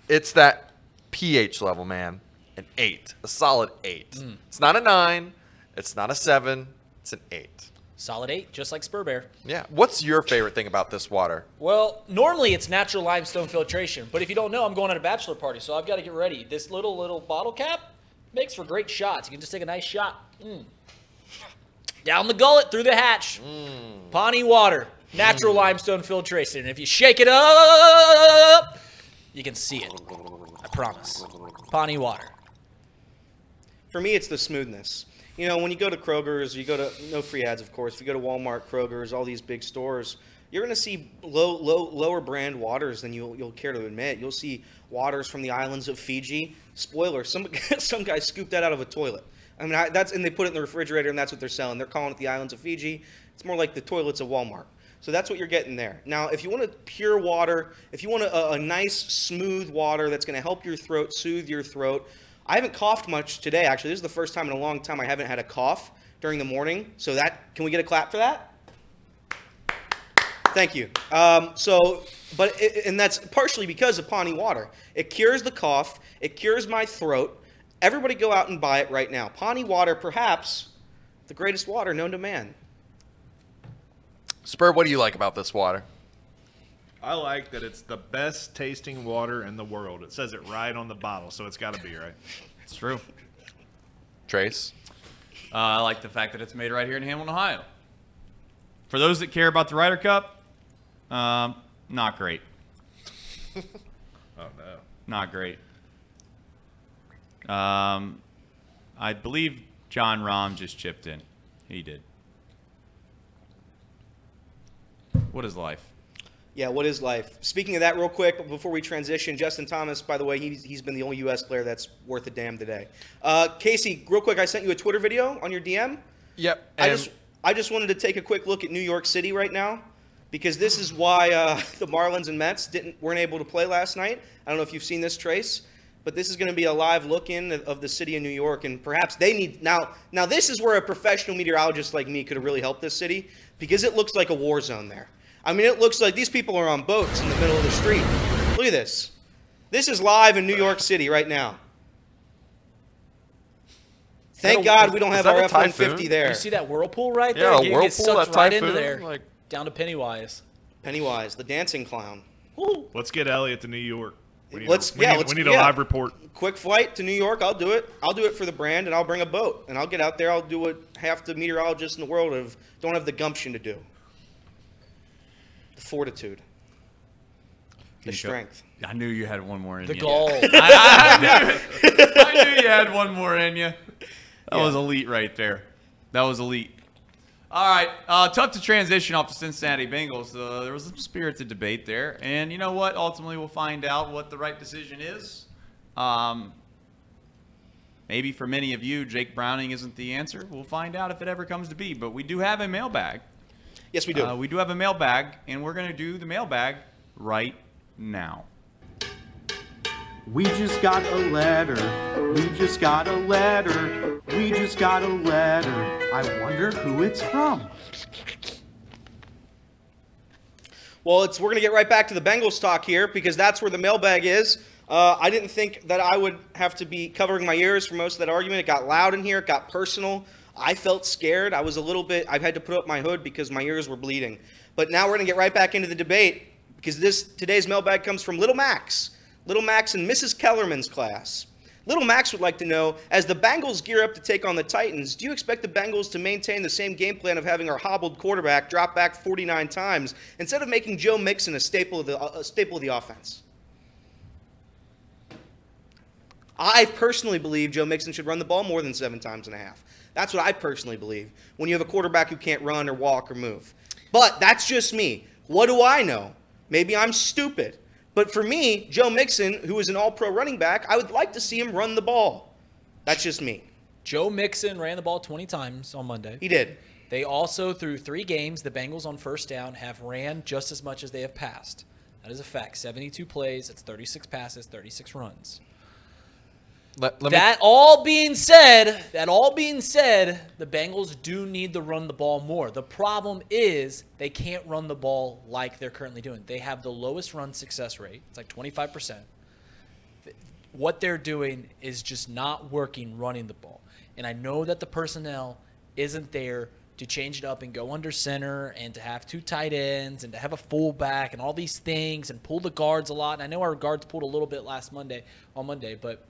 it's that pH level, man. An eight, a solid eight. Hmm. It's not a nine, it's not a seven, it's an eight. Solid eight, just like Spur Bear. Yeah. What's your favorite thing about this water? Well, normally it's natural limestone filtration, but if you don't know, I'm going at a bachelor party, so I've got to get ready. This little little bottle cap makes for great shots. You can just take a nice shot. Mm. Down the gullet, through the hatch. Hmm. Pawnee water, natural hmm. limestone filtration. And if you shake it up, You can see it. I promise. Pawnee water. For me, it's the smoothness. You know, when you go to Kroger's, you go to no free ads, of course. If you go to Walmart, Kroger's, all these big stores, you're going to see low, low, lower brand waters than you'll, you'll care to admit. You'll see waters from the islands of Fiji. Spoiler: some some guy scooped that out of a toilet. I mean, I, that's and they put it in the refrigerator, and that's what they're selling. They're calling it the islands of Fiji. It's more like the toilets of Walmart. So that's what you're getting there. Now, if you want a pure water, if you want a, a nice, smooth water that's going to help your throat, soothe your throat. I haven't coughed much today. Actually, this is the first time in a long time I haven't had a cough during the morning. So that can we get a clap for that? Thank you. Um, so, but it, and that's partially because of Pawnee water. It cures the cough. It cures my throat. Everybody go out and buy it right now. Pawnee water, perhaps the greatest water known to man. Spur, what do you like about this water? I like that it's the best tasting water in the world. It says it right on the bottle, so it's got to be right. It's true. Trace? Uh, I like the fact that it's made right here in Hamilton, Ohio. For those that care about the Ryder Cup, um, not great. Oh no. Not great. Um, I believe Jon Rahm just chipped in. He did. What is life? Yeah, what is life? Speaking of that, real quick, before we transition, Justin Thomas, by the way, he's, he's been the only U.S. player that's worth a damn today. Uh, Casey, real quick, I sent you a Twitter video on your DM. Yep. I just I just wanted to take a quick look at New York City right now because this is why uh, the Marlins and Mets didn't weren't able to play last night. I don't know if you've seen this, Trace, but this is going to be a live look in of, of the city of New York, and perhaps they need now. Now this is where a professional meteorologist like me could have really helped this city because it looks like a war zone there. I mean, it looks like these people are on boats in the middle of the street. Look at this. This is live in New York City right now. Thank a- God we don't have our F one fifty there. You see that whirlpool right Yeah, there? a whirlpool, get sucked that right into there, like- down to Pennywise. Pennywise, the dancing clown. Woo. Let's get Elliot to New York. We need Let's- a, we yeah, need, let's- we need a yeah. live report. Quick flight to New York. I'll do it. I'll do it for the brand, and I'll bring a boat, and I'll get out there. I'll do what half the meteorologists in the world have don't have the gumption to do. The fortitude, the go- strength. I knew you had one more in you. The you. goal. I, I knew, I knew you had one more in you. That Yeah. was elite right there. That was elite. All right, uh, tough to transition off the Cincinnati Bengals. Uh, there was some spirited debate there, and you know what? Ultimately, we'll find out what the right decision is. Um, maybe for many of you, Jake Browning isn't the answer. We'll find out if it ever comes to be. But we do have a mailbag. Yes, we do. Uh, we do have a mailbag, and we're going to do the mailbag right now. We just got a letter. We just got a letter. We just got a letter. I wonder who it's from. Well, it's we're gonna get right back to the Bengals talk here because that's where the mailbag is. Uh, I didn't think that I would have to be covering my ears for most of that argument. It got loud in here. It got personal. I felt scared. I was a little bit. I've had to put up my hood because my ears were bleeding. But now we're gonna get right back into the debate because this today's mailbag comes from Little Max, Little Max and Mrs. Kellerman's class. Little Max would like to know, as the Bengals gear up to take on the Titans, do you expect the Bengals to maintain the same game plan of having our hobbled quarterback drop back 49 times instead of making Joe Mixon a staple of the a staple of the offense? I personally believe Joe Mixon should run the ball more than seven times and a half. That's what I personally believe. When you have a quarterback who can't run or walk or move, but that's just me. What do I know? Maybe I'm stupid. But for me, Joe Mixon, who is an all pro running back, I would like to see him run the ball. That's just me. Joe Mixon ran the ball 20 times on Monday. He did. They also, through three games, the Bengals on first down have ran just as much as they have passed. That is a fact. 72 plays, it's 36 passes, 36 runs. Let, let me- That all being said, that all being said, the Bengals do need to run the ball more. The problem is they can't run the ball like they're currently doing. They have the lowest run success rate. It's like 25%. What they're doing is just not working running the ball. And I know that the personnel isn't there to change it up and go under center and to have two tight ends and to have a fullback and all these things and pull the guards a lot. And I know our guards pulled a little bit last Monday on Monday, but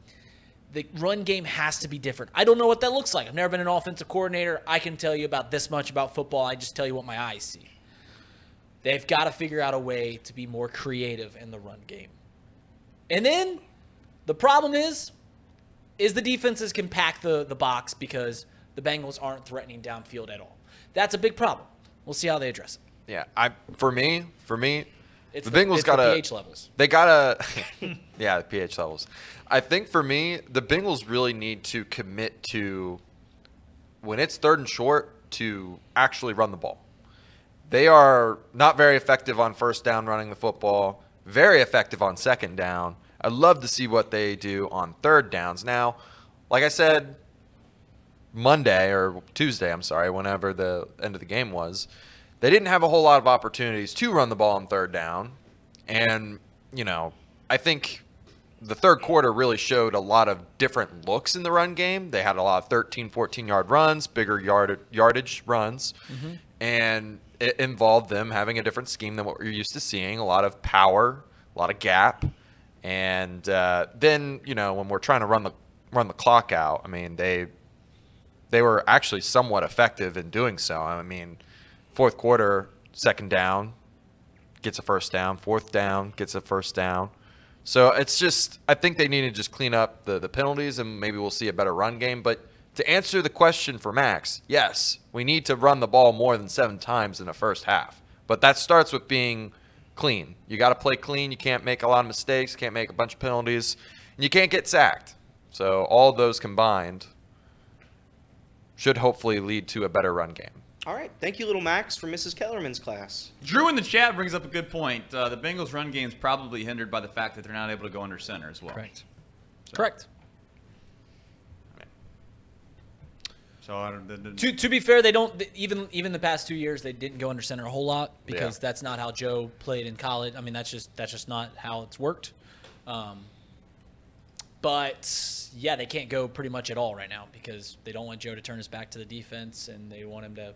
the run game has to be different. I don't know what that looks like. I've never been an offensive coordinator. I can tell you about this much about football. I just tell you what my eyes see. They've got to figure out a way to be more creative in the run game. And then the problem is, is the defenses can pack the, the box because the Bengals aren't threatening downfield at all. That's a big problem. We'll see how they address it. Yeah, I for me, for me, It's the Bengals got to pH levels. They gotta, yeah, the pH levels. I think for me, the Bengals really need to commit to when it's third and short to actually run the ball. They are not very effective on first down running the football, very effective on second down. I'd love to see what they do on third downs. Now, like I said, Monday or Tuesday, I'm sorry, whenever the end of the game was, they didn't have a whole lot of opportunities to run the ball on third down. And, you know, I think the third quarter really showed a lot of different looks in the run game. They had a lot of 13, 14 yard runs, bigger yard, yardage runs, and it involved them having a different scheme than what we're used to seeing. A lot of power, a lot of gap, and uh, then you know when we're trying to run the run the clock out, I mean they they were actually somewhat effective in doing so. I mean, fourth quarter, second down, gets a first down. Fourth down, gets a first down. So it's just, I think they need to just clean up the, the penalties and maybe we'll see a better run game. But to answer the question for Max, yes, we need to run the ball more than seven times in the first half. But that starts with being clean. You got to play clean. You can't make a lot of mistakes, can't make a bunch of penalties, and you can't get sacked. So all those combined should hopefully lead to a better run game. All right. Thank you, little Max, for Mrs. Kellerman's class. Drew in the chat brings up a good point. Uh, the Bengals' run game is probably hindered by the fact that they're not able to go under center as well. Correct. Correct. So I don't. The, the, To, to be fair, they don't th- even even the past two years they didn't go under center a whole lot because Yeah. that's not how Joe played in college. I mean, that's just that's just not how it's worked. Um, but yeah, they can't go pretty much at all right now because they don't want Joe to turn his back to the defense and they want him to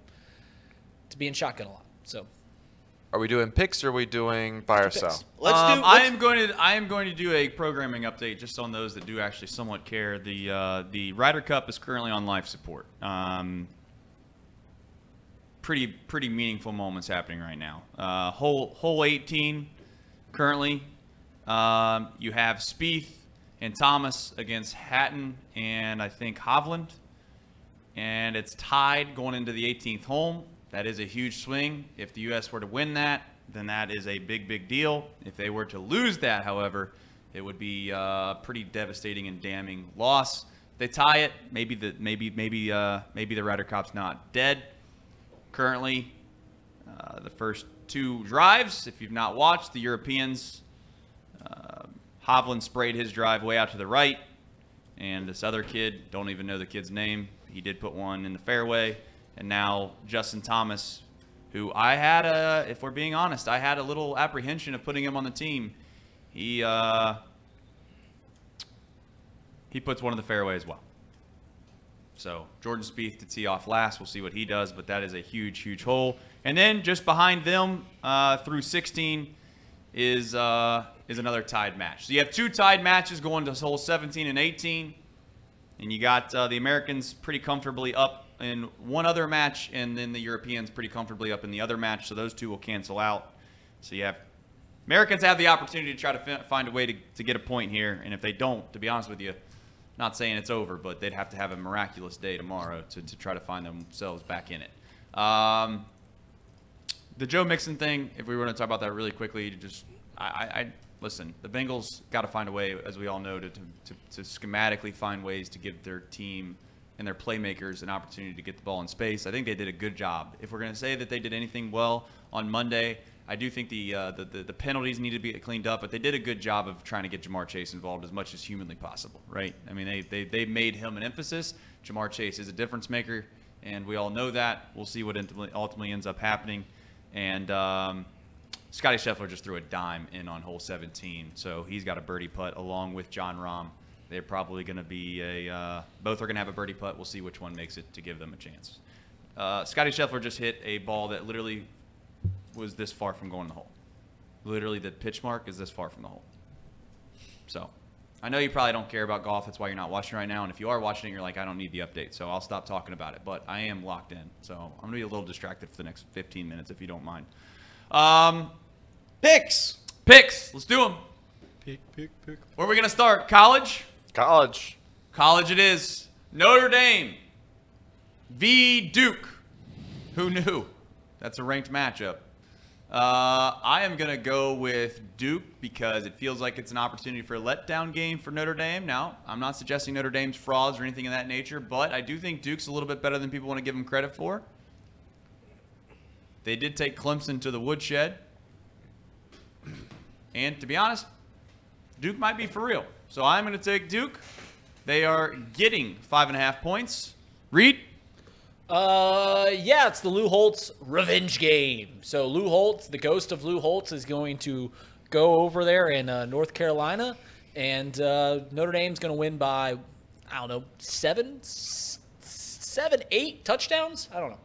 to be in shotgun a lot. So Are we doing picks or are we doing by ourselves? Let's Um, do. I let's- am going to I am going to do a programming update just on those that do actually somewhat care. The uh, the Ryder Cup is currently on life support. Um, pretty pretty meaningful moments happening right now. Uh, hole hole 18 currently. Um, you have Spieth and Thomas against Hatton and I think Hovland, and it's tied going into the 18th hole. That is a huge swing. If the U.S. were to win that, then that is a big, big deal. If they were to lose that, however, it would be a pretty devastating and damning loss. They tie it. Maybe the maybe maybe uh, maybe the Ryder Cup's not dead. Currently, uh, the first two drives, if you've not watched, the Europeans, uh, Hovland sprayed his drive way out to the right, and this other kid, don't even know the kid's name, he did put one in the fairway, and now Justin Thomas, who I had a, if we're being honest, I had a little apprehension of putting him on the team. He uh, he puts one in the fairway as well. So Jordan Spieth to tee off last. We'll see what he does, but that is a huge, huge hole. And then just behind them uh, through 16 is uh, is another tied match. So you have two tied matches going to hole 17 and 18, and you got uh, the Americans pretty comfortably up in one other match, and then the Europeans pretty comfortably up in the other match. So those two will cancel out. So you have Americans have the opportunity to try to fi- find a way to, to get a point here, and if they don't, to be honest with you, not saying it's over, but they'd have to have a miraculous day tomorrow to, to try to find themselves back in it. Um, the Joe Mixon thing, if we were to talk about that really quickly, just I, I, listen. The Bengals got to find a way, as we all know, to, to, to schematically find ways to give their team and their playmakers an opportunity to get the ball in space. I think they did a good job. If we're going to say that they did anything well on Monday, I do think the, uh, the, the the penalties need to be cleaned up, but they did a good job of trying to get Ja'Marr Chase involved as much as humanly possible, right? I mean, they they, they made him an emphasis. Ja'Marr Chase is a difference maker, and we all know that. We'll see what ultimately, ends up happening. And um, Scotty Scheffler just threw a dime in on hole 17, so he's got a birdie putt along with Jon Rahm. They're probably going to be a uh, both are going to have a birdie putt. We'll see which one makes it to give them a chance. Uh, Scotty Scheffler just hit a ball that literally was this far from going in the hole. Literally, the pitch mark is this far from the hole. So, I know you probably don't care about golf. That's why you're not watching right now. And if you are watching it, you're like, I don't need the update. So I'll stop talking about it. But I am locked in. So I'm going to be a little distracted for the next 15 minutes if you don't mind. Um, Picks. picks. Let's do them. Pick, pick, pick. Where are we gonna start? College. College. College it is. Notre Dame v Duke. Who knew? That's a ranked matchup. Uh, I am going to go with Duke because it feels like it's an opportunity for a letdown game for Notre Dame. Now, I'm not suggesting Notre Dame's frauds or anything of that nature, but I do think Duke's a little bit better than people want to give them credit for. They did take Clemson to the woodshed. And to be honest, Duke might be for real. So I'm going to take Duke. They are getting five and a half points. Reed? Uh, yeah, it's the Lou Holtz revenge game. So Lou Holtz, the ghost of Lou Holtz, is going to go over there in uh, North Carolina, and uh, Notre Dame's going to win by, I don't know, seven, s- seven, eight touchdowns. I don't know.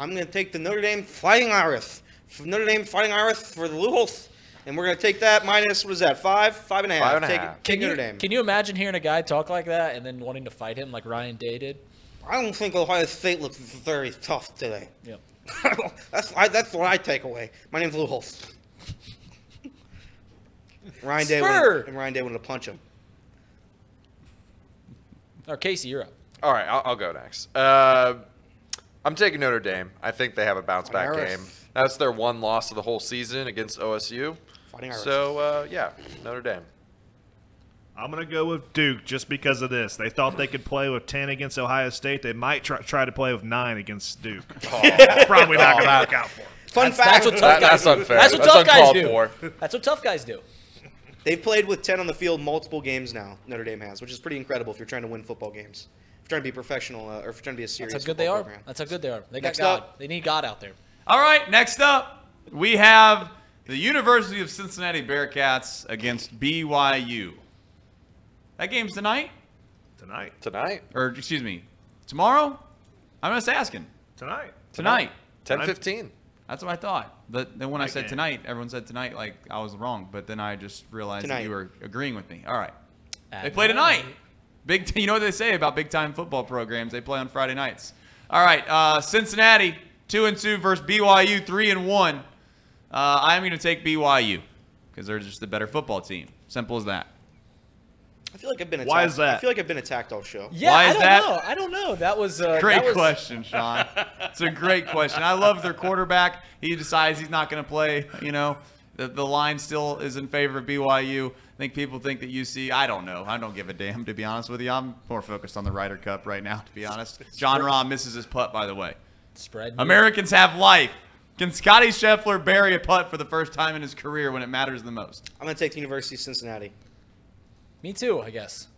I'm going to take the Notre Dame Fighting Irish. Notre Dame Fighting Irish for the Lou Holtz. And we're going to take that minus, what is that, five? Five and a half. Five and a take, half. Take Can Notre you, Dame. can you imagine hearing a guy talk like that and then wanting to fight him like Ryan Day did? I don't think Ohio State looks very tough today. Yep. that's, I, that's what I take away. My name's Lou Holtz. Ryan Day, Spur. wanted, and Ryan Day wanted to punch him. Or Casey, you're up. All right, I'll, I'll go next. Uh, I'm taking Notre Dame. I think they have a bounce back game. That's their one loss of the whole season against OSU. Fighting Irish. So uh, yeah, Notre Dame. I'm going to go with Duke just because of this. They thought they could play with 10 against Ohio State. They might try, try to play with 9 against Duke. Probably not going to work out for them. Fun That's, fact: that's what tough That- guys that's do. unfair. That's what That's tough guys do. for. That's what tough guys do. they've played with 10 on the field multiple games now. Notre Dame has, which is pretty incredible if you're trying to win football games. If you're trying to be professional, uh, or if you're trying to be a serious. That's how good they are. program. That's how good they are. They got Next God. up. They need God out there. All right, next up, we have the University of Cincinnati Bearcats against BYU. That game's tonight? Tonight. Tonight, Or, excuse me, tomorrow? I'm just asking. Tonight. Tonight. 10:15. That's what I thought. But then when I Night said game. tonight, everyone said tonight like I was wrong. But then I just realized that you were agreeing with me. All right. At They play tonight. Big, t- you know what they say about big time football programs? They play on Friday nights. All right, uh, Cincinnati two and two versus BYU three and one. Uh, I'm going to take BYU because they're just the better football team. Simple as that. I feel like I've been attacked. Why is that? I feel like I've been attacked all show. Yeah, Why I don't that? know. I don't know. That was uh, Great that was- question, Sean. It's a great question. I love their quarterback. He decides he's not going to play. You know, the, the line still is in favor of BYU. I think people think that UC. I don't know. I don't give a damn, to be honest with you. I'm more focused on the Ryder Cup right now, to be honest. Jon Rahm misses his putt, by the way. Spread. Americans have life. Can Scotty Scheffler bury a putt for the first time in his career when it matters the most? I'm going to take the University of Cincinnati. Me too, I guess.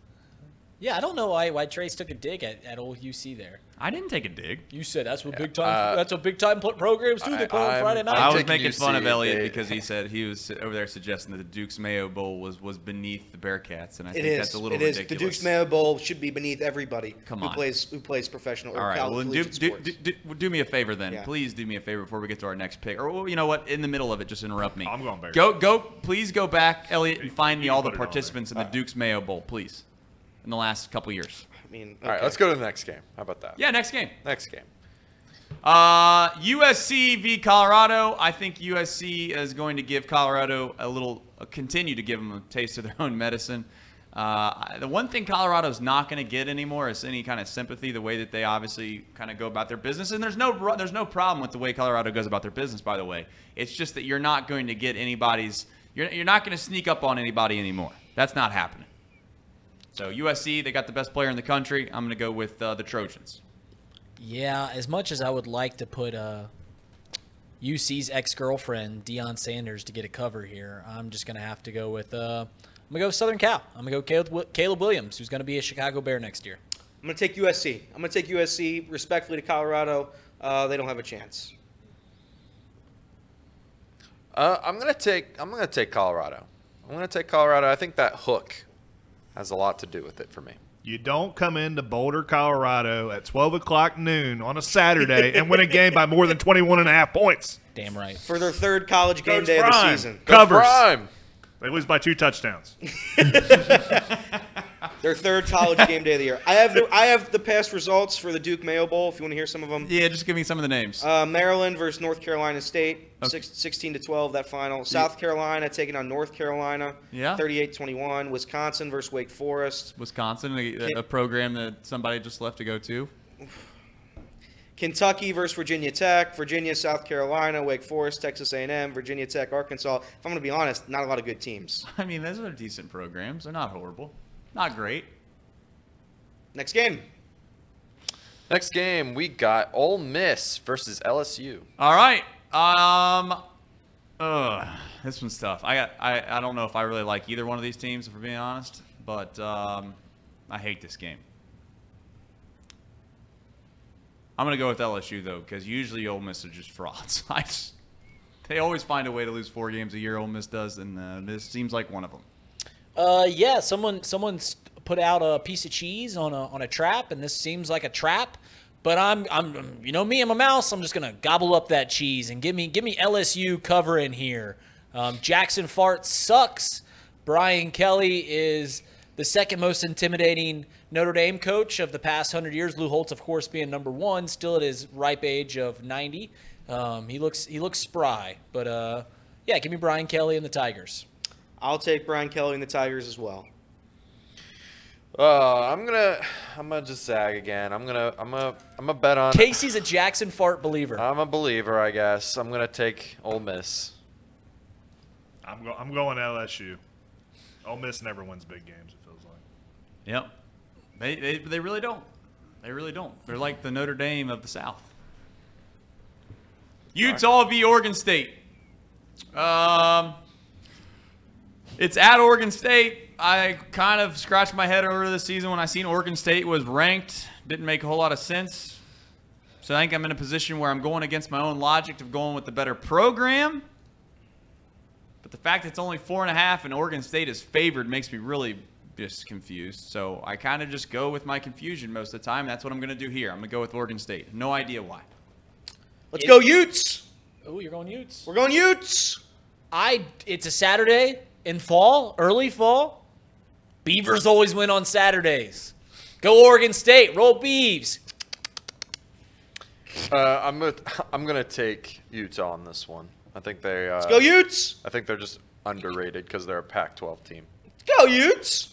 Yeah, I don't know why why Trace took a dig at, at old UC there. I didn't take a dig. You said that's what big time uh, that's what big time programs do. They I- play on Friday night. I was making fun of Elliot Elliott They- because he said he was over there suggesting that the Duke's Mayo Bowl was, was beneath the Bearcats, and I It think is. that's a little It is. ridiculous. The Duke's Mayo Bowl should be beneath everybody Come who plays who plays professional or All right, college well, then do, do, do, do, do me a favor then. Yeah. Please do me a favor before we get to our next pick. Or well, you know what? In the middle of it, just interrupt me. I'm going Bears. Go, go. Please go back, Elliot, and find me all the put it on there. participants in the Duke's Mayo Bowl, please, in the last couple years. I mean, All right, let's go to the next game. How about that? Yeah, next game. Next game. Uh, USC v Colorado. I think USC is going to give Colorado a little, uh, continue to give them a taste of their own medicine. Uh, the one thing Colorado's not going to get anymore is any kind of sympathy, the way that they obviously kind of go about their business. And there's no there's no problem with the way Colorado goes about their business, by the way. It's just that you're not going to get anybody's. You're, you're not going to sneak up on anybody anymore. That's not happening. So USC, they got the best player in the country. I'm going to go with uh, the Trojans. Yeah, as much as I would like to put uh, UC's ex girlfriend Deion Sanders to get a cover here, I'm just gonna have to go with uh, I'm gonna go with Southern Cal. I'm gonna go Caleb, Caleb Williams, who's gonna be a Chicago Bear next year. I'm going to take USC. I'm going to take USC respectfully to Colorado. Uh, they don't have a chance. Uh, I'm gonna take. I'm gonna take Colorado. I'm gonna take Colorado. I think that hook has a lot to do with it for me. You don't come into Boulder, Colorado at 12 o'clock noon on a Saturday and win a game by more than 21 and a half points. Damn right. For their third college game Coach day of the season. Covers. Prime. They lose by two touchdowns. Their third college game day of the year. I have the I have the past results for the Duke Mayo Bowl. If you want to hear some of them. Yeah, just give me some of the names. Uh, Maryland versus North Carolina State, Okay. six, 16 to 12 that final. South Carolina taking on North Carolina, Yeah. 38-21. Wisconsin versus Wake Forest. Wisconsin, a, a program that somebody just left to go to. Kentucky versus Virginia Tech, Virginia, South Carolina, Wake Forest, Texas A&M, Virginia Tech, Arkansas. If I'm going to be honest, not a lot of good teams. I mean, those are decent programs. They're not horrible. Not great. Next game. Next game, we got Ole Miss versus LSU. All right. Um. Ugh, this one's tough. I got. I. I don't know if I really like either one of these teams, if we're being honest. But um, I hate this game. I'm gonna go with LSU though, because usually Ole Miss are just frauds. I just, they always find a way to lose four games a year. Ole Miss does, and uh, this seems like one of them. Uh, yeah, someone someone's put out a piece of cheese on a on a trap, and this seems like a trap. But I'm I'm you know me, I'm a mouse. I'm just gonna gobble up that cheese and give me give me LSU cover in here. Um, Jaxson Fart sucks. Brian Kelly is the second most intimidating Notre Dame coach of the past hundred years. Lou Holtz, of course, being number one, still at his ripe age of 90. Um, he looks he looks spry, but uh, yeah, give me Brian Kelly and the Tigers. I'll take Brian Kelly and the Tigers as well. Uh, I'm gonna, I'm gonna just zag again. I'm gonna, I'm gonna, I'm gonna bet on. Casey's a Jaxson Dart believer. I'm a believer, I guess. I'm gonna take Ole Miss. I'm, go- I'm going LSU. Ole Miss never wins big games. It feels like. Yep. They, they, they really don't. They really don't. They're like the Notre Dame of the South. Utah v. Oregon State. Um, it's at Oregon State. I kind of scratched my head over this season when I seen Oregon State was ranked. Didn't make a whole lot of sense. So I think I'm in a position where I'm going against my own logic of going with the better program. But the fact that it's only four and a half and Oregon State is favored makes me really just confused. So I kind of just go with my confusion most of the time. That's what I'm going to do here. I'm going to go with Oregon State. No idea why. Let's go Utes. Oh, you're going Utes. We're going Utes. I. It's a Saturday in fall, early fall. Beavers always win on Saturdays. Go Oregon State. Roll Beavs. Uh, I'm gonna, I'm gonna take Utah on this one. I think they, uh, Let's go Utes. I think they're just underrated because they're a Pac-12 team. Let's go Utes.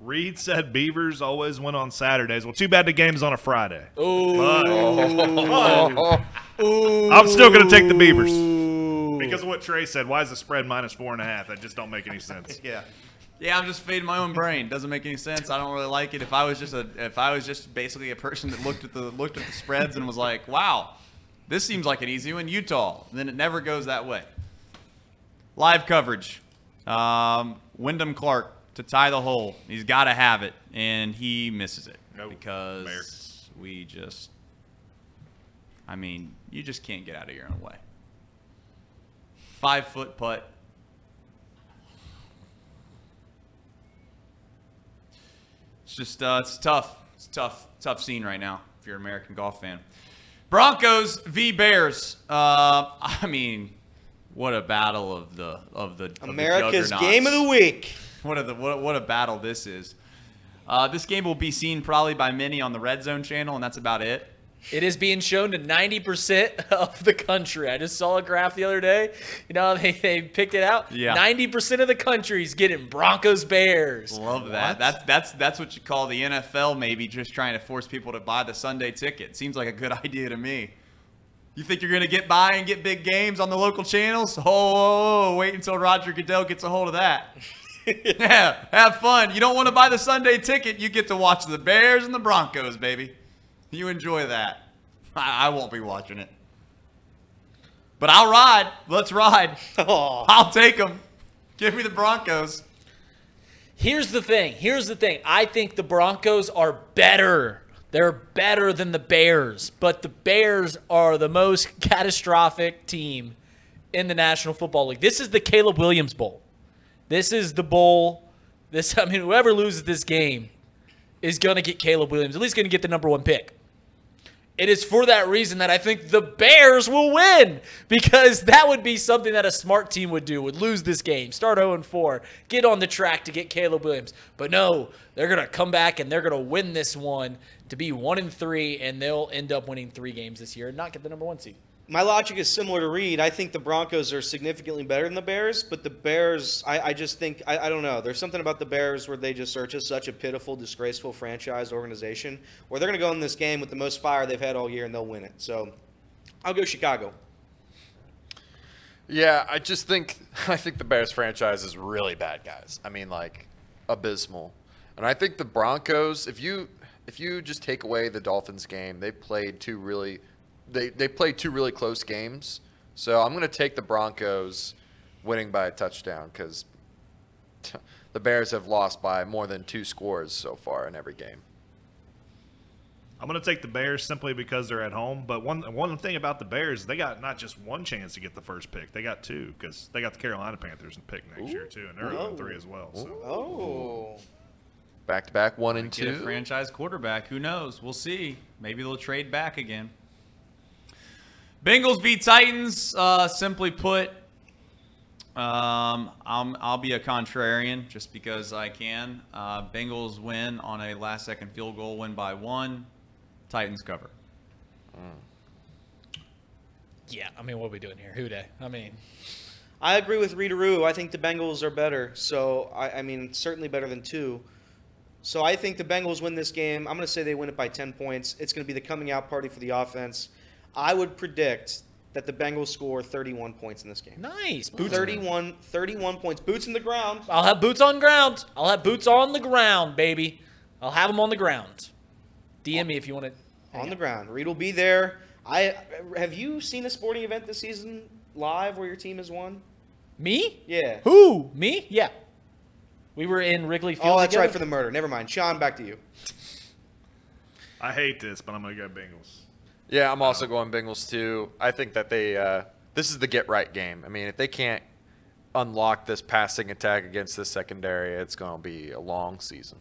Reed said Beavers always win on Saturdays. Well, too bad the game's on a Friday. Oh, I'm still going to take the Beavers. Because of what Trey said, why is the spread minus four and a half? That just don't make any sense. Yeah. Yeah, I'm just feeding my own brain. Doesn't make any sense. I don't really like it. If I was just a, if I was just basically a person that looked at the looked at the spreads and was like, "Wow, this seems like an easy one." Utah. Then it never goes that way. Live coverage. Um, Wyndham Clark to tie the hole. He's got to have it, and he misses it Nope. because Bear. we just. I mean, you just can't get out of your own way. Five foot putt. It's just uh, it's tough. It's tough, tough scene right now if you're an American golf fan. Broncos v Bears. Uh, I mean, what a battle of the of the of the America's game of the week. What a the, what, what a battle this is. Uh, this game will be seen probably by many on the Red Zone channel, and that's about it. It is being shown to 90% of the country. I just saw a graph the other day. You know, they, they picked it out. Yeah. 90% of the country is getting Broncos Bears. Love that. That's that's that's what you call the NFL maybe just trying to force people to buy the Sunday ticket. Seems like a good idea to me. You think you're gonna get by and get big games on the local channels? Oh, oh, oh, wait until Roger Goodell gets a hold of that. yeah, have fun. You don't want to buy the Sunday ticket, you get to watch the Bears and the Broncos, baby. You enjoy that. I, I won't be watching it. But I'll ride. Let's ride. Oh, I'll take them. Give me the Broncos. Here's the thing. Here's the thing. I think the Broncos are better. They're better than the Bears, but the Bears are the most catastrophic team in the National Football League. This is the Caleb Williams Bowl. This is the bowl. This I mean, whoever loses this game is gonna get Caleb Williams. At least gonna get the number one pick. It is for that reason that I think the Bears will win because that would be something that a smart team would do. Would lose this game, start 0 4, get on the track to get Caleb Williams. But no, they're gonna come back and they're gonna win this one to be one and three, and they'll end up winning three games this year and not get the number one seed. My logic is similar to Reed. I think the Broncos are significantly better than the Bears, but the Bears, I, I just think, I, I don't know. There's something about the Bears where they just are just such a pitiful, disgraceful franchise organization where they're going to go in this game with the most fire they've had all year and they'll win it. So I'll go Chicago. Yeah, I just think I think the Bears franchise is really bad, guys. I mean, like abysmal. And I think the Broncos, if you if you just take away the Dolphins game, they played two really they they played two really close games. So I'm going to take the Broncos winning by a touchdown cuz the Bears have lost by more than two scores so far in every game. I'm going to take the Bears simply because they're at home. But one one thing about the Bears, they got not just one chance to get the first pick; they got two because they got the Carolina Panthers in pick next year too, and they're 0 three as well. So Oh. Back to back 1 and Get a 2. franchise quarterback. Who knows? We'll see. Maybe they'll trade back again. Bengals beat Titans. Uh, simply put, um, I'm, I'll be a contrarian just because I can. Uh, Bengals win on a last-second field goal, win by one. Titans cover. Yeah, I mean, what are we doing here? Who day? I mean, I agree with Readeroo. I think the Bengals are better. So, I, I mean, certainly better than two. So, I think the Bengals win this game. I'm going to say they win it by 10 points. It's going to be the coming out party for the offense. I would predict that the Bengals score 31 points in this game. nice. Boots 31, 31 points. Boots in the ground. I'll have boots on ground. I'll have boots on the ground, baby. I'll have them on the ground. DM me if you want to. On the ground. Reed will be there. I Have you seen a sporting event this season live where your team has won? Me? Yeah. Who? Me? Yeah. We were in Wrigley Field. Oh, that's right for the murder. Never mind. Sean, back to you. I hate this, but I'm going to go Bengals. Yeah, I'm also going Bengals too. I think that they uh, this is the get right game. I mean, if they can't unlock this passing attack against this secondary, it's going to be a long season.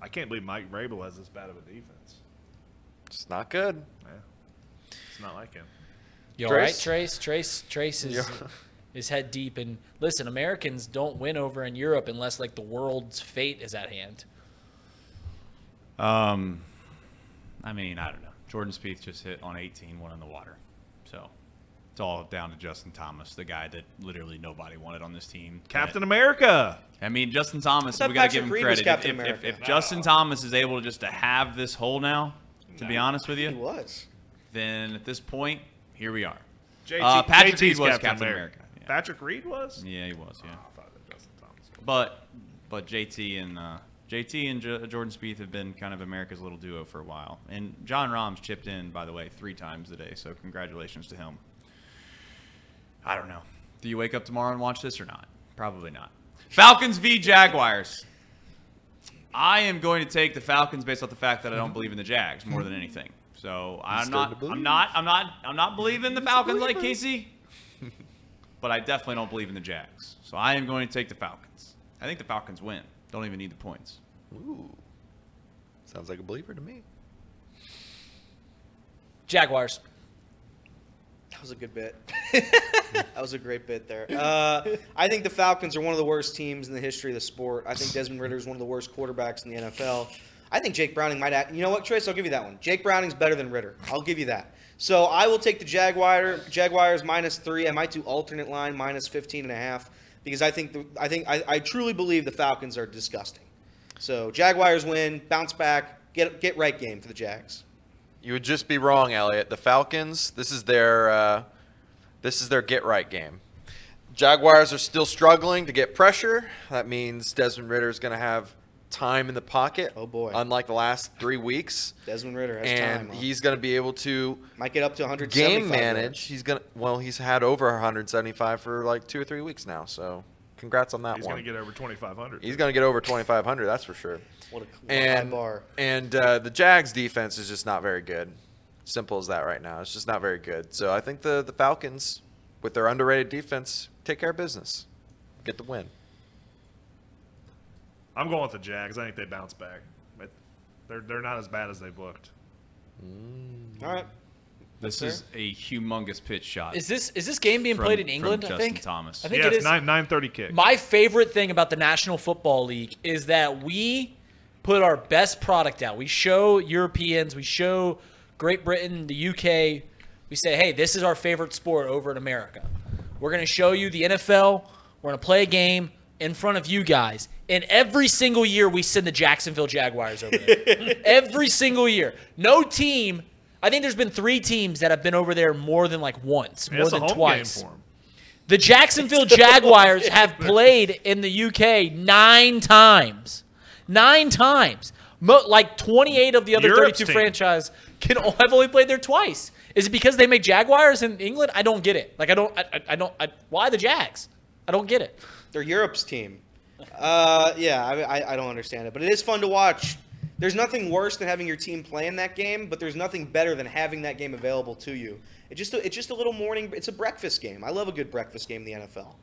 I can't believe Mike Vrabel has this bad of a defense. It's not good. Yeah. It's not like him. You all right, Trace? Trace? Trace, Trace is Yeah. is head deep. And listen, Americans don't win over in Europe unless like the world's fate is at hand. Um, I mean, I don't know. Jordan Spieth just hit on 18, one in the water. So it's all down to Justin Thomas, the guy that literally nobody wanted on this team. Captain America. I mean, Justin Thomas, we got to give him Reed credit. If, Captain if, if, America. if Justin Thomas is able to just to have this hole now, to be honest with you, He was. then at this point, here we are. JT, Uh, Patrick JT's Reed was Captain, Captain America. America, yeah. Patrick Reed was? Yeah, he was. Yeah. I thought that Justin Thomas was. But but JT and uh, JT and J- Jordan Spieth have been kind of America's little duo for a while. And Jon Rahm's chipped in, by the way, three times today. So congratulations to him. I don't know. Do you wake up tomorrow and watch this or not? Probably not. Falcons v Jaguars. I am going to take the Falcons based off the fact that I don't believe in the Jags more than anything. So I'm not. I'm not. I'm not. I'm not believing the Falcons like Casey. but I definitely don't believe in the Jags. So I am going to take the Falcons. I think the Falcons win. Don't even need the points. Ooh. Sounds like a believer to me. Jaguars. That was a good bit. that was a great bit there. Uh, I think the Falcons are one of the worst teams in the history of the sport. I think Desmond Ridder is one of the worst quarterbacks in the NFL. I think Jake Browning might act. You know what, Trace? I'll give you that one. Jake Browning's better than Ridder. I'll give you that. So I will take the Jaguar, Jaguars minus three. I might do alternate line minus 15 and a half because I think the, I think I, I truly believe the Falcons are disgusting. So Jaguars win, bounce back, get get right game for the Jags. You would just be wrong, Elliot. The Falcons, this is their uh, this is their get right game. Jaguars are still struggling to get pressure. That means Desmond Ridder is going to have time in the pocket. Oh, boy. Unlike the last three weeks, Desmond Ridder has and time. huh? he's going to be able to might get up to 175 game yards. manage. He's going to well, he's had over 175 for like two or three weeks now. So, congrats on that He's one. He's going to get over 2,500. he's going to get over 2,500. That's for sure. What a, what a high and bar. and uh, the Jags defense is just not very good. Simple as that right now. It's just not very good. So I think the the Falcons, with their underrated defense, take care of business, get the win. I'm going with the Jags. I think they bounce back. But they're, they're not as bad as they've looked. Mm. All right. This fair. is a humongous pitch shot. Is this is this game being From- played in from England? I Justin think. Thomas. I think Yeah, it is nine nine thirty kick. My favorite thing about the National Football League is that we put our best product out. We show Europeans, we show Great Britain, the UK. We say, hey, this is our favorite sport over in America. We're going to show you the NFL. We're going to play a game in front of you guys. And every single year, we send the Jacksonville Jaguars over there. every single year. No team. I think there's been three teams that have been over there more than like once, more it's a than home twice. game for 'em. The Jacksonville Jaguars have played in the UK nine times. Nine times. Mo- like 28 of the other Europe's 32 team. franchise can all have only played there twice. Is it because they make Jaguars in England? I don't get it. Like I don't. I, I- I don't. I, why the Jags? I don't get it. They're Europe's team. Uh, yeah, I, I, I don't understand it, but it is fun to watch. There's nothing worse than having your team play in that game, but there's nothing better than having that game available to you. It just it's just a little morning. It's a breakfast game. I love a good breakfast game in the NFL.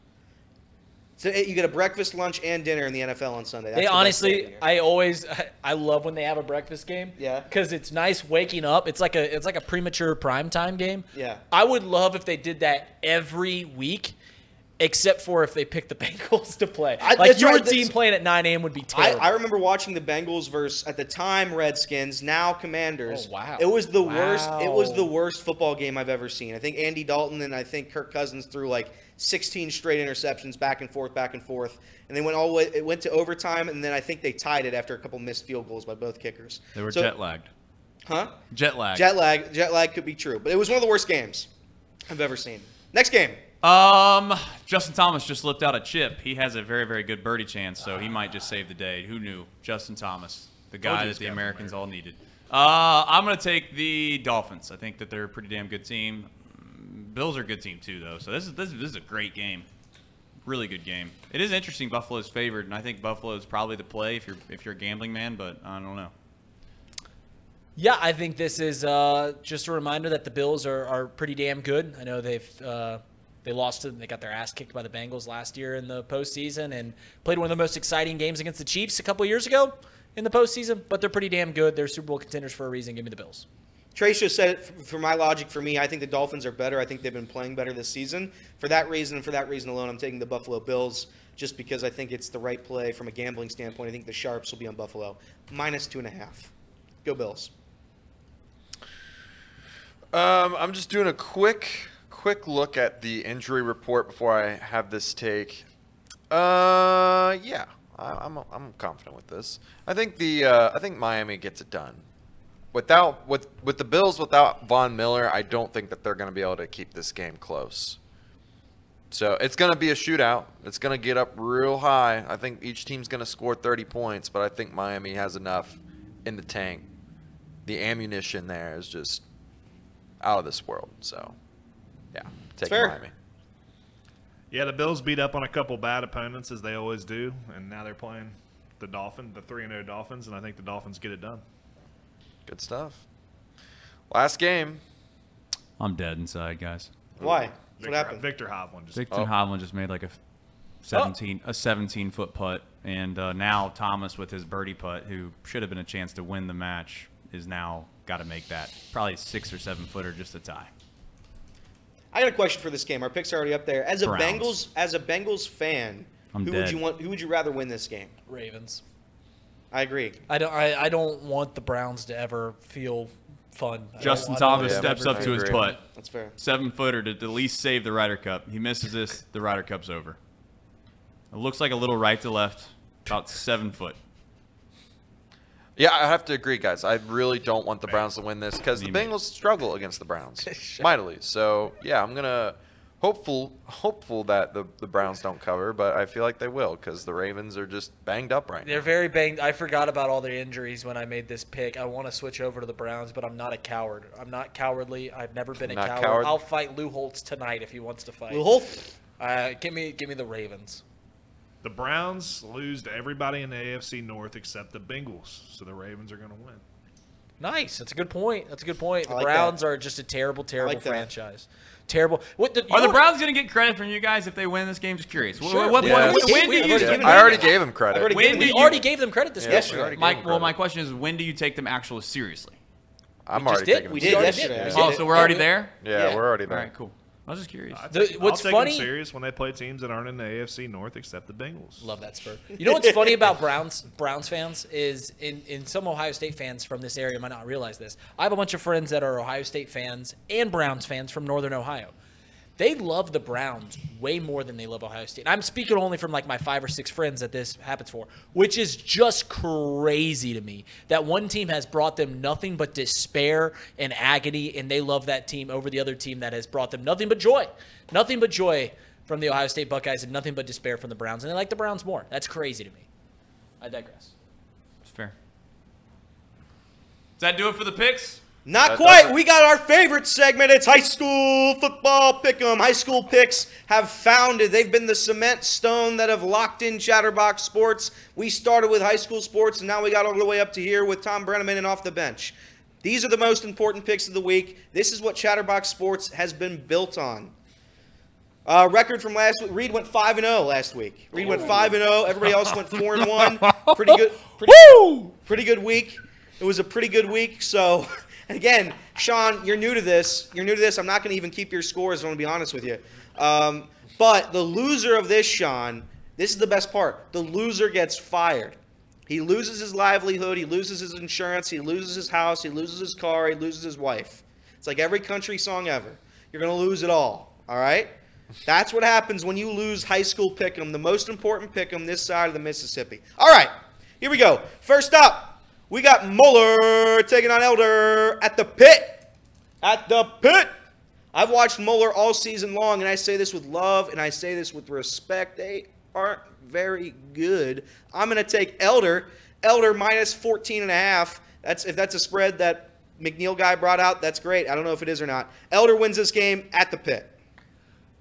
So eh, you get a breakfast, lunch, and dinner in the NFL on Sunday. That's they the best day of the honestly. I always, I love when they have a breakfast game. Yeah. Because it's nice waking up. It's like a, it's like a premature primetime game. Yeah. I would love if they did that every week, except for if they pick the Bengals to play. I- like your right, team playing at 9 a.m. would be terrible. I remember watching the Bengals versus at the time Redskins, now Commanders. Oh, wow. It was the worst. It was the worst football game I've ever seen. I think Andy Dalton and I think Kirk Cousins threw like 16 straight interceptions back and forth, back and forth, and they went all way. It went to overtime, and then I think they tied it after a couple missed field goals by both kickers. They were So- jet lagged. Huh? Jet lag. Jet lag. Jet lag could be true, but it was one of the worst games I've ever seen. Next game. Um, Justin Thomas just slipped out a chip. He has a very, very good birdie chance, so he might just save the day. Who knew? Justin Thomas, the guy that the Americans America. all needed. Uh, I'm gonna take the Dolphins. I think that they're a pretty damn good team. Bills are a good team too, though. So this is this is, this is a great game. Really good game. It is interesting. Buffalo's favored, and I think Buffalo's probably the play if you're if you're a gambling man. But I don't know. Yeah, I think this is uh, just a reminder that the Bills are, are pretty damn good. I know they've uh, they lost to they got their ass kicked by the Bengals last year in the postseason and played one of the most exciting games against the Chiefs a couple years ago in the postseason. But they're pretty damn good. They're Super Bowl contenders for a reason. Give me the Bills. Trace just said it for my logic for me. I think the Dolphins are better. I think they've been playing better this season. For that reason, for that reason alone, I'm taking the Buffalo Bills just because I think it's the right play from a gambling standpoint. I think the Sharps will be on Buffalo minus two and a half. Go Bills. Um, I'm just doing a quick, quick look at the injury report before I have this take. Uh, yeah, I, I'm I'm confident with this. I think the uh, I think Miami gets it done. Without with with the Bills without Von Miller, I don't think that they're going to be able to keep this game close. So it's going to be a shootout. It's going to get up real high. I think each team's going to score 30 points, but I think Miami has enough in the tank. The ammunition there is just out of this world. So, yeah, take fair. Miami. Yeah, the Bills beat up on a couple bad opponents as they always do, and now they're playing the Dolphin, the three and zero Dolphins, and I think the Dolphins get it done. Good stuff. Last game. I'm dead inside, guys. Why? Viktor, what happened? Viktor Hovland just Viktor Oh. Hovland just made like a 17 a 17 foot putt, and uh, now Thomas with his birdie putt, who should have been a chance to win the match, is now got to make that probably six or seven footer just a tie. I got a question for this game. Our picks are already up there. As a Browns. Bengals, as a Bengals fan, I'm who would you want? Who would you rather win this game? Ravens. I agree. I don't. I, I don't want the Browns to ever feel fun. I don't- Justin I don't Thomas Yeah, steps up to his agree. putt, That's fair. seven footer to at least save the Ryder Cup. He misses this, the Ryder Cup's over. It looks like a little right to left, about seven foot. Yeah, I have to agree, guys. I really don't want the Browns to win this because the Bengals struggle against the Browns mightily. So yeah, I'm gonna hopeful hopeful that the, the Browns don't cover, but I feel like they will because the Ravens are just banged up right now. They're now. very banged. I forgot about all their injuries when I made this pick. I want to switch over to the Browns, but I'm not a coward. I'm not cowardly. I've never been a Not coward. coward? I'll fight Lou Holtz tonight if he wants to fight. Lou Holtz. Uh, give me, give me the Ravens. The Browns lose to everybody in the AFC North except the Bengals, so the Ravens are going to win. Nice. That's a good point. That's a good point. The like Browns that. are just a terrible, terrible like that. franchise. Terrible. What the, Are the Browns going to get credit from you guys if they win this game? Just curious. Sure. What, Yeah. what- We- when do I've you? already Yeah, I them- already gave him credit. Already When given We you- you- already gave them credit this Yeah, week. we already gave well, my question is, when do you take them actually seriously? I'm We already did. taking We the We did already Series. yesterday. did. I Oh, so we're already there? Yeah, Yeah. we're already there. right, cool. I was just curious. I The- what's I'll take funny- them serious when they play teams that aren't in the AFC North except the Bengals. Love that spur. You know what's funny about Browns Browns fans is in, in some Ohio State fans from this area might not realize this. I have a bunch of friends that are Ohio State fans and Browns fans from Northern Ohio. They love the Browns way more than they love Ohio State. I'm speaking only from like my five or six friends that this happens for, which is just crazy to me. That one team has brought them nothing but despair and agony, and they love that team over the other team that has brought them nothing but joy. Nothing but joy from the Ohio State Buckeyes and nothing but despair from the Browns. And they like the Browns more. That's crazy to me. I digress. It's fair. Does that do it for the picks? Not That quite. it. We got our favorite segment. It's high school football pick'em. High school picks have founded. They've been the cement stone that have locked in Chatterbox Sports. We started with high school sports, and now we got all the way up to here with Thom Brennaman and off the bench. These are the most important picks of the week. This is what Chatterbox Sports has been built on. Uh, record from last week. Reed went five and zero last week. Reed went five and zero. Everybody else went four and one. Pretty good. Pretty, pretty good week. It was a pretty good week. So, again, Sean, you're new to this. You're new to this. I'm not going to even keep your scores. I'm going to be honest with you. Um, but the loser of this, Sean, this is the best part. The loser gets fired. He loses his livelihood. He loses his insurance. He loses his house. He loses his car. He loses his wife. It's like every country song ever. You're going to lose it all. All right? That's what happens when you lose high school pick'em, the most important pick'em this side of the Mississippi. All right, here we go. First up, we got Moeller taking on Elder at the pit. At the pit. I've watched Moeller all season long, and I say this with love and I say this with respect. They aren't very good. I'm going to take Elder. Elder minus 14 and a half. That's if that's a spread that McNeil guy brought out, that's great. I don't know if it is or not. Elder wins this game at the pit.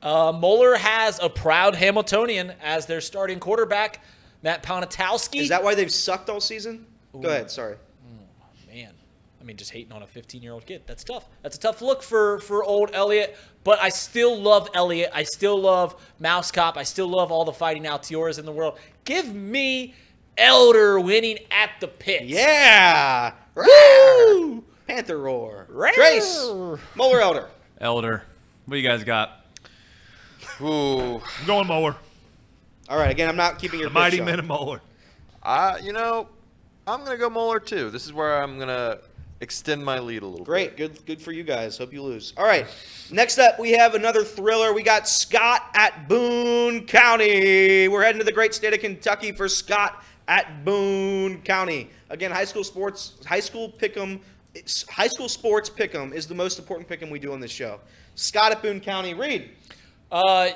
Uh, Moeller has a proud Hamiltonian as their starting quarterback, Matt Ponatowski. Is that why they've sucked all season? Go ahead. Sorry. Oh, man? I mean, just hating on a 15-year-old kid. That's tough. That's a tough look for for old Elliot. But I still love Elliot. I still love Mouse Cop. I still love all the fighting Altioras in the world. Give me Elder winning at the pit. Yeah. Woo! Panther roar. Roar. Trace. Moeller Elder. Elder. What do you guys got? Ooh, I'm going Moeller. All right. Again, I'm not keeping your The mighty pitch men up. of Moeller. I you know, I'm gonna go Moeller too. This is where I'm gonna extend my lead a little. Bit. Great. Good. Good for you guys. Hope you lose. All right. Next up, we have another thriller. We got Scott at Boone County. We're heading to the great state of Kentucky for Scott at Boone County. Again, high school sports, high school pick'em, high school sports pick'em is the most important pick'em we do on this show. Scott at Boone County. Read. Uh,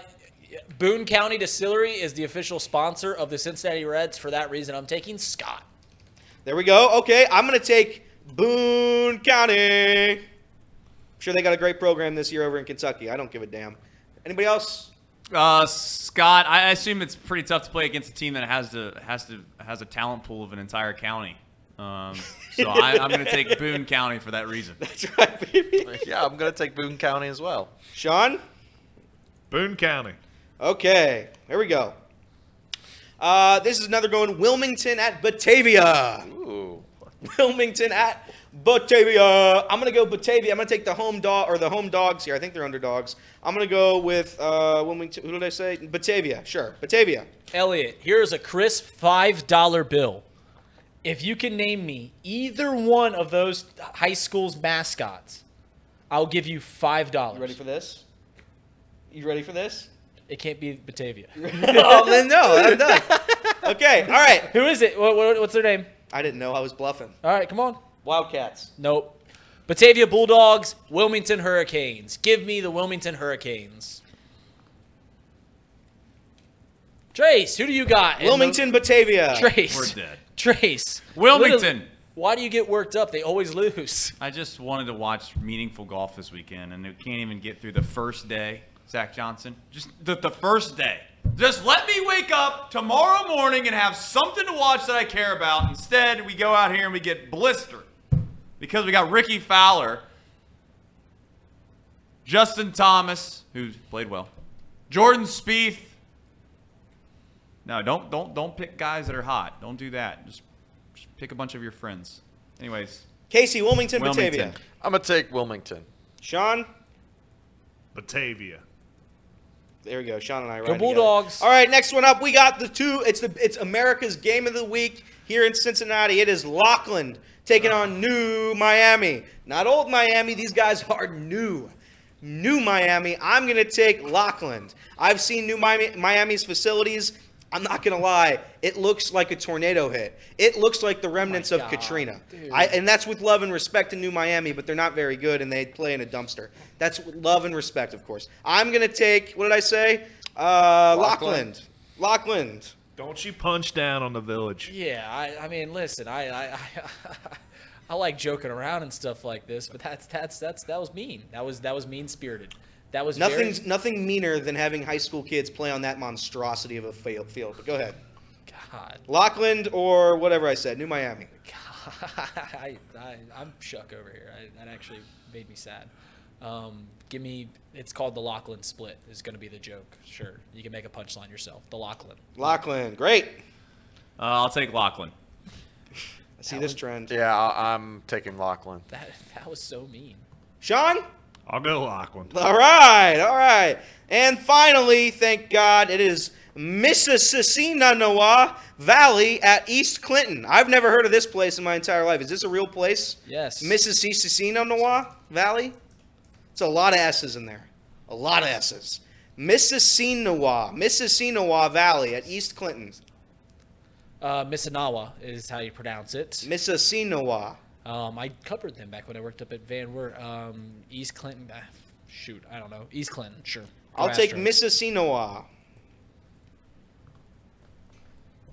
Boone County Distillery is the official sponsor of the Cincinnati Reds. For that reason, I'm taking Scott. There we go. Okay, I'm going to take Boone County. I'm sure they got a great program this year over in Kentucky. I don't give a damn. Anybody else? Uh, Scott, I assume it's pretty tough to play against a team that has to has to has a talent pool of an entire county. Um, so I, I'm going to take Boone County for that reason. That's right, baby. Yeah, I'm gonna take Boone County as well. Sean? Boone County. Okay, here we go. Uh, this is another going Wilmington at Batavia. Ooh, Wilmington at Batavia. I'm gonna go Batavia. I'm gonna take the home dog or the home dogs here. I think they're underdogs. I'm gonna go with uh, Wilmington. Who did I say? Batavia. Sure, Batavia. Elliot, here's a crisp five dollar bill. If you can name me either one of those high school's mascots, I'll give you five dollars. You ready for this? You ready for this? It can't be Batavia. oh, then no, I'm done. Okay, all right. Who is it? What, what, what's their name? I didn't know I was bluffing. All right, come on. Wildcats. Nope. Batavia Bulldogs, Wilmington Hurricanes. Give me the Wilmington Hurricanes. Trace, who do you got? in the- Wilmington, Batavia. Trace. We're dead. Trace. Wilmington. Literally, Why do you get worked up? They always lose. I just wanted to watch meaningful golf this weekend, and it can't even get through the first day. Zach Johnson, just the, the first day. Just let me wake up tomorrow morning and have something to watch that I care about. Instead, we go out here and we get blistered because we got Rickie Fowler, Justin Thomas, who played well, Jordan Spieth. No, don't don't don't pick guys that are hot. Don't do that. Just, just pick a bunch of your friends. Anyways, Casey, Wilmington, Wilmington. Batavia. I'm gonna take Wilmington. Sean. Batavia. There we go. Sean and I. Go riding Bulldogs. Together. All right, next one up. We got the two. It's the it's America's game of the week here in Cincinnati. It is Lockland taking on New Miami. Not old Miami. These guys are new. New Miami. I'm gonna take Lockland. I've seen New Miami, Miami's facilities. I'm not gonna lie. It looks like a tornado hit. It looks like the remnants of God, Katrina. I, and that's with love and respect to New Miami, but they're not very good, and they play in a dumpster. That's with love and respect, of course. I'm gonna take. What did I say? Uh, Lockland. Lockland. Don't you punch down on the village. Yeah, I, I mean, listen, I, I, I, I like joking around and stuff like this, but that's that's that's that was mean. That was that was mean spirited. That was very- nothing meaner than having high school kids play on that monstrosity of a field. field. But go ahead. God. Lockland or whatever I said. New Miami. I, I, I'm shook over here. I, that actually made me sad. Um, give me. It's called the Lachlan split. Is going to be the joke. Sure, you can make a punchline yourself. The Lachlan. Lockland. Great. Uh, I'll take Lachlan. I see this trend. Yeah, I- I'm taking Lachlan. That that was so mean. Sean. I'll go Lockland. All right, all right. And finally, thank God, it is Mississauga Valley at East Clinton. I've never heard of this place in my entire life. Is this a real place? Yes. Mississauga Valley? It's a lot of S's in there. A lot of S's. Mississauga, Mississauga Valley at East Clinton. Uh, Missinawa is how you pronounce it. Mississauga. Um, I covered them back when I worked up at Van Wert. Um, East Clinton. ah, shoot, I don't know. East Clinton, sure. Go I'll take Astros. Mississauga.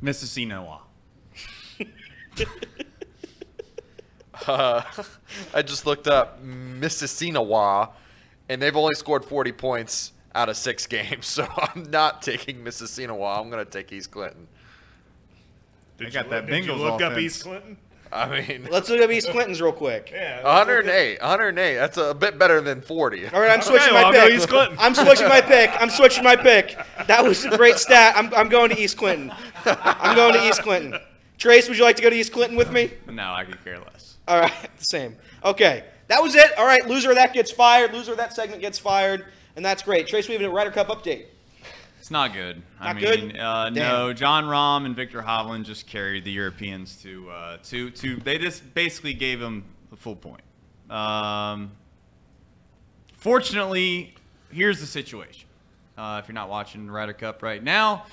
Mississinawa. Uh, I just looked up Mississinawa, and they've only scored 40 points out of six games. So I'm not taking Mississinawa. I'm going to take East Clinton. Did I got you that look, did you Bengals look up. East Clinton? I mean, Let's look up East Clinton's real quick. Yeah. 108. 108. That's a bit better than 40. All right, I'm switching well, my I'll go pick. East Clinton. I'm switching my pick. I'm switching my pick. That was a great stat. I'm, I'm going to East Clinton. I'm going to East Clinton. Trace, would you like to go to East Clinton with me? No, I could care less. All right, same. Okay, that was it. All right, loser of that gets fired. Loser of that segment gets fired, and that's great. Trace, we have a Ryder Cup update. It's not good. I Not good? mean, uh, no. Jon Rahm and Viktor Hovland just carried the Europeans to uh, to to. They just basically gave them the full point. Um, fortunately, here's the situation. Uh, if you're not watching Ryder Cup right now,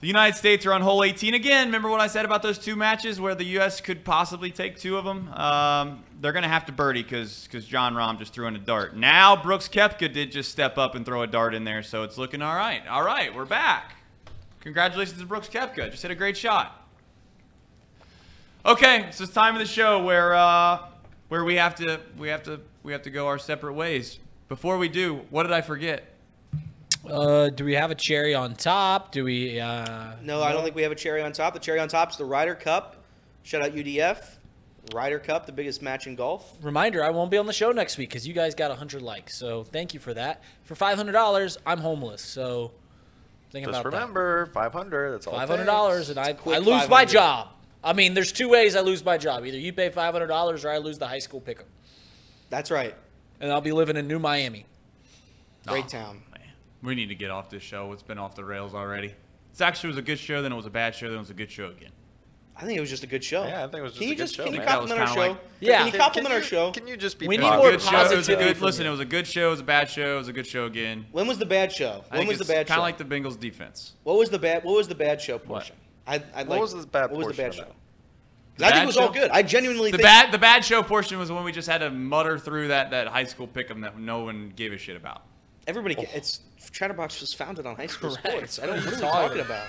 the United States are on hole 18 again. Remember what I said about those two matches where the U.S. could possibly take two of them? Um, they're going to have to birdie because Jon Rahm just threw in a dart. Now Brooks Koepka did just step up and throw a dart in there, so it's looking all right. All right, we're back. Congratulations to Brooks Koepka. Just hit a great shot. Okay, so it's time of the show where uh, where we have to we have to we have to go our separate ways. Before we do, what did I forget? Uh, do we have a cherry on top? Do we? Uh, No, I don't think we have a cherry on top. The cherry on top is the Ryder Cup. Shout out UDF. Ryder Cup, the biggest match in golf. Reminder: I won't be on the show next week because you guys got hundred likes. So thank you for that. For five hundred dollars, I'm homeless. So think about that. Just about remember, 500. That's all. Five hundred dollars, and I, quick I lose my job. I mean, there's two ways I lose my job. Either you pay five hundred dollars, or I lose the high school pickup, That's right. and I'll be living in New Miami. Great town. Man, we need to get off this show. It's been off the rails already. It's actually was a good show, then it was a bad show, then it was a good show again. I think it was just a good show. Yeah, I think it was just can a you good just show, Can you man. Compliment our show? like- Yeah. Can you compliment can our show? Can you just be We need more positive? good show. It was a good listen. It was a good show. It was a bad show. It was a good show again. When was the bad show? When was the bad Kind of like the Bengals defense. what was the bad? What was the bad show portion? I'd, I'd What was the bad portion? What was the bad show? of 'Cause I think it was all good. I genuinely The think bad the bad show portion was when we just had to mutter through that that high school pick'em that no one gave a shit about. everybody. Oh. ca- It's Chatterbox was founded on high school Correct. sports. I don't. Know what are we Sorry. talking about?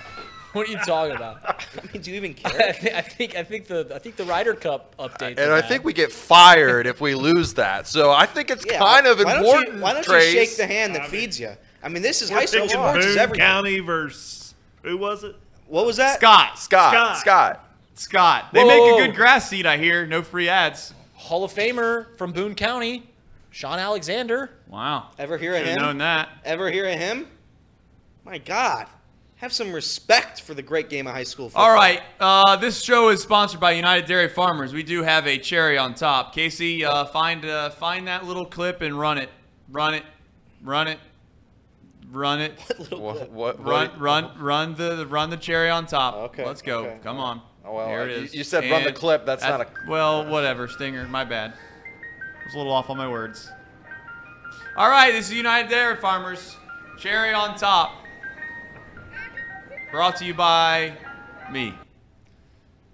What are you talking about? I mean, do you even I, care? thi- I think I think the I think the Ryder Cup update. And I think we get fired if we lose that. So I think it's Yeah, kind of why important. Don't you, why don't Trace. you shake the hand that feeds you? I mean, this is high school Picking sports. Is Boone everything. County versus who was it? What was that? Scott, Scott, Scott. Scott. Scott. They Whoa, make a good grass seed. I hear. No free ads. Hall of Famer from Boone County, Shaun Alexander. Wow. Ever hear of Should have him? known that. Ever hear of him? My God, Have some respect for the great game of high school football. All right. Uh, this show is sponsored by United Dairy Farmers. We do have a cherry on top. Casey, uh, find uh, find that little clip and run it. Run it. Run it. Run it. What? What? Run, what- run, run the run the cherry on top. Okay, Let's go. okay. Come on. Oh, well, Here it you- is. you said run the And clip. That's not a- Well, whatever. Stinger. My bad. I was a little off on my words. All right. This is United Dairy Farmers. Cherry on top. Brought to you by me.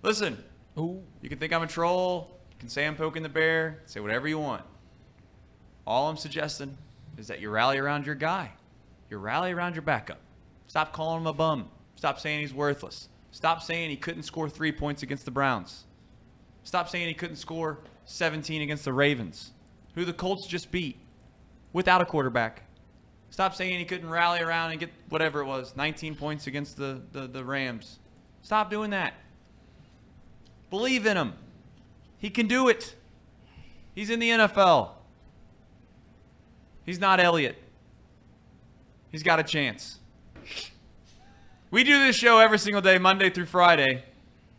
Listen. Ooh. You can think I'm a troll. You can say I'm poking the bear. Say whatever you want. All I'm suggesting is that you rally around your guy. You rally around your backup. Stop calling him a bum. Stop saying he's worthless. Stop saying he couldn't score three points against the Browns. Stop saying he couldn't score 17 against the Ravens, who the Colts just beat without a quarterback. Stop saying he couldn't rally around and get whatever it was, 19 points against the, the, the Rams. Stop doing that. Believe in him. He can do it. He's in the NFL. He's not Elliott. He's got a chance. We do this show every single day, Monday through Friday,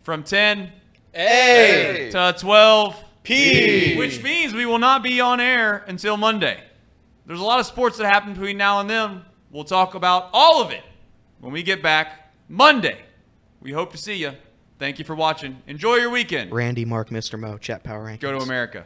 from 10 Hey! to 12 P. which means we will not be on air until Monday. There's a lot of sports that happen between now and then. We'll talk about all of it when we get back Monday. We hope to see you. Thank you for watching. Enjoy your weekend. Randy, Mark, Mr. Mo, chat power rankings. Go to America.